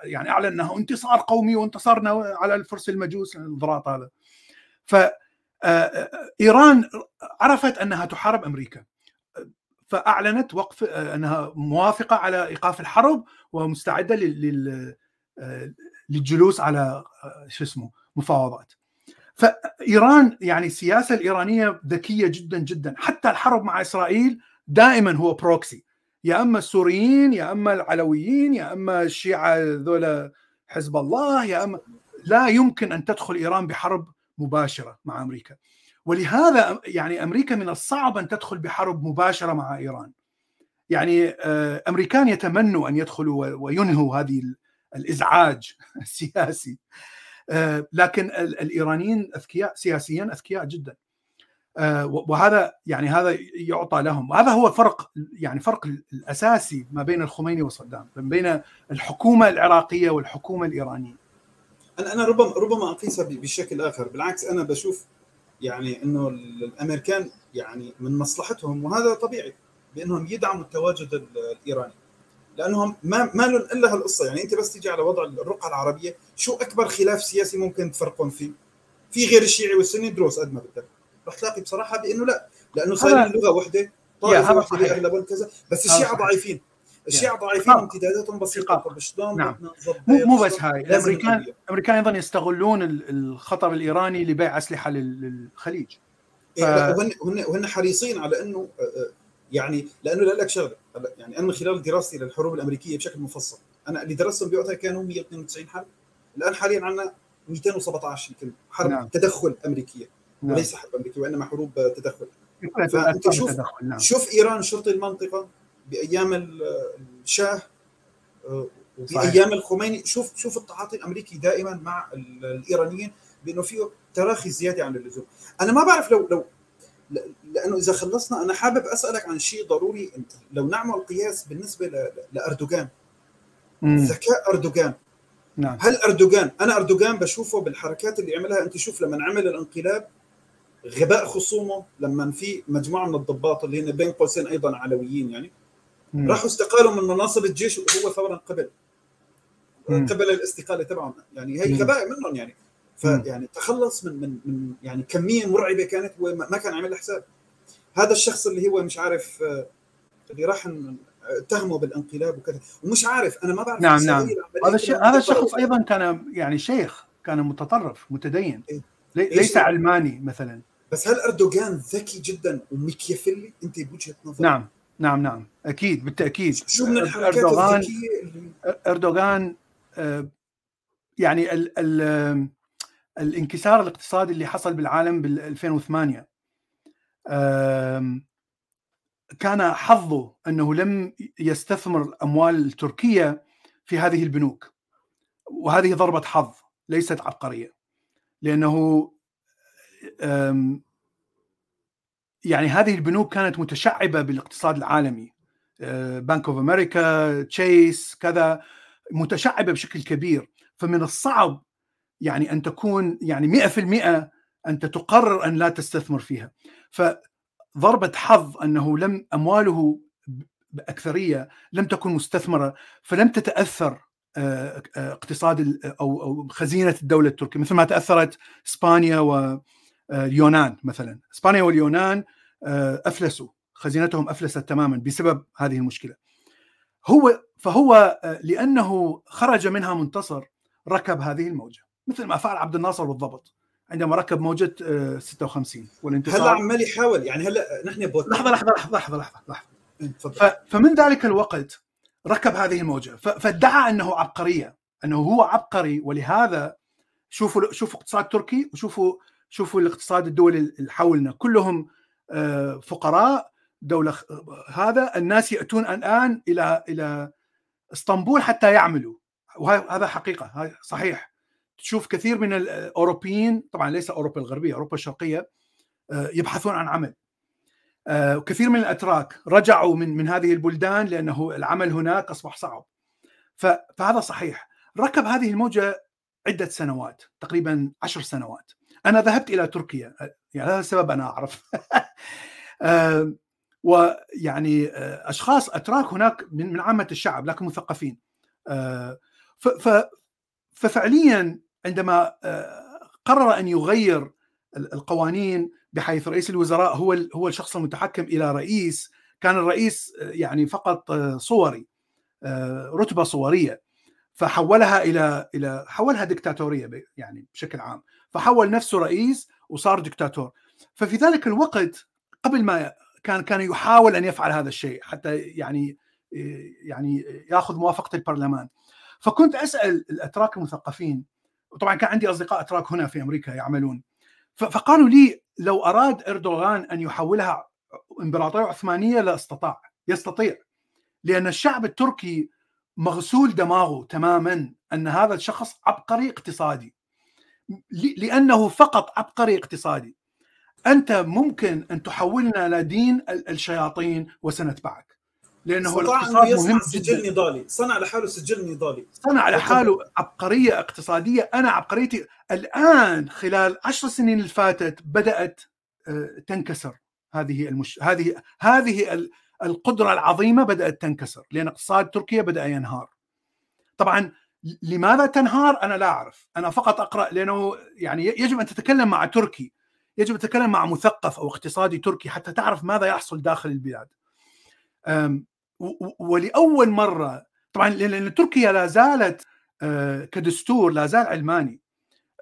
[SPEAKER 2] يعني أعلن أنه انتصار قومي وانتصرنا على الفرس المجوس الضراط هذا. ف إيران عرفت أنها تحارب أمريكا. فأعلنت وقف أنها موافقة على إيقاف الحرب ومستعدة للجلوس على شو اسمه مفاوضات. فإيران يعني السياسة الإيرانية ذكية جدا جدا. حتى الحرب مع إسرائيل دائما هو بروكسي يا أما السوريين يا أما العلويين يا أما الشيعة ذولا حزب الله يا أما لا يمكن أن تدخل إيران بحرب مباشرة مع أمريكا. ولهذا يعني أمريكا من الصعب أن تدخل بحرب مباشرة مع إيران. يعني أمريكان يتمنوا أن يدخلوا وينهوا هذه الإزعاج [LAUGHS] السياسي. لكن الإيرانيين أذكياء سياسيا أذكياء جدا. وهذا يعني هذا يعطى لهم. وهذا هو فرق يعني فرق الأساسي ما بين الخميني وصدام بين الحكومة العراقية والحكومة الإيرانية.
[SPEAKER 1] أنا أنا ربما ربما اقيسها بشكل آخر. بالعكس أنا بشوف يعني إنه الأمريكان يعني من مصلحتهم وهذا طبيعي بإنهم يدعموا التواجد الإيراني. لأنهم ما ما لهم إلا هالقصة. يعني أنت بس تيجي على وضع الرقعة العربية شو أكبر خلاف سياسي ممكن تفرقون فيه؟ في غير الشيعي والسني دروس قد ما بدك رح تلاقي بصراحة بإنه لا لأنه صار اللغة وحدة طائفة وحدة اغلب كذا بس الشيعة ضعيفين. الشيعة ضعيفين امتداداتهم بسيطة. طب شلون
[SPEAKER 2] نعم. مو مو بس هاي. الامريكان الأمريكان أيضا يستغلون الخطر الإيراني لبيع أسلحة للخليج.
[SPEAKER 1] ف... وهن وهن حريصين على إنه يعني لأنه لك شغله يعني أنا من خلال دراستي للحروب الأمريكية بشكل مفصل أنا اللي درستهم بوقتها كانوا 192 حرب. الآن حاليا عندنا 217 يمكن حرب نعم. تدخل أمريكية. نعم. وليس حرب أمريكية وإنما حروب تدخل. فأنت شوف نعم. شوف إيران شرطي المنطقة. بأيام الشاه وبايام الخميني. شوف شوف التعاطي الأمريكي دائما مع الإيرانيين بأنه فيه تراخي زيادة عن اللزوم. أنا ما بعرف لو لو لأنه إذا خلصنا أنا حابب أسألك عن شيء ضروري لو نعمل قياس بالنسبة لأردوغان. ذكاء أردوغان.
[SPEAKER 2] نعم.
[SPEAKER 1] هل أردوغان أنا أردوغان بشوفه بالحركات اللي عملها. أنت شوف لما عمل الانقلاب غباء خصومه لما في مجموعة من الضباط اللي هن بين قوسين أيضا علويين يعني. راحوا استقالوا من مناصب الجيش وهو فورا قبل.
[SPEAKER 2] مم.
[SPEAKER 1] قبل الاستقالة تبعهم يعني هي. غباء منهم يعني. فيعني تخلص من من من يعني كمية مرعبة كانت هو ما ما كان عامل حساب. هذا الشخص اللي هو مش عارف آه، اللي راح اتهمه بالانقلاب وكذا. ومش عارف أنا ما بعرف
[SPEAKER 2] نعم، نعم. هذا الشيء
[SPEAKER 1] كمان
[SPEAKER 2] هذا. الشخص أيضا كان يعني شيخ كان متطرف متدين.
[SPEAKER 1] إيه.
[SPEAKER 2] ليس؟ علماني مثلا.
[SPEAKER 1] بس هل أردوغان ذكي جدا وميكيافيلي؟ أنت بوجهة نظرك.
[SPEAKER 2] نعم. نعم نعم. أكيد بالتأكيد.
[SPEAKER 1] شو من الحركات
[SPEAKER 2] اردوغان
[SPEAKER 1] الذكية اللي
[SPEAKER 2] إردوغان آه، يعني ال ال الانكسار الاقتصادي اللي حصل بالعالم بال 2008 آم، كان حظه أنه لم يستثمر الاموال التركيه في هذه البنوك. وهذه ضربة حظ ليست عبقرية. لأنه يعني هذه البنوك كانت متشعبة بالاقتصاد العالمي. بنك اوف أمريكا تشيس كذا متشعبة بشكل كبير. فمن الصعب يعني أن تكون يعني 100% انت تقرر أن لا تستثمر فيها. فضربة حظ أنه لم أمواله بأكثرية لم تكن مستثمرة فلم تتأثر آه، آه، اقتصاد أو خزينة الدولة التركية. مثل ما تأثرت إسبانيا واليونان مثلا. إسبانيا واليونان آه، أفلسوا. خزينتهم أفلست تماما بسبب هذه المشكلة. هو فهو آه، لأنه خرج منها منتصر ركب هذه الموجة. مثل ما فعل عبد الناصر بالضبط عندما ركب موجة آه، 56
[SPEAKER 1] هلا
[SPEAKER 2] والانتصار.
[SPEAKER 1] عمال يحاول. يعني هلا نحن بوت
[SPEAKER 2] لحظة لحظة لحظة لحظة لحظة,
[SPEAKER 1] لحظة.
[SPEAKER 2] ف- فمن ذلك الوقت ركب هذه الموجة. فادعى أنه عبقرية أنه هو عبقري. ولهذا شوفوا شوفوا اقتصاد تركي وشوفوا شوفوا الاقتصاد الدول اللي حولنا. كلهم آه، فقراء دولة خ- هذا الناس يأتون الآن إلى إلى إسطنبول حتى يعملوا. وهذا حقيقة هذا صحيح. تشوف كثير من الأوروبيين طبعا ليس أوروبا الغربية أوروبا الشرقية آه، يبحثون عن عمل. آه، وكثير من الأتراك رجعوا من من هذه البلدان لأنه العمل هناك أصبح صعب. فهذا صحيح. ركب هذه الموجة عدة سنوات تقريبا عشر سنوات. أنا ذهبت إلى تركيا. يعني هذا السبب أنا أعرف. [LAUGHS] آه، ويعني آه، أشخاص أتراك هناك من عامة الشعب لكن مثقفين. آه، ففعليا عندما آه، قرر أن يغير ال- القوانين بحيث رئيس الوزراء هو هو الشخص المتحكم إلى رئيس كان الرئيس يعني فقط صوري رتبة صورية فحولها إلى إلى حولها دكتاتورية يعني بشكل عام. فحول نفسه رئيس وصار دكتاتور. ففي ذلك الوقت قبل ما كان كان يحاول أن يفعل هذا الشيء حتى يعني يعني يأخذ موافقة البرلمان. فكنت أسأل الأتراك المثقفين وطبعا كان عندي أصدقاء أتراك هنا في أمريكا يعملون. فقالوا لي لو أراد إردوغان أن يحولها إمبراطورية عثمانية لاستطاع يستطيع. لأن الشعب التركي مغسول دماغه تماما أن هذا الشخص عبقري اقتصادي. لأنه فقط عبقري اقتصادي. أنت ممكن أن تحولنا إلى دين ال- الشياطين وسنتبعك.
[SPEAKER 1] لأنه
[SPEAKER 2] الاقتصاد مهم
[SPEAKER 1] سجل نضالي. صنع لحاله سجل نضالي.
[SPEAKER 2] صنع لحاله عبقرية اقتصادية. أنا عبقريتي الآن خلال عشر سنين اللي فاتت بدأت آه، تنكسر. هذه المش... هذه هذه ال- القدرة العظيمة بدأت تنكسر. لأن اقتصاد تركيا بدأ ينهار. طبعا لماذا تنهار؟ أنا لا أعرف. أنا فقط أقرأ لأنه يعني يجب أن تتكلم مع تركي. يجب أن تتكلم مع مثقف أو اقتصادي تركي حتى تعرف ماذا يحصل داخل البلاد. ولأول مرة طبعا لأن تركيا لا زالت آه، كدستور لا زال علماني.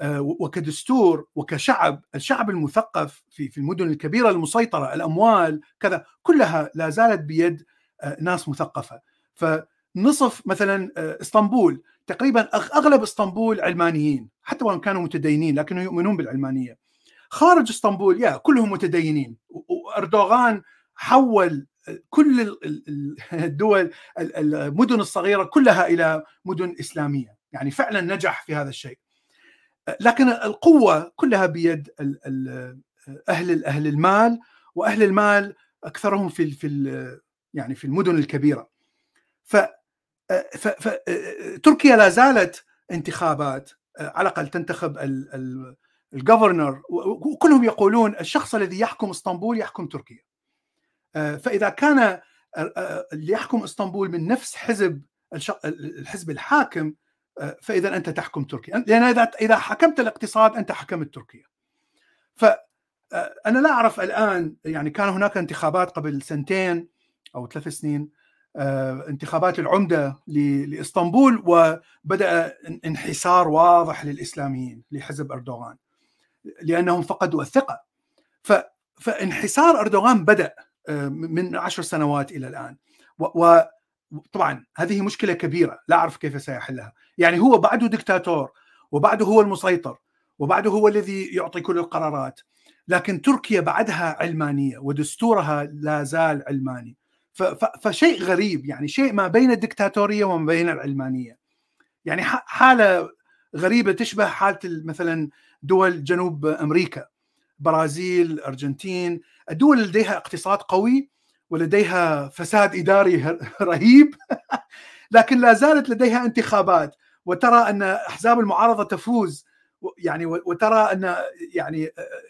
[SPEAKER 2] آه، وكدستور وكشعب الشعب المثقف في في المدن الكبيرة المسيطرة الأموال كذا كلها لا زالت بيد آه، ناس مثقفة. فنصف مثلا إسطنبول تقريبا أغلب إسطنبول علمانيين حتى وان كانوا متدينين لكنهم يؤمنون بالعلمانية. خارج إسطنبول يا كلهم متدينين. وأردوغان حول كل ال- ال- ال- [LAUGHS] الدول ال- المدن الصغيرة كلها إلى مدن إسلامية. يعني فعلا نجح في هذا الشيء. لكن القوة كلها بيد أهل أهل المال وأهل المال أكثرهم في في يعني في المدن الكبيرة. ف- تركيا لا زالت انتخابات على الأقل تنتخب ال- ال- الجفرنر وكلهم يقولون الشخص الذي يحكم اسطنبول يحكم تركيا. فإذا كان اللي يحكم اسطنبول من نفس حزب الحزب الحاكم فإذا أنت تحكم تركيا. لأن إذا إذا حكمت الاقتصاد أنت حكمت تركيا. ف أنا لا أعرف الآن يعني كان هناك انتخابات قبل سنتين أو ثلاث سنين انتخابات العمدة لإسطنبول وبدأ انحسار واضح للإسلاميين لحزب أردوغان لأنهم فقدوا الثقة. فانحسار أردوغان بدأ من عشر سنوات إلى الآن. وطبعا هذه مشكلة كبيرة لا أعرف كيف سيحلها. يعني هو بعده دكتاتور وبعده هو المسيطر وبعده هو الذي يعطي كل القرارات. لكن تركيا بعدها علمانية ودستورها لا زال علماني. فشيء غريب يعني شيء ما بين الدكتاتورية وما بين العلمانية. يعني حالة غريبة تشبه حالة مثلا دول جنوب أمريكا برازيل الارجنتين الدول لديها اقتصاد قوي ولديها فساد إداري [LAUGHS] رهيب [LAUGHS] لكن لا زالت لديها انتخابات. وترى أن أحزاب المعارضة تفوز يعني وترى أن يعني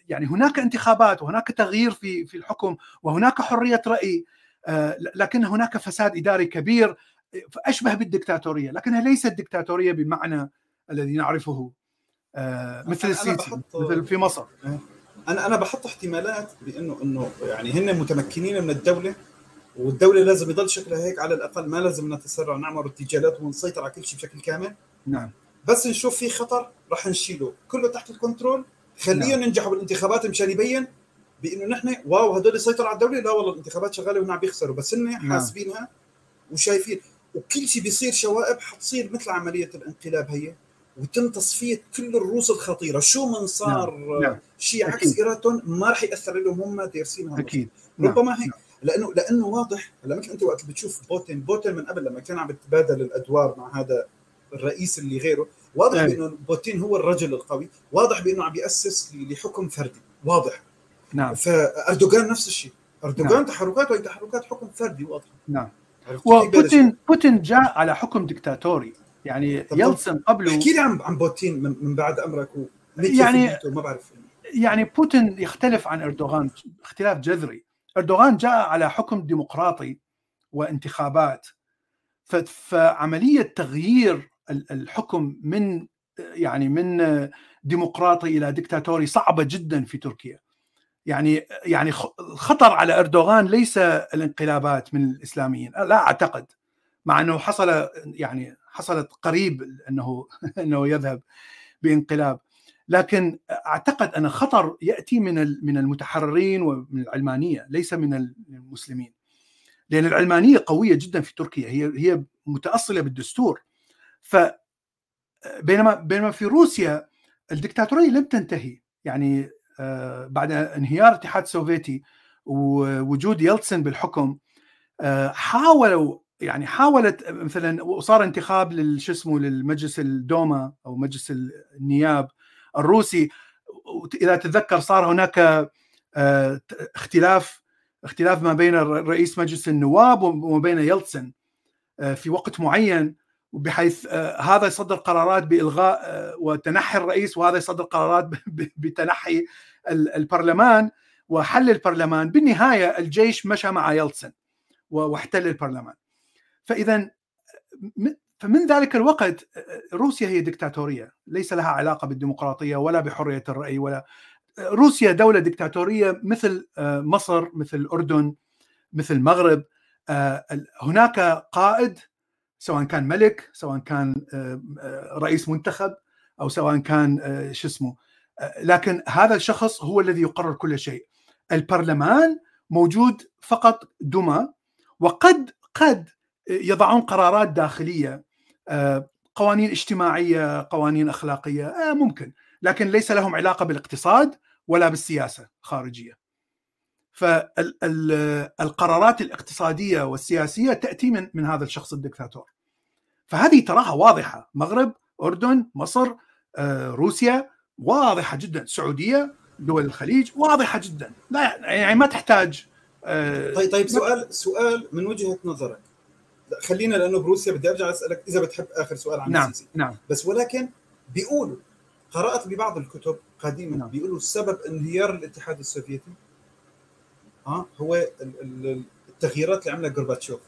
[SPEAKER 2] يعني هناك انتخابات وهناك تغيير في في الحكم وهناك حرية رأي. لكن هناك فساد إداري كبير أشبه بالدكتاتورية لكنها ليست دكتاتورية بالمعنى الذي نعرفه مثل السيسي مثل في مصر.
[SPEAKER 1] أنا أنا بحط احتمالات بانه أنه يعني هن متمكنين من الدولة والدولة لازم يضل شكلها هيك على الأقل ما لازم نتسرع نعمل ارتجالات ونسيطر على كل شيء بشكل كامل.
[SPEAKER 2] نعم.
[SPEAKER 1] بس نشوف في خطر رح نشيله. كله تحت الكنترول. خليهم نعم. ينجحوا بالانتخابات مشان يبين بانه نحن واو هدول سيطروا على الدولة. لا والله الانتخابات شغالة وهن عم بيخسروا بس هن نعم. حاسبينها وشايفين. وكل شيء بيصير شوائب حتصير مثل عملية الانقلاب هي وتم تصفية كل الروس الخطيرة. شو من صار؟ نعم. نعم. شيء عكس ارادتهم ما راح يأثر لهم هم دارسينها
[SPEAKER 2] أكيد.
[SPEAKER 1] ربما نعم. هيك لأنه لأنه واضح هلا مثل أنت وقت بتشوف بوتين بوتين من قبل لما كان عم يتبادل الأدوار مع هذا الرئيس اللي غيره واضح بأنه بوتين هو الرجل القوي واضح بأنه عم بياسس لحكم فردي. واضح.
[SPEAKER 2] نعم.
[SPEAKER 1] فأردوغان نفس الشيء. أردوغان نعم. تحركاته هي تحركات حكم فردي واضحه
[SPEAKER 2] نعم. وبوتين بوتين جاء على حكم دكتاتوري يعني يلتسن قبله
[SPEAKER 1] احكي لي عن عن بوتين من, بعد أمرك.
[SPEAKER 2] يعني
[SPEAKER 1] ما بعرف.
[SPEAKER 2] يعني بوتين يختلف عن أردوغان اختلاف جذري. أردوغان جاء على حكم ديمقراطي وانتخابات. فعملية تغيير الحكم من يعني من ديمقراطي إلى دكتاتوري صعبة جدا في تركيا. يعني يعني خطر على إردوغان ليس الانقلابات من الإسلاميين لا أعتقد مع إنه حصل يعني حصلت قريب إنه [LAUGHS] إنه يذهب بانقلاب. لكن أعتقد أن خطر يأتي من من المتحررين ومن العلمانية ليس من المسلمين. لأن العلمانية قوية جدا في تركيا هي هي متأصلة بالدستور. ف بينما بينما في روسيا الدكتاتورية لم تنتهي يعني بعد انهيار الاتحاد السوفيتي ووجود يلتسن بالحكم حاولوا يعني حاولت مثلا وصار انتخاب للشو اسمه للمجلس الدوما أو مجلس النياب الروسي. إذا تتذكر صار هناك اختلاف اختلاف ما بين رئيس مجلس النواب وما بين يلتسن في وقت معين بحيث هذا يصدر قرارات بإلغاء وتنحي الرئيس وهذا يصدر قرارات [LAUGHS] بتنحي البرلمان وحل البرلمان. بالنهاية الجيش مشى مع يلتسن واحتل البرلمان. فإذا فمن ذلك الوقت روسيا هي دكتاتورية. ليس لها علاقة بالديمقراطية ولا بحرية الرأي ولا روسيا دولة دكتاتورية مثل مصر مثل الاردن مثل المغرب. هناك قائد سواء كان ملك سواء كان رئيس منتخب أو سواء كان شو اسمه لكن هذا الشخص هو الذي يقرر كل شيء. البرلمان موجود فقط دمى وقد قد يضعون قرارات داخلية قوانين اجتماعية قوانين أخلاقية ممكن لكن ليس لهم علاقة بالاقتصاد ولا بالسياسة الخارجية. فالقرارات الاقتصادية والسياسية تأتي من من هذا الشخص الدكتاتور. فهذه تراها واضحة. مغرب أردن مصر روسيا واضحة جدا السعوديه دول الخليج واضحة جدا لا يعني ما تحتاج
[SPEAKER 1] طيب طيب سؤال سؤال من وجهة نظرك خلينا لأنه بروسيا بدي أرجع أسألك إذا بتحب آخر سؤال عن
[SPEAKER 2] نعم السيسي. نعم
[SPEAKER 1] بس ولكن بيقولوا قرأت ببعض الكتب قديما
[SPEAKER 2] نعم.
[SPEAKER 1] بيقولوا سبب انهيار الاتحاد السوفيتي ها هو ال- ال- التغييرات اللي عملها جورباتشوف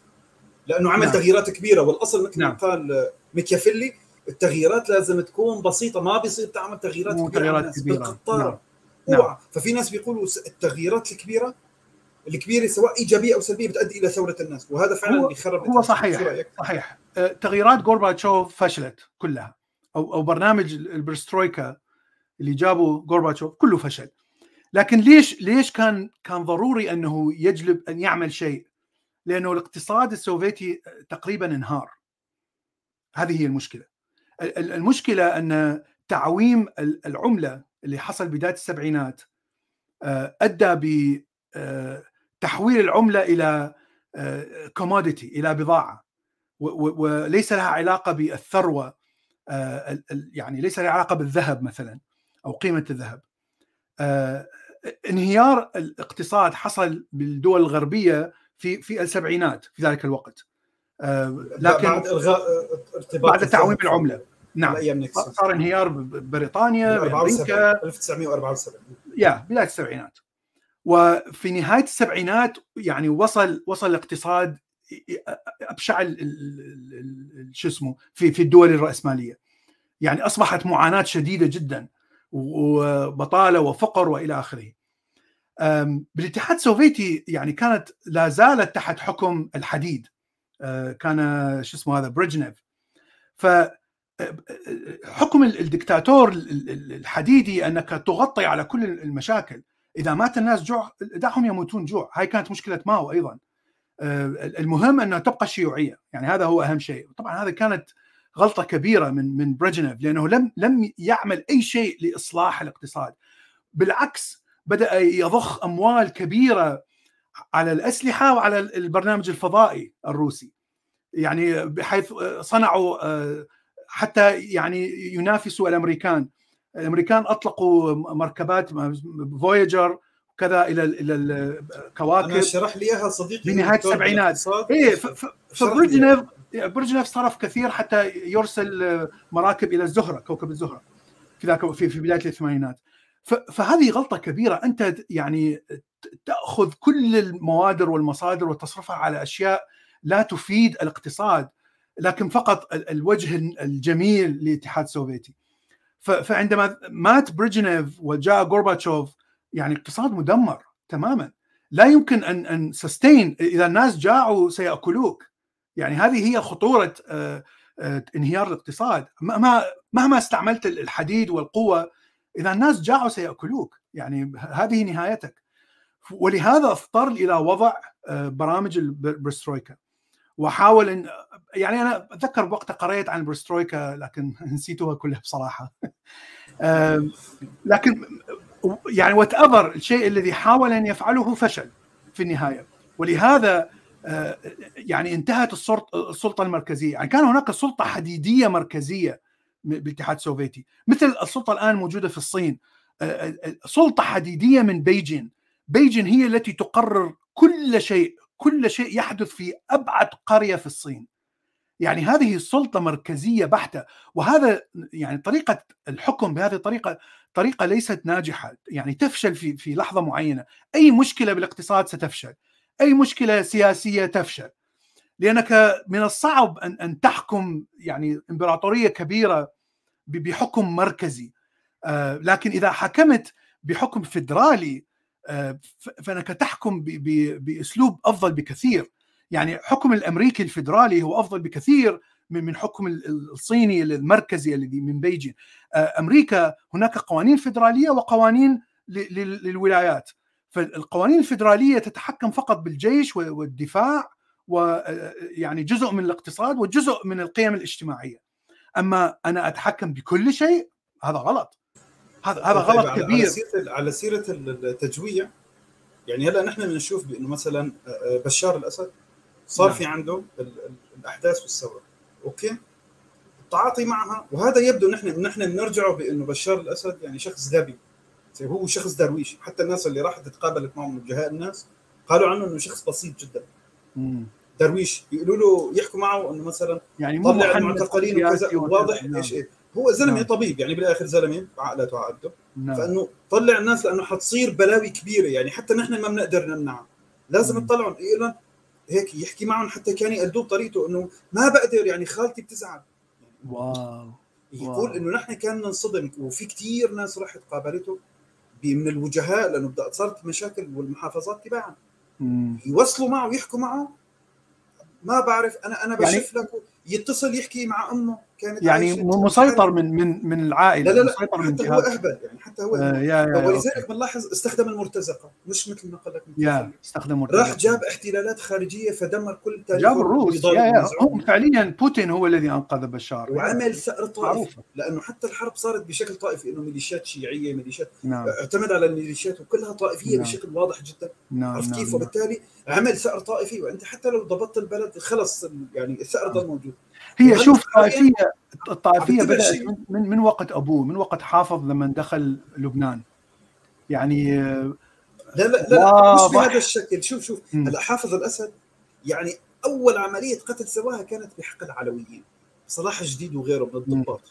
[SPEAKER 1] لأنه عمل
[SPEAKER 2] نعم.
[SPEAKER 1] تغييرات كبيرة والأصل مثل ما
[SPEAKER 2] نعم.
[SPEAKER 1] قال ميكيافيلي التغييرات لازم تكون بسيطة ما بيصير تعمل تغييرات كبيرة
[SPEAKER 2] تغييرات كبيرة.
[SPEAKER 1] بالقطاره
[SPEAKER 2] نعم.
[SPEAKER 1] اوعى ففي ناس بيقولوا التغييرات الكبيرة الكبيرة سواء إيجابية أو سلبية بتؤدي إلى ثورة الناس وهذا فعلا
[SPEAKER 2] هو-
[SPEAKER 1] اللي خرب
[SPEAKER 2] هو صحيح؟ صحيح آه، تغييرات غورباتشوف فشلت كلها أو أو برنامج البرسترويكا اللي جابه غورباتشوف كله فشل لكن ليش ليش كان كان ضروري أنه يجلب أن يعمل شيء؟ لأنه الاقتصاد السوفيتي تقريبا انهار هذه هي المشكلة ال- ال- المشكلة أن تعويم ال- العملة اللي حصل بداية السبعينات آه، أدى بتحويل العملة إلى commodity إلى بضاعة وليس لها علاقة بالثروة آه، ال- ال- يعني ليس لها علاقة بالذهب مثلا أو قيمة الذهب. آه، انهيار الاقتصاد حصل بالدول الغربية في في السبعينات في ذلك الوقت. آه، لكن
[SPEAKER 1] بعد الغاء ارتباط
[SPEAKER 2] بعد تعويم العملة. نعم. صار انهيار بريطانيا
[SPEAKER 1] 74
[SPEAKER 2] بامريكا
[SPEAKER 1] 1974
[SPEAKER 2] يا بداية السبعينات. وفي نهاية السبعينات يعني وصل وصل الاقتصاد أبشع ال- ال- ال- شو اسمه في في الدول الرأسمالية. يعني أصبحت معاناة شديدة جدا وبطالة وفقر وإلى آخره. بالاتحاد السوفيتي يعني كانت لا زالت تحت حكم الحديد. كان شو اسمه هذا بريجنيف. ف حكم ال- الدكتاتور ال- ال- الحديدي أنك تغطي على كل المشاكل. إذا مات الناس جوع دعهم يموتون جوع. هاي كانت مشكلة ماو أيضا. آه، المهم أنها تبقى الشيوعيه يعني هذا هو أهم شيء. طبعا هذا كانت غلطة كبيرة من من بريجنيف لأنه لم لم يعمل أي شيء لإصلاح الاقتصاد. بالعكس بدأ يضخ أموال كبيرة على الأسلحة وعلى البرنامج الفضائي الروسي. يعني بحيث صنعوا آه، حتى يعني ينافسوا الأمريكان. الأمريكان أطلقوا مركبات فويجر وكذا إلى إلى الكواكب.
[SPEAKER 1] أنا شرح لي إياها صديقي بنهاية
[SPEAKER 2] السبعينات.
[SPEAKER 1] لي
[SPEAKER 2] فبرجنيف برجنيف صرف كثير حتى يرسل مراكب إلى الزهرة كوكب الزهرة. في ذاك في بداية الثمانينات. فهذه غلطة كبيرة. أنت يعني تأخذ كل الموارد والمصادر وتصرفها على أشياء لا تفيد الاقتصاد لكن فقط ال- الوجه الجميل للاتحاد السوفيتي. فعندما مات بريجنيف وجاء غورباتشوف يعني اقتصاد مدمر تماما. لا يمكن ان أن sustain إذا الناس جاعوا سيأكلوك. يعني هذه هي خطورة آه، آه، انهيار الاقتصاد. مهما مهما استعملت الحديد والقوة إذا الناس جاعوا سيأكلوك يعني هذه نهايتك. ولهذا اضطر إلى وضع آه، برامج البرسترويكا وحاول إن يعني أنا أتذكر وقت قريت عن البرسترويكا لكن [LAUGHS] نسيتها كلها بصراحة. [LAUGHS] لكن يعني whatever الشيء الذي حاول أن يفعله فشل في النهاية. ولهذا آه، يعني انتهت السلط- السلطة المركزية. يعني كان هناك سلطة حديدية مركزية بالاتحاد السوفيتي مثل السلطة الآن موجودة في الصين. سلطة حديدية من بيجين. بيجين هي التي تقرر كل شيء كل شيء يحدث في أبعد قرية في الصين. يعني هذه السلطة مركزية بحتة. وهذا يعني طريقة الحكم بهذه الطريقة طريقة ليست ناجحة. يعني تفشل في في لحظة معينة. أي مشكلة بالاقتصاد ستفشل. أي مشكلة سياسية تفشل. لأنك من الصعب ان أن تحكم يعني إمبراطورية كبيرة بحكم مركزي. آه، لكن إذا حكمت بحكم فدرالي آه، فأنك تحكم بأسلوب أفضل بكثير. يعني حكم الأمريكي الفدرالي هو أفضل بكثير من حكم ال- الصيني المركزي الذي من بيجين. آه، أمريكا هناك قوانين فدراليه وقوانين للولايات. فالقوانين الفدراليه تتحكم فقط بالجيش والدفاع ويعني جزء من الاقتصاد وجزء من القيم الاجتماعية. أما أنا أتحكم بكل شيء هذا غلط. هذا هذا
[SPEAKER 1] طيب،
[SPEAKER 2] غلط
[SPEAKER 1] على-
[SPEAKER 2] كبير.
[SPEAKER 1] على سيره على سيرة التجويع يعني هلا نحن بنشوف بأنه مثلا آه، بشار الأسد صار
[SPEAKER 2] نعم.
[SPEAKER 1] في عنده ال- ال- الأحداث والثوره أوكي؟ التعاطي معها وهذا يبدو نحن نحن بنرجعه بأنه بشار الأسد يعني شخص غبي زي هو شخص درويش حتى الناس اللي راحت تقابلت معه من وجهاء الناس قالوا عنه إنه شخص بسيط جدا.
[SPEAKER 2] مم.
[SPEAKER 1] درويش يقولوا له يحكوا معه إنه مثلا
[SPEAKER 2] يعني مو
[SPEAKER 1] طلع المعتقلين وكذا. واضح
[SPEAKER 2] نعم.
[SPEAKER 1] إيش إيه هو زلمة
[SPEAKER 2] نعم.
[SPEAKER 1] طبيب يعني بالآخر زلمة عقلته عقده
[SPEAKER 2] نعم
[SPEAKER 1] فإنه طلع الناس لأنه حتصير بلاوي كبيرة يعني حتى نحن ما بنقدر نمنعها لازم. تطلعهم يقول هيك يحكي معهم حتى كان يقلدوه بطريقته إنه ما بقدر يعني خالتي بتزعل
[SPEAKER 2] واو
[SPEAKER 1] يقول. إنه نحن كان ننصدم وفي كثير ناس راحت قابلته من الوجهاء لأنه صارت مشاكل والمحافظات تبعها. يوصلوا معه ويحكوا معه. ما بعرف أنا أنا
[SPEAKER 2] يعني-
[SPEAKER 1] بشوف لك يتصل يحكي مع أمه. كانت
[SPEAKER 2] يعني مسيطر من من من العائلة
[SPEAKER 1] لا لا لا
[SPEAKER 2] مسيطر من
[SPEAKER 1] حتى هو
[SPEAKER 2] جهات.
[SPEAKER 1] أهبل يعني حتى هو
[SPEAKER 2] آه،. يا يا
[SPEAKER 1] ولذلك بنلاحظ استخدم المرتزقة مش مثل ما قال لك
[SPEAKER 2] يا استخدم
[SPEAKER 1] راح جاب احتلالات خارجية فدمر كل تاريخ
[SPEAKER 2] جاب الروس يا يا. هم فعليا بوتين هو الذي أنقذ بشار.
[SPEAKER 1] وعمل ثأر طائفي. لأنه حتى الحرب صارت بشكل طائفي إنه ميليشيات شيعية ميليشيات
[SPEAKER 2] نعم.
[SPEAKER 1] اعتمد على الميليشيات وكلها طائفية
[SPEAKER 2] نعم.
[SPEAKER 1] بشكل واضح جدا.
[SPEAKER 2] نعم
[SPEAKER 1] عرفت
[SPEAKER 2] نعم
[SPEAKER 1] كيف؟
[SPEAKER 2] نعم.
[SPEAKER 1] وبالتالي عمل ثأر طائفي وأنت حتى لو ضبطت البلد خلص يعني الثأر ضل موجود.
[SPEAKER 2] هي شوف
[SPEAKER 1] الطائفية.
[SPEAKER 2] الطائفيه
[SPEAKER 1] بتبع بدأت.
[SPEAKER 2] من, من وقت أبوه من وقت حافظ لما دخل لبنان. يعني
[SPEAKER 1] لا لا لا, مش. بهذا الشكل. شوف شوف. هلا حافظ الأسد يعني أول عملية قتل سواها كانت بحق العلويين. صلاح جديد وغيره من الضباط.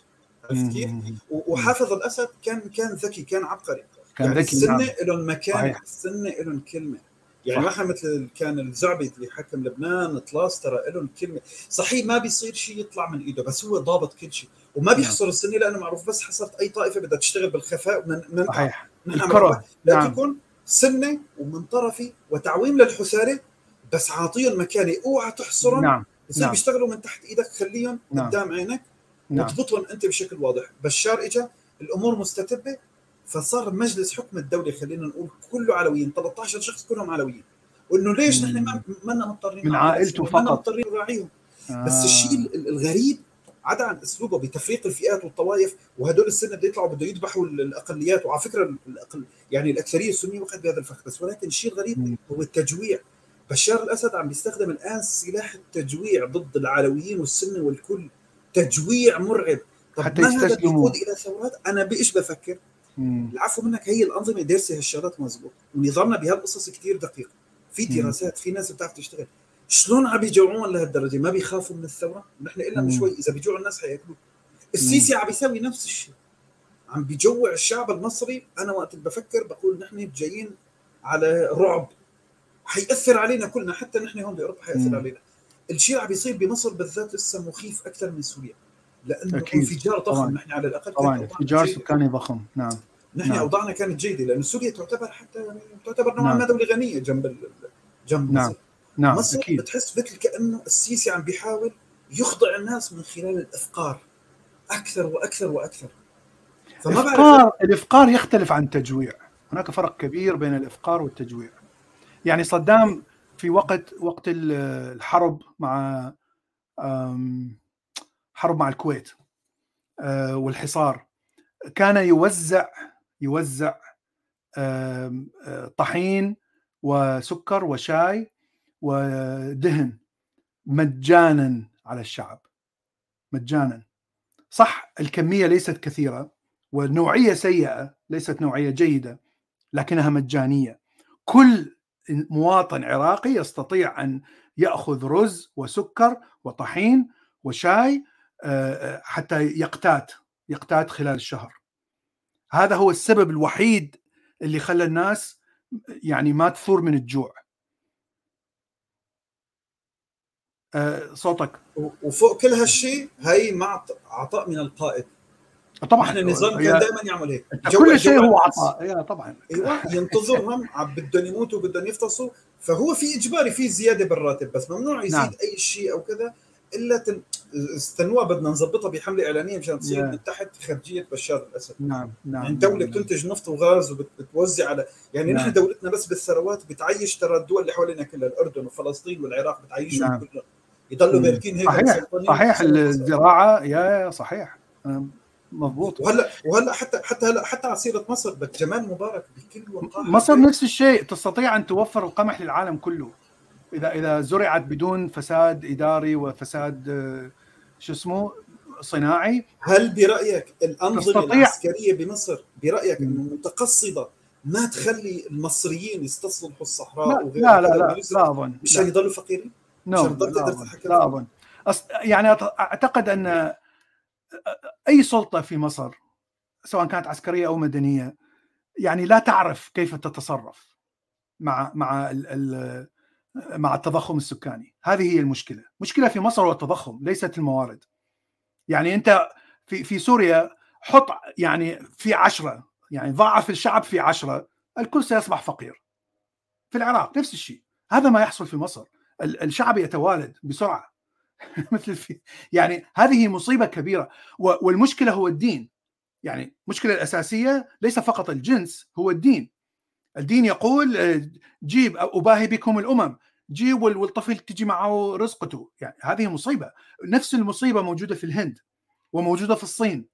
[SPEAKER 1] عرفت كيف؟ وحافظ الأسد كان كان ذكي كان عبقري.
[SPEAKER 2] كان
[SPEAKER 1] يعني
[SPEAKER 2] ذكي نعم.
[SPEAKER 1] السنة لهم مكان. السنة لهم كلمة. يعني. واحد مثل كان الزعبي اللي حكم لبنان طلاس ترى لهم كلمة. صحيح ما بيصير شيء يطلع من إيده بس هو ضابط كل شيء. وما
[SPEAKER 2] نعم.
[SPEAKER 1] بيخسر السنة لأنه معروف بس حصلت أي طائفة بدها تشتغل بالخفاء من من
[SPEAKER 2] صحيح.
[SPEAKER 1] الكرة.
[SPEAKER 2] نعم.
[SPEAKER 1] سنة ومن طرفي وتعويم للحسارة بس عاطيهم مكانة. أوعى تحصرهم.
[SPEAKER 2] نعم.
[SPEAKER 1] بصير
[SPEAKER 2] نعم.
[SPEAKER 1] بيشتغلوا من تحت إيدك خليهم
[SPEAKER 2] نعم.
[SPEAKER 1] قدام عينك
[SPEAKER 2] نعم.
[SPEAKER 1] وتضبطهم أنت بشكل واضح. بشار اجى الأمور مستتبة. فصار مجلس حكم الدولة خلينا نقول كله علويين 13 شخص كلهم علويين وإنه ليش نحن ما ما لنا مضطرين
[SPEAKER 2] من عائلته فقط.
[SPEAKER 1] مضطرين نراعيهم بس
[SPEAKER 2] آه.
[SPEAKER 1] الشيء ال- الغريب عدا عن أسلوبه بتفريق الفئات والطوائف وهدول السنة بده يطلعوا بده يذبحوا ال- الأقليات وعلى فكرة الأقل يعني الأكثرية السنية وقعت بهذا الفخ بس ولكن الشيء الغريب
[SPEAKER 2] مم.
[SPEAKER 1] هو التجويع بشار الأسد عم بيستخدم الآن سلاح التجويع ضد العلويين والسنة والكل تجويع مرعب طب
[SPEAKER 2] حتى
[SPEAKER 1] ما هذا
[SPEAKER 2] يستسلموا.
[SPEAKER 1] بيقود إلى ثورات أنا بإيش بفكر. العفو منك هي الأنظمة دارسة هالشغلات مزبوط. ونظامنا بهالقصص كثير دقيق في. دراسات في ناس بتعرف تشتغل. شلون عم بيجوعون لهالدرجة؟ ما بيخافوا من الثورة؟ نحن قلنا من. شوي إذا بيجوعوا الناس حياكلوا السيسي عم بيسوي نفس الشيء. عم بيجوع الشعب المصري. أنا وقت بفكر بقول نحن جايين على رعب. حيأثر علينا كلنا. حتى نحن هون بأوروبا حيأثر. علينا. الشيء عم بيصير بمصر بالذات لسه مخيف أكثر من سوريا. لأنه
[SPEAKER 2] أكيد.
[SPEAKER 1] انفجار ضخم
[SPEAKER 2] طبعاً.
[SPEAKER 1] نحن على الأقل
[SPEAKER 2] طبعا انفجار. سكاني ضخم نعم
[SPEAKER 1] نحن
[SPEAKER 2] نعم.
[SPEAKER 1] اوضاعنا كانت جيده لأنه سوريا تعتبر حتى يعني تعتبر نوعا
[SPEAKER 2] نعم.
[SPEAKER 1] ما دولة غنية جنب ال- جنب
[SPEAKER 2] نعم.
[SPEAKER 1] مصر
[SPEAKER 2] نعم
[SPEAKER 1] مصر
[SPEAKER 2] أكيد
[SPEAKER 1] بتحس مثل كأنه السيسي عم بيحاول يخضع الناس من خلال الإفقار أكثر وأكثر وأكثر فما بعرف
[SPEAKER 2] الافقار الإفقار يختلف عن التجويع هناك فرق كبير بين الإفقار والتجويع يعني صدام في وقت وقت ال- الحرب مع حرب مع الكويت أه، والحصار. كان يوزع يوزع أه، طحين وسكر وشاي ودهن مجانا على الشعب مجانا. صح الكمية ليست كثيرة والنوعيه سيئة ليست نوعية جيدة لكنها مجانية. كل مواطن عراقي يستطيع أن يأخذ رز وسكر وطحين وشاي آه، حتى يقتات يقتات خلال الشهر. هذا هو السبب الوحيد اللي خلى الناس يعني ما تثور من الجوع. آه، صوتك.
[SPEAKER 1] وفوق كل هالشيء هي مع عطاء من القائد.
[SPEAKER 2] طبعا.
[SPEAKER 1] نحن النظام كان دائما يعمل هيك.
[SPEAKER 2] كل شيء هو. عطاء. طبعا.
[SPEAKER 1] أيوه ينتظرهم عم بدهم يموتوا بدهم يفطسوا. فهو في إجباري في زيادة بالراتب بس ممنوع يزيد
[SPEAKER 2] نعم.
[SPEAKER 1] أي شيء أو كذا. إلا تن... استنوها بدنا نظبطها بحملة إعلانية مشان تصير
[SPEAKER 2] نعم.
[SPEAKER 1] من تحت خرجيه بشار الأسد
[SPEAKER 2] نعم نعم
[SPEAKER 1] يعني دولة
[SPEAKER 2] نعم.
[SPEAKER 1] بتنتج نفط وغاز وبتوزع على يعني
[SPEAKER 2] نعم.
[SPEAKER 1] نحن دولتنا بس بالثروات بتعيش ترى الدول اللي حوالينا كلها الأردن وفلسطين والعراق بتعيشهم
[SPEAKER 2] نعم.
[SPEAKER 1] كلهم يضلوا
[SPEAKER 2] مم.
[SPEAKER 1] باركين هيك
[SPEAKER 2] صحيح صحيح الزراعة يا صحيح مضبوط
[SPEAKER 1] وهلا وهلا حتى حتى هلا حتى على سيره مصر بس جمال مبارك بكل وقاحه
[SPEAKER 2] مصر نفس الشيء تستطيع أن توفر القمح للعالم كله اذا إذا زرعت بدون فساد إداري وفساد آه، شو اسمه صناعي
[SPEAKER 1] هل برأيك الأنظمة
[SPEAKER 2] تستطيع-
[SPEAKER 1] العسكرية بمصر
[SPEAKER 2] برأيك.
[SPEAKER 1] انه متقصده ما تخلي المصريين يستصلحوا الصحراء
[SPEAKER 2] لا لا لا لا؟ لا أظن
[SPEAKER 1] مشان يضلوا فقيرين عشان تضل
[SPEAKER 2] لا
[SPEAKER 1] تقدر
[SPEAKER 2] لا. أظن أص... يعني أعتقد أن أي سلطة في مصر سواء كانت عسكرية أو مدنية يعني لا تعرف كيف تتصرف مع مع مع التضخم السكاني. هذه هي المشكلة. مشكلة في مصر هو التضخم ليست الموارد. يعني أنت في في سوريا حط يعني في عشرة يعني ضاعف الشعب في عشرة الكل سيصبح فقير. في العراق نفس الشيء. هذا ما يحصل في مصر. الشعب يتوالد بسرعة. [LAUGHS] مثل في يعني هذه مصيبة كبيرة. والمشكلة هو الدين. يعني المشكلة الأساسية ليس فقط الجنس هو الدين. الدين يقول آه، جيب أباهي بكم الأمم. جيب والطفل تجي معه رزقته. يعني هذه مصيبة. نفس المصيبة موجودة في الهند وموجودة في الصين.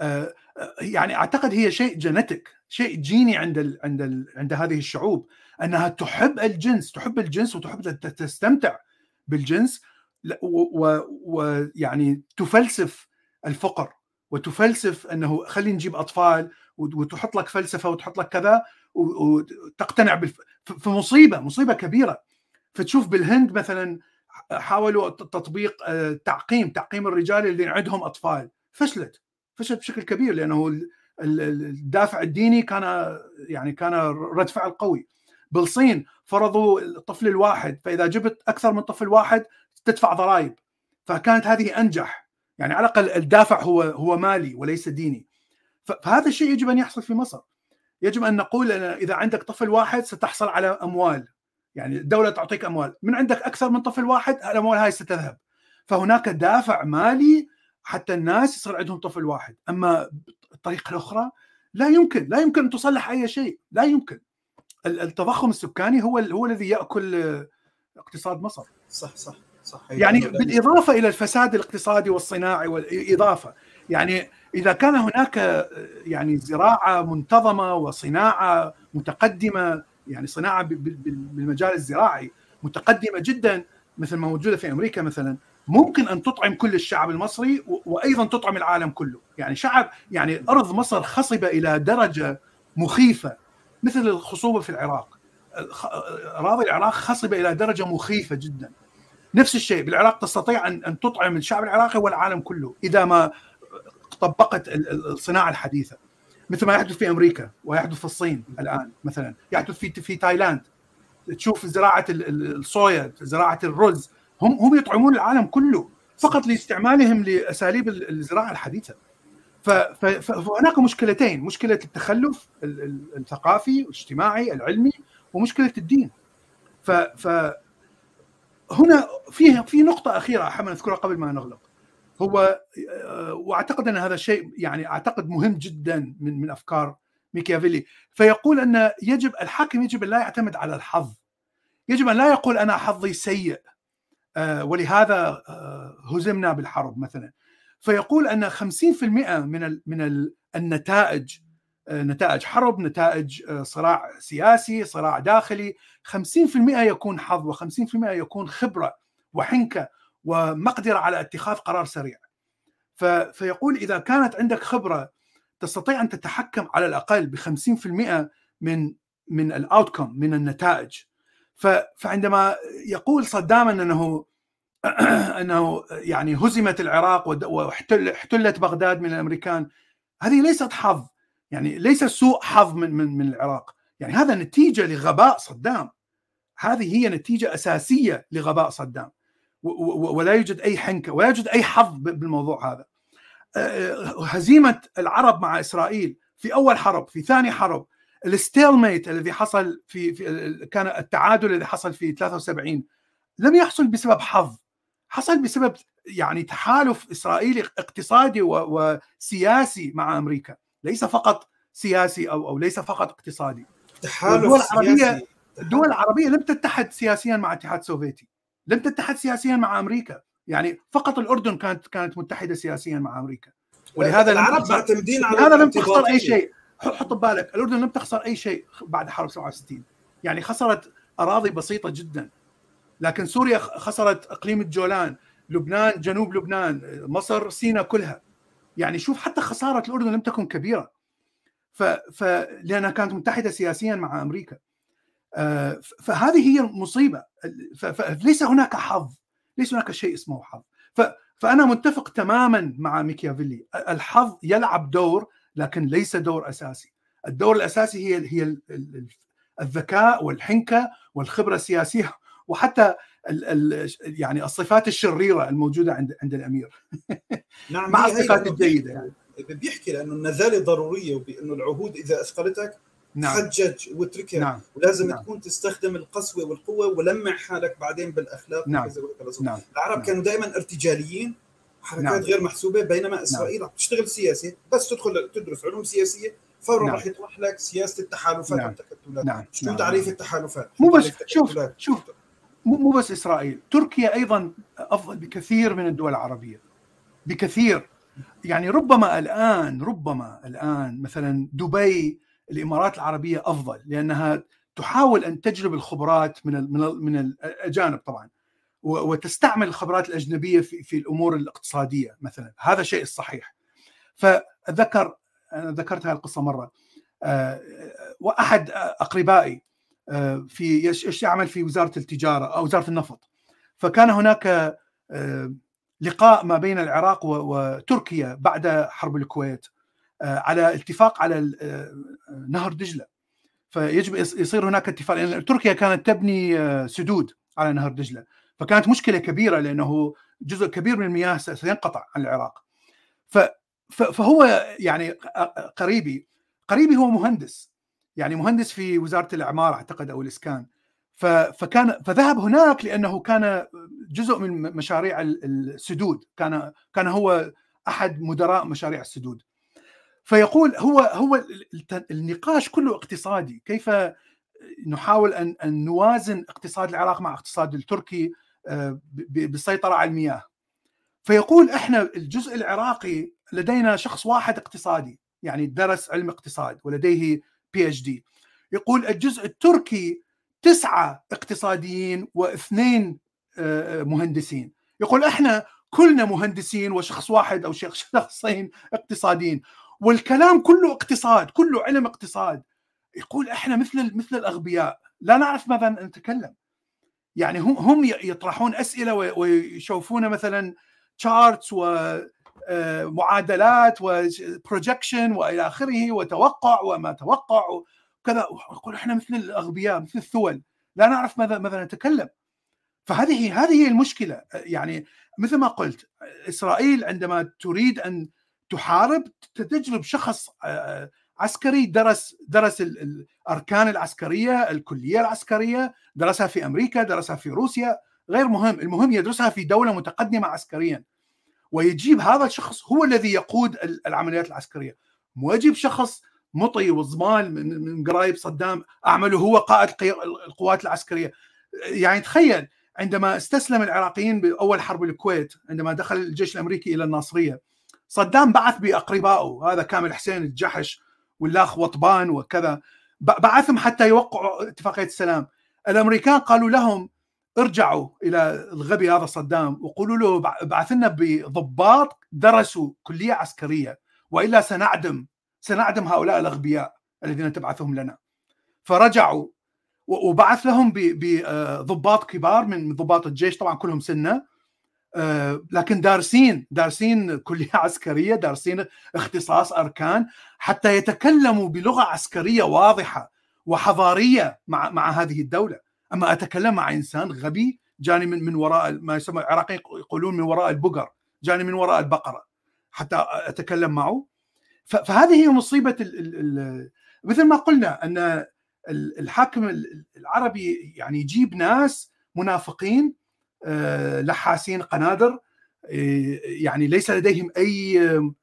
[SPEAKER 2] آه، آه، يعني أعتقد هي شيء جينيتك شيء جيني عند ال عند ال عند هذه الشعوب. أنها تحب الجنس تحب الجنس وتحب تستمتع بالجنس. ويعني تفلسف الفقر وتفلسف أنه خلي نجيب أطفال وتحط لك فلسفة وتحط لك كذا. وتقتنع بالف... في مصيبه مصيبة كبيرة. فتشوف بالهند مثلا حاولوا تطبيق آه، تعقيم تعقيم الرجال اللي عندهم أطفال. فشلت فشلت بشكل كبير لأنه الدافع الديني كان يعني كان رد فعل قوي. بالصين فرضوا الطفل الواحد فإذا جبت أكثر من طفل واحد تدفع ضرائب. فكانت هذه أنجح. يعني على الأقل الدافع هو هو مالي وليس ديني. فهذا الشيء يجب أن يحصل في مصر. يجب أن نقول أن إذا عندك طفل واحد ستحصل على أموال. يعني الدولة تعطيك أموال. من عندك أكثر من طفل واحد الأموال هاي ستذهب. فهناك دافع مالي حتى الناس يصير عندهم طفل واحد. أما الطريقة الاخرى لا يمكن. لا يمكن أن تصلح أي شيء. لا يمكن. التضخم السكاني هو هو الذي يأكل اقتصاد مصر.
[SPEAKER 1] صح صح صح.
[SPEAKER 2] يعني بالإضافة إلى الفساد الاقتصادي والصناعي والإضافة. يعني إذا كان هناك يعني زراعة منتظمة وصناعة متقدمة يعني صناعة بالمجال الزراعي متقدمة جدا مثل ما موجودة في أمريكا مثلا ممكن أن تطعم كل الشعب المصري وأيضا تطعم العالم كله، يعني شعب يعني أرض مصر خصبة إلى درجة مخيفة مثل الخصوبة في العراق. أراضي العراق خصبة إلى درجة مخيفة جدا. نفس الشيء بالعراق تستطيع أن تطعم الشعب العراقي والعالم كله إذا ما طبقت الصناعة الحديثة. مثل ما يحدث في أمريكا ويحدث في الصين الآن مثلا، يحدث في في تايلاند. تشوف زراعة الصويا، زراعة الرز، هم هم يطعمون العالم كله فقط لاستعمالهم لأساليب الزراعة الحديثة. فهناك مشكلتين. مشكلة التخلف الثقافي والاجتماعي العلمي ومشكلة الدين. ف هنا في في نقطة أخيرة أحب أذكرها قبل ما نغلق. هو وأعتقد أن هذا الشيء يعني أعتقد مهم جدا من من أفكار ميكيافيلي. فيقول أن يجب الحاكم يجب أن لا يعتمد على الحظ. يجب أن لا يقول أنا حظي سيء آه، ولهذا آه، هزمنا بالحرب مثلا. فيقول أن 50% من من النتائج آه، نتائج حرب نتائج صراع سياسي صراع داخلي 50% يكون حظ و50% يكون خبرة وحنكة ومقدرة على اتخاذ قرار سريع. فيقول إذا كانت عندك خبرة تستطيع أن تتحكم على الأقل ب 50% من من الاوتكم من النتائج. فعندما يقول صدام أنه [CLEARS THROAT] أنه يعني هزمت العراق واحتلت بغداد من الأمريكان هذه ليست حظ يعني ليس سوء حظ من من من العراق. يعني هذا نتيجة لغباء صدام. هذه هي نتيجة أساسية لغباء صدام. ولا يوجد أي حنكة ولا يوجد أي حظ بالموضوع هذا. هزيمة العرب مع إسرائيل في أول حرب في ثاني حرب الستيل الذي حصل في, في كان التعادل الذي حصل في 73 لم يحصل بسبب حظ حصل بسبب يعني تحالف إسرائيلي اقتصادي وسياسي مع أمريكا. ليس فقط سياسي أو أو ليس فقط اقتصادي.
[SPEAKER 1] تحالف الدول العربيه
[SPEAKER 2] الدول العربية لم تتحد سياسيا مع الاتحاد السوفيتي. لم تتحد سياسيا مع أمريكا. يعني فقط الأردن كانت كانت متحدة سياسيا مع أمريكا.
[SPEAKER 1] ولهذا العرب معتمدين على
[SPEAKER 2] هذا لم تخسر أي شيء. حط ببالك الأردن لم تخسر أي شيء بعد حرب 67 يعني خسرت أراضي بسيطة جدا. لكن سوريا خسرت إقليم الجولان لبنان جنوب لبنان مصر سينا كلها. يعني شوف حتى خسارة الأردن لم تكن كبيرة. ف... ف... لأنها كانت متحدة سياسيا مع أمريكا. فهذه هي المصيبة. فليس هناك حظ. ليس هناك شيء اسمه حظ. فأنا متفق تماما مع ميكيافيلي. الحظ يلعب دور لكن ليس دور أساسي. الدور الأساسي هي هي الذكاء والحنكة والخبرة السياسية [LAUGHS] وحتى ال ال يعني الصفات الشريرة الموجودة عند عند الأمير. [LAUGHS]
[SPEAKER 1] نعم
[SPEAKER 2] مع الصفات الجيدة يعني.
[SPEAKER 1] بيحكي لأنه النزالة ضرورية وبأنه العهود إذا أثقلتك
[SPEAKER 2] نعم
[SPEAKER 1] حجج واتركها
[SPEAKER 2] نعم
[SPEAKER 1] ولازم
[SPEAKER 2] نعم.
[SPEAKER 1] تكون تستخدم القسوة والقوة ولمع حالك بعدين بالأخلاق
[SPEAKER 2] نعم. نعم
[SPEAKER 1] العرب
[SPEAKER 2] نعم.
[SPEAKER 1] كانوا دائما ارتجاليين حركات
[SPEAKER 2] نعم.
[SPEAKER 1] غير محسوبة بينما إسرائيل عم تشتغل سياسه بس تدخل تدرس علوم سياسية فورا
[SPEAKER 2] نعم.
[SPEAKER 1] راح يطرح لك سياسة التحالفات
[SPEAKER 2] نعم.
[SPEAKER 1] والتكتلات
[SPEAKER 2] نعم
[SPEAKER 1] شو
[SPEAKER 2] نعم.
[SPEAKER 1] تعريف التحالفات
[SPEAKER 2] مو بس شوف؟ شوف مو بس إسرائيل تركيا أيضا أفضل بكثير من الدول العربية بكثير يعني ربما الآن ربما الآن مثلا دبي الإمارات العربية أفضل لأنها تحاول أن تجلب الخبرات من ال من ال من الأجانب طبعا وتستعمل الخبرات الأجنبية في في الأمور الاقتصادية مثلا هذا شيء الصحيح فذكر أنا ذكرت هذه القصة مرة آه، وأحد أقربائي آه، في يعمل في وزارة التجارة أو وزارة النفط. فكان هناك آه، لقاء ما بين العراق وتركيا بعد حرب الكويت. على اتفاق على آه، نهر دجلة. فيجب يص- يصير هناك اتفاق لأن تركيا كانت تبني آه، سدود على نهر دجلة. فكانت مشكلة كبيرة لأنه جزء كبير من المياه سينقطع عن العراق. فهو يعني قريبي. قريبي هو مهندس. يعني مهندس في وزارة الأعمار أعتقد أو الإسكان. فكان فذهب هناك لأنه كان جزء من مشاريع ال- السدود. كان كان هو أحد مدراء مشاريع السدود. فيقول هو هو النقاش كله اقتصادي. كيف نحاول أن أن نوازن اقتصاد العراق مع اقتصاد التركي آه، بالسيطره على المياه فيقول إحنا الجزء العراقي لدينا شخص واحد اقتصادي يعني درس علم اقتصاد ولديه بي اتش دي يقول الجزء التركي تسعة اقتصاديين واثنين آه، مهندسين. يقول إحنا كلنا مهندسين وشخص واحد أو شخ- شخصين اقتصاديين. والكلام كله اقتصاد كله علم اقتصاد. يقول إحنا مثل مثل الأغبياء. لا نعرف ماذا نتكلم. يعني هم هم يطرحون أسئلة وي- ويشوفون مثلا charts ومعادلات و projection وإلى آخره وتوقع وما توقع وكذا. يقول إحنا مثل الأغبياء مثل الثول. لا نعرف ماذا ماذا نتكلم. فهذه هذه هي المشكلة. يعني مثل ما قلت إسرائيل عندما تريد أن تحارب تجلب شخص آه، عسكري درس درس ال- الاركان العسكرية الكلية العسكرية درسها في أمريكا درسها في روسيا غير مهم المهم يدرسها في دولة متقدمة عسكريا. ويجيب هذا الشخص هو الذي يقود ال- العمليات العسكرية. مو يجيب شخص مطي وزمال من قرايب صدام أعمله هو قائد القوات العسكرية. يعني تخيل عندما استسلم العراقيين بأول حرب الكويت عندما دخل الجيش الأمريكي إلى الناصرية صدام بعث باقربائه هذا كامل حسين الجحش واللاخ وطبان وكذا. بعثهم حتى يوقعوا اتفاقية السلام. الأمريكان قالوا لهم ارجعوا إلى الغبي هذا صدام وقولوا له بع- بعث لنا بضباط درسوا كلية عسكرية وإلا سنعدم سنعدم هؤلاء الأغبياء الذين تبعثهم لنا. فرجعوا وبعث لهم بضباط كبار من ضباط الجيش. طبعا كلهم سنة. آه، لكن دارسين دارسين كلية [LAUGHS] عسكرية دارسين اختصاص أركان حتى يتكلموا بلغة عسكرية واضحة وحضارية مع مع هذه الدولة. أما أتكلم مع إنسان غبي جاني من من وراء ما يسمى العراقيين يقولون من وراء البقر جاني من وراء البقرة حتى أتكلم معه. فهذه هي مصيبة ال ال ال مثل ما قلنا ال- الحاكم ال- العربي يعني يجيب ناس منافقين آه، لحاسين قنادر آه، يعني ليس لديهم أي آه،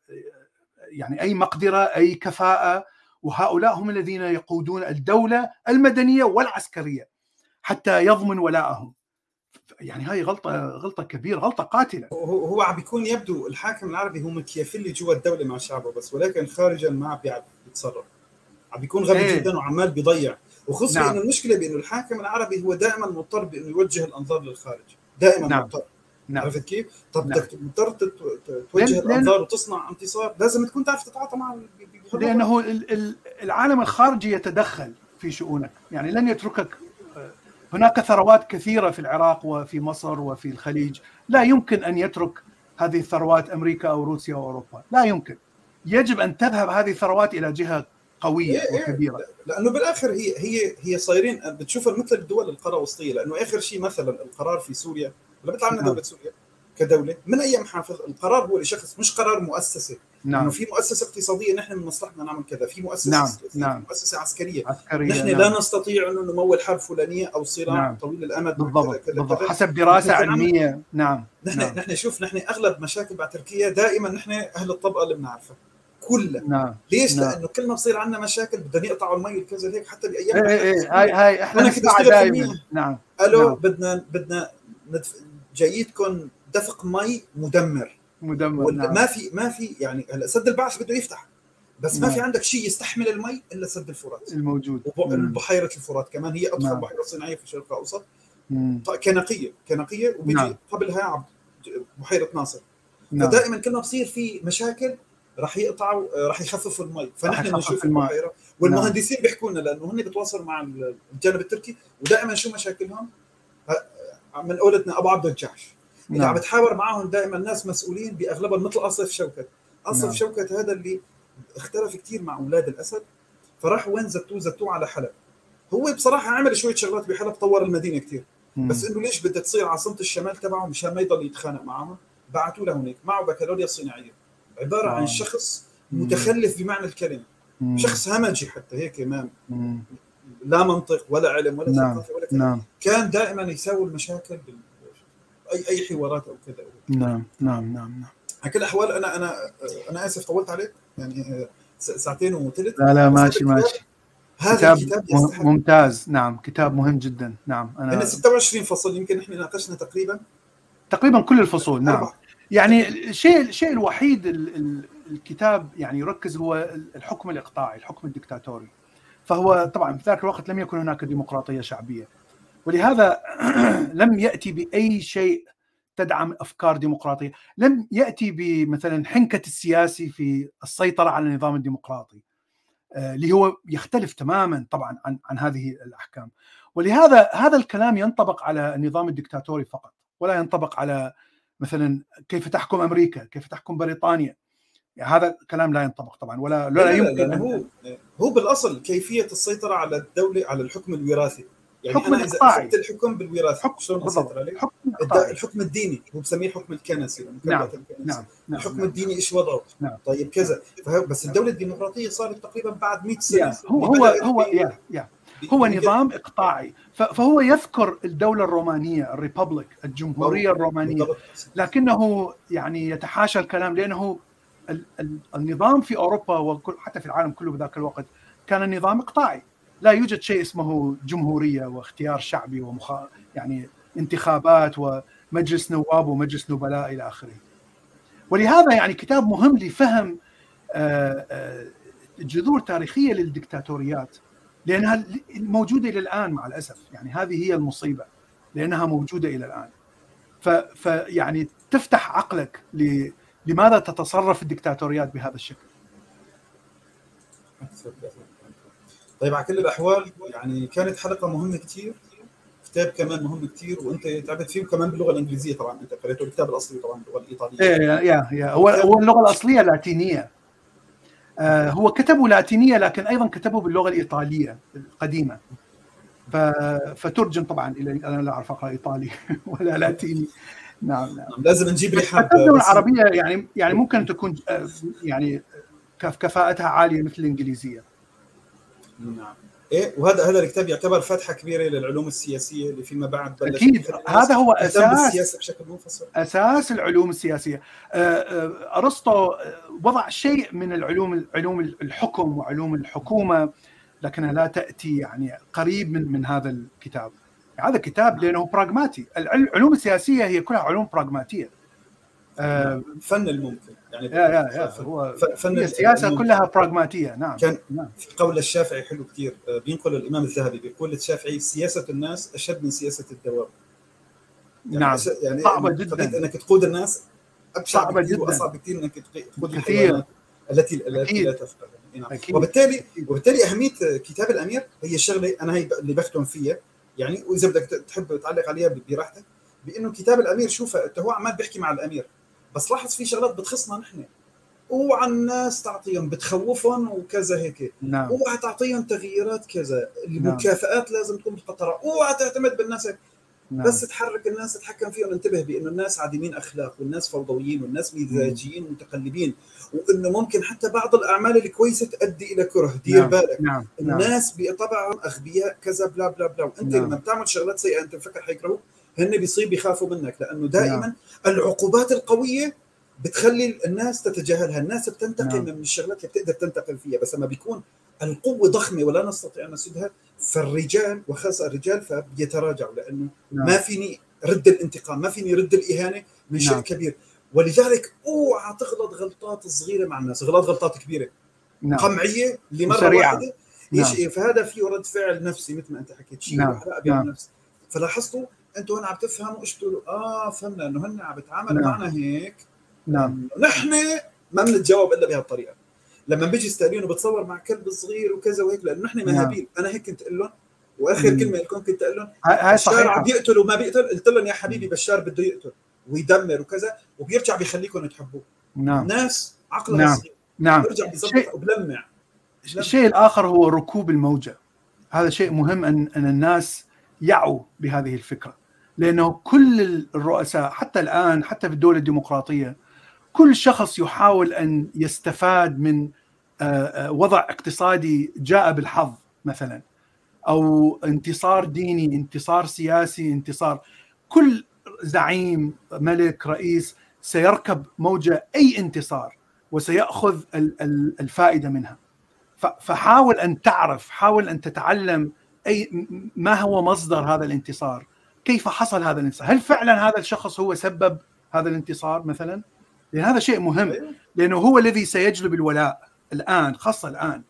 [SPEAKER 2] يعني أي مقدرة أي كفاءة وهؤلاء هم الذين يقودون الدولة المدنية والعسكرية حتى يضمن ولاءهم. يعني هاي غلطة غلطة كبيرة غلطة قاتلة.
[SPEAKER 1] هو هو عم بيكون يبدو الحاكم العربي هو مكيافيلي جوا الدولة مع شعبه بس ولكن خارجا ما عم بيعرف يتصرف. عم بيكون غبي
[SPEAKER 2] إيه.
[SPEAKER 1] جدا وعمال بيضيع. وخصوصا
[SPEAKER 2] نعم.
[SPEAKER 1] إنه المشكلة بإنه الحاكم العربي هو دائما مضطر بإنه يوجه الأنظار للخارج. دائما
[SPEAKER 2] نعم.
[SPEAKER 1] مضطر.
[SPEAKER 2] نعم.
[SPEAKER 1] عرفت كيف؟ طب
[SPEAKER 2] نعم.
[SPEAKER 1] مضطر توجه الأنظار وتصنع انتصار. لازم تكون تعرف تتعاطى مع
[SPEAKER 2] لأنه ال- ال- العالم الخارجي يتدخل في شؤونك. يعني لن يتركك. هناك ثروات كثيرة في العراق وفي مصر وفي الخليج. لا يمكن أن يترك هذه ثروات أمريكا أو روسيا أو أوروبا. لا يمكن. يجب أن تذهب هذه الثروات إلى جهة قوية
[SPEAKER 1] إيه إيه
[SPEAKER 2] وكبيرة
[SPEAKER 1] لأنه بالآخر هي هي هي صايرين بتشوفها مثل الدول القارة الوسطية لأنه آخر شيء مثلا القرار في سوريا لنا
[SPEAKER 2] نعم.
[SPEAKER 1] دوله سوريا كدولة من اي محافظ القرار هو لشخص مش قرار مؤسسة إنه
[SPEAKER 2] نعم
[SPEAKER 1] في مؤسسة اقتصادية نحن من مصلحتنا نعمل كذا في مؤسسة
[SPEAKER 2] نعم، نعم.
[SPEAKER 1] مؤسسة عسكرية
[SPEAKER 2] عسكرية
[SPEAKER 1] نحن
[SPEAKER 2] نعم.
[SPEAKER 1] لا نستطيع انه نمول حرب فلانية أو صراع
[SPEAKER 2] نعم.
[SPEAKER 1] طويل الأمد
[SPEAKER 2] بالضبط
[SPEAKER 1] كذا كذا
[SPEAKER 2] بالضبط
[SPEAKER 1] كذا.
[SPEAKER 2] حسب
[SPEAKER 1] دراسة
[SPEAKER 2] علمية نعم
[SPEAKER 1] نحن
[SPEAKER 2] نعم.
[SPEAKER 1] نحن شوف نحن أغلب مشاكل مع تركيا دائما نحن أهل الطبقة اللي بنعرفها كلها
[SPEAKER 2] نعم
[SPEAKER 1] ليش؟
[SPEAKER 2] نعم.
[SPEAKER 1] لأنه كل ما بصير عندنا مشاكل بدنا يقطعوا المي وكذا هيك حتى
[SPEAKER 2] بأيام إيه إيه هاي هاي
[SPEAKER 1] إحنا
[SPEAKER 2] نسمع دائما. نعم
[SPEAKER 1] ألو
[SPEAKER 2] نعم.
[SPEAKER 1] بدنا بدنا ندف... جاييتكم دفق مي مدمر
[SPEAKER 2] مدمر
[SPEAKER 1] ولا
[SPEAKER 2] نعم
[SPEAKER 1] ما في ما في يعني هلا سد البعث بده يفتح بس ما
[SPEAKER 2] نعم.
[SPEAKER 1] في عندك شيء يستحمل المي إلا سد الفرات
[SPEAKER 2] الموجود مم.
[SPEAKER 1] وبحيرة الفرات كمان هي اضخم
[SPEAKER 2] نعم.
[SPEAKER 1] بحيرة صناعية في الشرق الأوسط
[SPEAKER 2] مم.
[SPEAKER 1] ط- كنقية كنقية وبيجي
[SPEAKER 2] نعم.
[SPEAKER 1] قبلها بحيرة ناصر
[SPEAKER 2] نعم
[SPEAKER 1] فدائما كل ما بصير في مشاكل راح يقطعوا آه، راح يخففوا المي. فنحن بنشوف. البحيره والمهندسين بيحكوا لنا لأنه هن بيتواصلوا مع الجانب التركي ودائما شو مشاكلهم؟ ه- من قولتنا أبو عبد الجحش إذا عم
[SPEAKER 2] نعم.
[SPEAKER 1] بتحاور معهم دائما ناس مسؤولين بأغلبهم مثل أصف شوكت. أصف
[SPEAKER 2] نعم.
[SPEAKER 1] شوكت هذا اللي اختلف كثير مع أولاد الأسد. فراح وين زتوه زتوه على حلب. هو بصراحة عمل شوية شغلات بحلب طور المدينة كثير. بس إنه ليش بدها تصير عاصمة الشمال تبعه مشان ما يضل يتخانق معهم. بعثوا له هناك معه بكالوريا صناعيه عبارة
[SPEAKER 2] آه.
[SPEAKER 1] عن شخص
[SPEAKER 2] مم.
[SPEAKER 1] متخلف بمعنى
[SPEAKER 2] الكلمة.
[SPEAKER 1] شخص همجي حتى هيك ما. لا منطق ولا علم ولا
[SPEAKER 2] نعم.
[SPEAKER 1] ولا كلام
[SPEAKER 2] نعم
[SPEAKER 1] كان دائما يساوي المشاكل بال... أي أي حوارات أو كذا
[SPEAKER 2] نعم نعم نعم نعم
[SPEAKER 1] على كل الاحوال أنا أنا أنا آسف طولت عليك يعني س- ساعتين وثلث
[SPEAKER 2] لا لا ماشي ماشي
[SPEAKER 1] هذا
[SPEAKER 2] كتاب
[SPEAKER 1] الكتاب يستحق
[SPEAKER 2] ممتاز نعم كتاب مهم جدا نعم أنا
[SPEAKER 1] 26 فصل يمكن إحنا ناقشنا تقريبا
[SPEAKER 2] تقريبا كل الفصول نعم. يعني الشيء الشيء الوحيد ال- ال- الكتاب يعني يركز هو الحكم الإقطاعي الحكم الدكتاتوري. فهو طبعا في ذاك الوقت لم يكن هناك ديمقراطية شعبية. ولهذا [CLEARS THROAT] لم يأتي بأي شيء تدعم أفكار ديمقراطية. لم يأتي بمثلا حنكة السياسي في السيطرة على النظام الديمقراطي آه، اللي هو يختلف تماما طبعا عن عن هذه الأحكام. ولهذا هذا الكلام ينطبق على النظام الدكتاتوري فقط ولا ينطبق على مثلا كيف تحكم أمريكا كيف تحكم بريطانيا يعني هذا الكلام لا ينطبق طبعا ولا
[SPEAKER 1] لا
[SPEAKER 2] لا
[SPEAKER 1] لا
[SPEAKER 2] يمكن أن-
[SPEAKER 1] هو هو بالأصل كيفية السيطرة على الدولة على الحكم الوراثي يعني
[SPEAKER 2] حكم
[SPEAKER 1] أنا
[SPEAKER 2] إذا.
[SPEAKER 1] أخذت الحكم بالوراثة
[SPEAKER 2] حكم
[SPEAKER 1] شلون
[SPEAKER 2] بالضبط
[SPEAKER 1] اسيطر عليه؟
[SPEAKER 2] حكم.
[SPEAKER 1] الحكم الديني هو بسميه الحكم الكنسي لأنه
[SPEAKER 2] نعم،
[SPEAKER 1] الكنسي.
[SPEAKER 2] نعم نعم
[SPEAKER 1] الحكم
[SPEAKER 2] نعم.
[SPEAKER 1] الديني إيش وضعه؟
[SPEAKER 2] نعم.
[SPEAKER 1] طيب كذا فهو بس الدولة الديمقراطية صارت تقريبا بعد 100
[SPEAKER 2] سنة هو هو هو يا يا هو نظام إقطاعي فهو يذكر الدولة الرومانية الريببليك الجمهورية الرومانية.
[SPEAKER 1] بالضبط.
[SPEAKER 2] لكنه يعني يتحاشى الكلام ال- النظام في أوروبا وكل حتى في العالم كله بذاك الوقت كان نظام إقطاعي. لا يوجد شيء اسمه جمهورية واختيار شعبي ومخ... يعني انتخابات ومجلس نواب ومجلس نبلاء إلى آخره. ولهذا يعني كتاب مهم لفهم آه، آه، جذور تاريخية للدكتاتوريات. لانها موجودة إلى الآن مع الأسف. يعني هذه هي المصيبة لأنها موجودة إلى الآن. ف فيعني تفتح عقلك ل... لماذا تتصرف الدكتاتوريات بهذا الشكل؟
[SPEAKER 1] طيب على كل الأحوال يعني كانت حلقة مهمة كثير كتاب كمان مهم كثير وأنت تعبت فيه كمان باللغة الإنجليزية طبعا أنت قريته الكتاب الأصلي طبعا باللغة الإيطالية.
[SPEAKER 2] إيه يا يا هو هو اللغة الأصلية لاتينيه هو كتبه لاتينية لكن أيضا كتبه باللغة الإيطالية القديمة. فترجم طبعا إلى أنا لا أعرف أقرأ إيطالي [LAUGHS] ولا لاتيني. نعم نعم.
[SPEAKER 1] نعم، لازم نجيب
[SPEAKER 2] الترجمه
[SPEAKER 1] بس-
[SPEAKER 2] العربيه يعني يعني ممكن تكون آه، يعني كف- كفاءتها عالية مثل الإنجليزية.
[SPEAKER 1] نعم. إيه وهذا هذا الكتاب يعتبر فتحة كبيرة للعلوم السياسية اللي فيما بعد بلش أكيد.
[SPEAKER 2] هذا هو
[SPEAKER 1] أساس بشكل منفصل.
[SPEAKER 2] أساس العلوم السياسية. آه، آه، أرسطو آه، وضع شيء من العلوم علوم الحكم وعلوم الحكومة لكنها لا تأتي يعني قريب من من هذا الكتاب. هذا كتاب لأنه براغماتي العل- العلوم السياسية هي كلها علوم براغماتيه آه،
[SPEAKER 1] فن الممكن. يعني
[SPEAKER 2] يا يا يا هو
[SPEAKER 1] فن السياسة.
[SPEAKER 2] كلها براغماتيه نعم
[SPEAKER 1] كان
[SPEAKER 2] نعم
[SPEAKER 1] قول الشافعي حلو كثير بينقل الإمام الذهبي بيقول الشافعي سياسة الناس أشد من سياسة الدواب يعني
[SPEAKER 2] نعم
[SPEAKER 1] يعني قضية
[SPEAKER 2] جداً.
[SPEAKER 1] إنك تقود الناس ابشع
[SPEAKER 2] صعبة
[SPEAKER 1] بكثير
[SPEAKER 2] جداً.
[SPEAKER 1] وأصعب بكثير إنك تق- تقود
[SPEAKER 2] كثير.
[SPEAKER 1] التي التي. لا تفقه يعني نعم.
[SPEAKER 2] أكيد.
[SPEAKER 1] وبالتالي وبالتالي أهمية كتاب الأمير هي الشغلة أنا هي اللي بختم فيها يعني وإذا بدك تحب تعلق عليها براحتك بإنه كتاب الأمير شوف هو عمال بيحكي مع الأمير بس لاحظ في شغلات بتخصنا نحن. أوعى الناس تعطيهم بتخوفهم وكذا هيك.
[SPEAKER 2] نعم.
[SPEAKER 1] أوعى تعطيهم تغييرات كذا. المكافآت لازم تكون مقطره أوعى تعتمد بالناس هيك.
[SPEAKER 2] نعم.
[SPEAKER 1] بس تحرك الناس تتحكم فيهم. انتبه بأنه الناس عديمين أخلاق والناس فوضويين والناس مزاجيين متقلبين. وإنه ممكن حتى بعض الأعمال الكويسة تؤدي إلى كره. دير
[SPEAKER 2] نعم.
[SPEAKER 1] بالك.
[SPEAKER 2] نعم. نعم.
[SPEAKER 1] الناس بطبعهم أغبياء كذا بلا بلا بلا. وأنت
[SPEAKER 2] نعم.
[SPEAKER 1] لما بتعمل شغلات سيئة أنت مفكر حيكرهوك؟ هن بيصير بيخافوا منك لأنه دائما
[SPEAKER 2] نعم.
[SPEAKER 1] العقوبات القوية بتخلي الناس تتجاهلها الناس بتنتقم
[SPEAKER 2] نعم.
[SPEAKER 1] من الشغلات اللي بتقدر تنتقم فيها بس لما بيكون القوة ضخمة ولا نستطيع أن نسدها فالرجال وخاصة الرجال فبيتراجعوا لأنه
[SPEAKER 2] نعم.
[SPEAKER 1] ما فيني رد الانتقام ما فيني رد الإهانة من شيء
[SPEAKER 2] نعم.
[SPEAKER 1] كبير ولذلك أوعى تغلط غلطات صغيرة مع الناس غلط غلطات كبيرة
[SPEAKER 2] نعم
[SPEAKER 1] قمعية لمرة
[SPEAKER 2] وسريعة.
[SPEAKER 1] واحدة
[SPEAKER 2] نعم.
[SPEAKER 1] شيء فهذا فيه رد فعل نفسي مثل ما أنت حكيت شيء
[SPEAKER 2] نعم. نعم.
[SPEAKER 1] بالنفس فلاحظتوا أنتم هون عم تفهموا إيش تقولوا آه فهمنا إنه هن عم بيتعاملوا
[SPEAKER 2] نعم.
[SPEAKER 1] معنا هيك.
[SPEAKER 2] نعم.
[SPEAKER 1] نحن ما بنتجاوب إلا بهالطريقة. لما بيجي ستالين وبتصور مع كلب صغير وكذا وهيك لأنه نحن
[SPEAKER 2] نعم.
[SPEAKER 1] مهابيل. أنا هيك كنت أقول لهم وآخر
[SPEAKER 2] مم.
[SPEAKER 1] كلمة لكم كنت أقول لهم بشار عم بيقتل وما بيقتل؟ قلت لهم يا حبيبي بشار بده يقتل ويدمر وكذا وبيرجع بيخليكم تحبوه.
[SPEAKER 2] نعم.
[SPEAKER 1] الناس عقلها
[SPEAKER 2] نعم.
[SPEAKER 1] صغير.
[SPEAKER 2] نعم.
[SPEAKER 1] بيرجع بيظبط وبلمع.
[SPEAKER 2] الشيء الآخر هو ركوب الموجة. هذا شيء مهم أن, أن الناس يعوا بهذه الفكرة. لأنه كل الرؤساء حتى الآن حتى في الدولة الديمقراطية كل شخص يحاول أن يستفاد من آه، آه، وضع اقتصادي جاء بالحظ مثلا أو انتصار ديني انتصار سياسي انتصار كل زعيم ملك رئيس سيركب موجة أي انتصار وسيأخذ ال- ال- الفائدة منها. فحاول أن تعرف حاول أن تتعلم أي ما هو مصدر هذا الانتصار. كيف حصل هذا الانتصار؟ هل فعلا هذا الشخص هو سبب هذا الانتصار مثلا؟ لأن هذا شيء مهم
[SPEAKER 1] أيوة.
[SPEAKER 2] لأنه هو الذي سيجلب الولاء الآن خاصة الآن.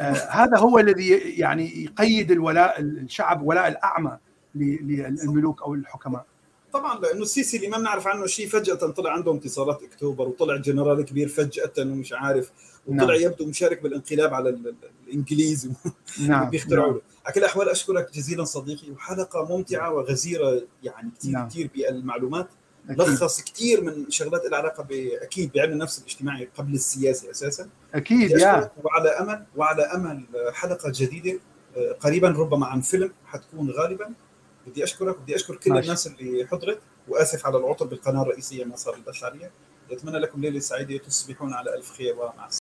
[SPEAKER 2] آه هذا هو الذي يعني يقيد الولاء الشعب ولاء الأعمى للملوك أو الحكماء.
[SPEAKER 1] طبعا لأنه السيسي اللي ما بنعرف عنه شيء فجأة طلع عنده انتصارات أكتوبر وطلع جنرال كبير فجأة ومش عارف. وطلع
[SPEAKER 2] نعم.
[SPEAKER 1] يبدو مشارك بالانقلاب على ال- ال- الانجليز [LAUGHS]
[SPEAKER 2] نعم.
[SPEAKER 1] بيخترعوا
[SPEAKER 2] نعم.
[SPEAKER 1] له على كل الأحوال أشكرك جزيلا صديقي وحلقة ممتعة وغزيرة يعني كثير
[SPEAKER 2] نعم.
[SPEAKER 1] كثير بالمعلومات.
[SPEAKER 2] أكيد.
[SPEAKER 1] لخص كثير من شغلات لها علاقة أكيد بعلم النفس الاجتماعي قبل السياسي
[SPEAKER 2] أساسا.
[SPEAKER 1] أكيد
[SPEAKER 2] يا.
[SPEAKER 1] وعلى امل وعلى أمل حلقة جديدة آه، قريبا ربما عن فيلم حتكون غالبا. بدي أشكرك بدي أشكر كل
[SPEAKER 2] ماشي.
[SPEAKER 1] الناس اللي حضرت. وآسف على العطل بالقناة الرئيسية مسار البشرية. أتمنى لكم ليلة سعيدة تصبحون على ألف خير ومع السلامه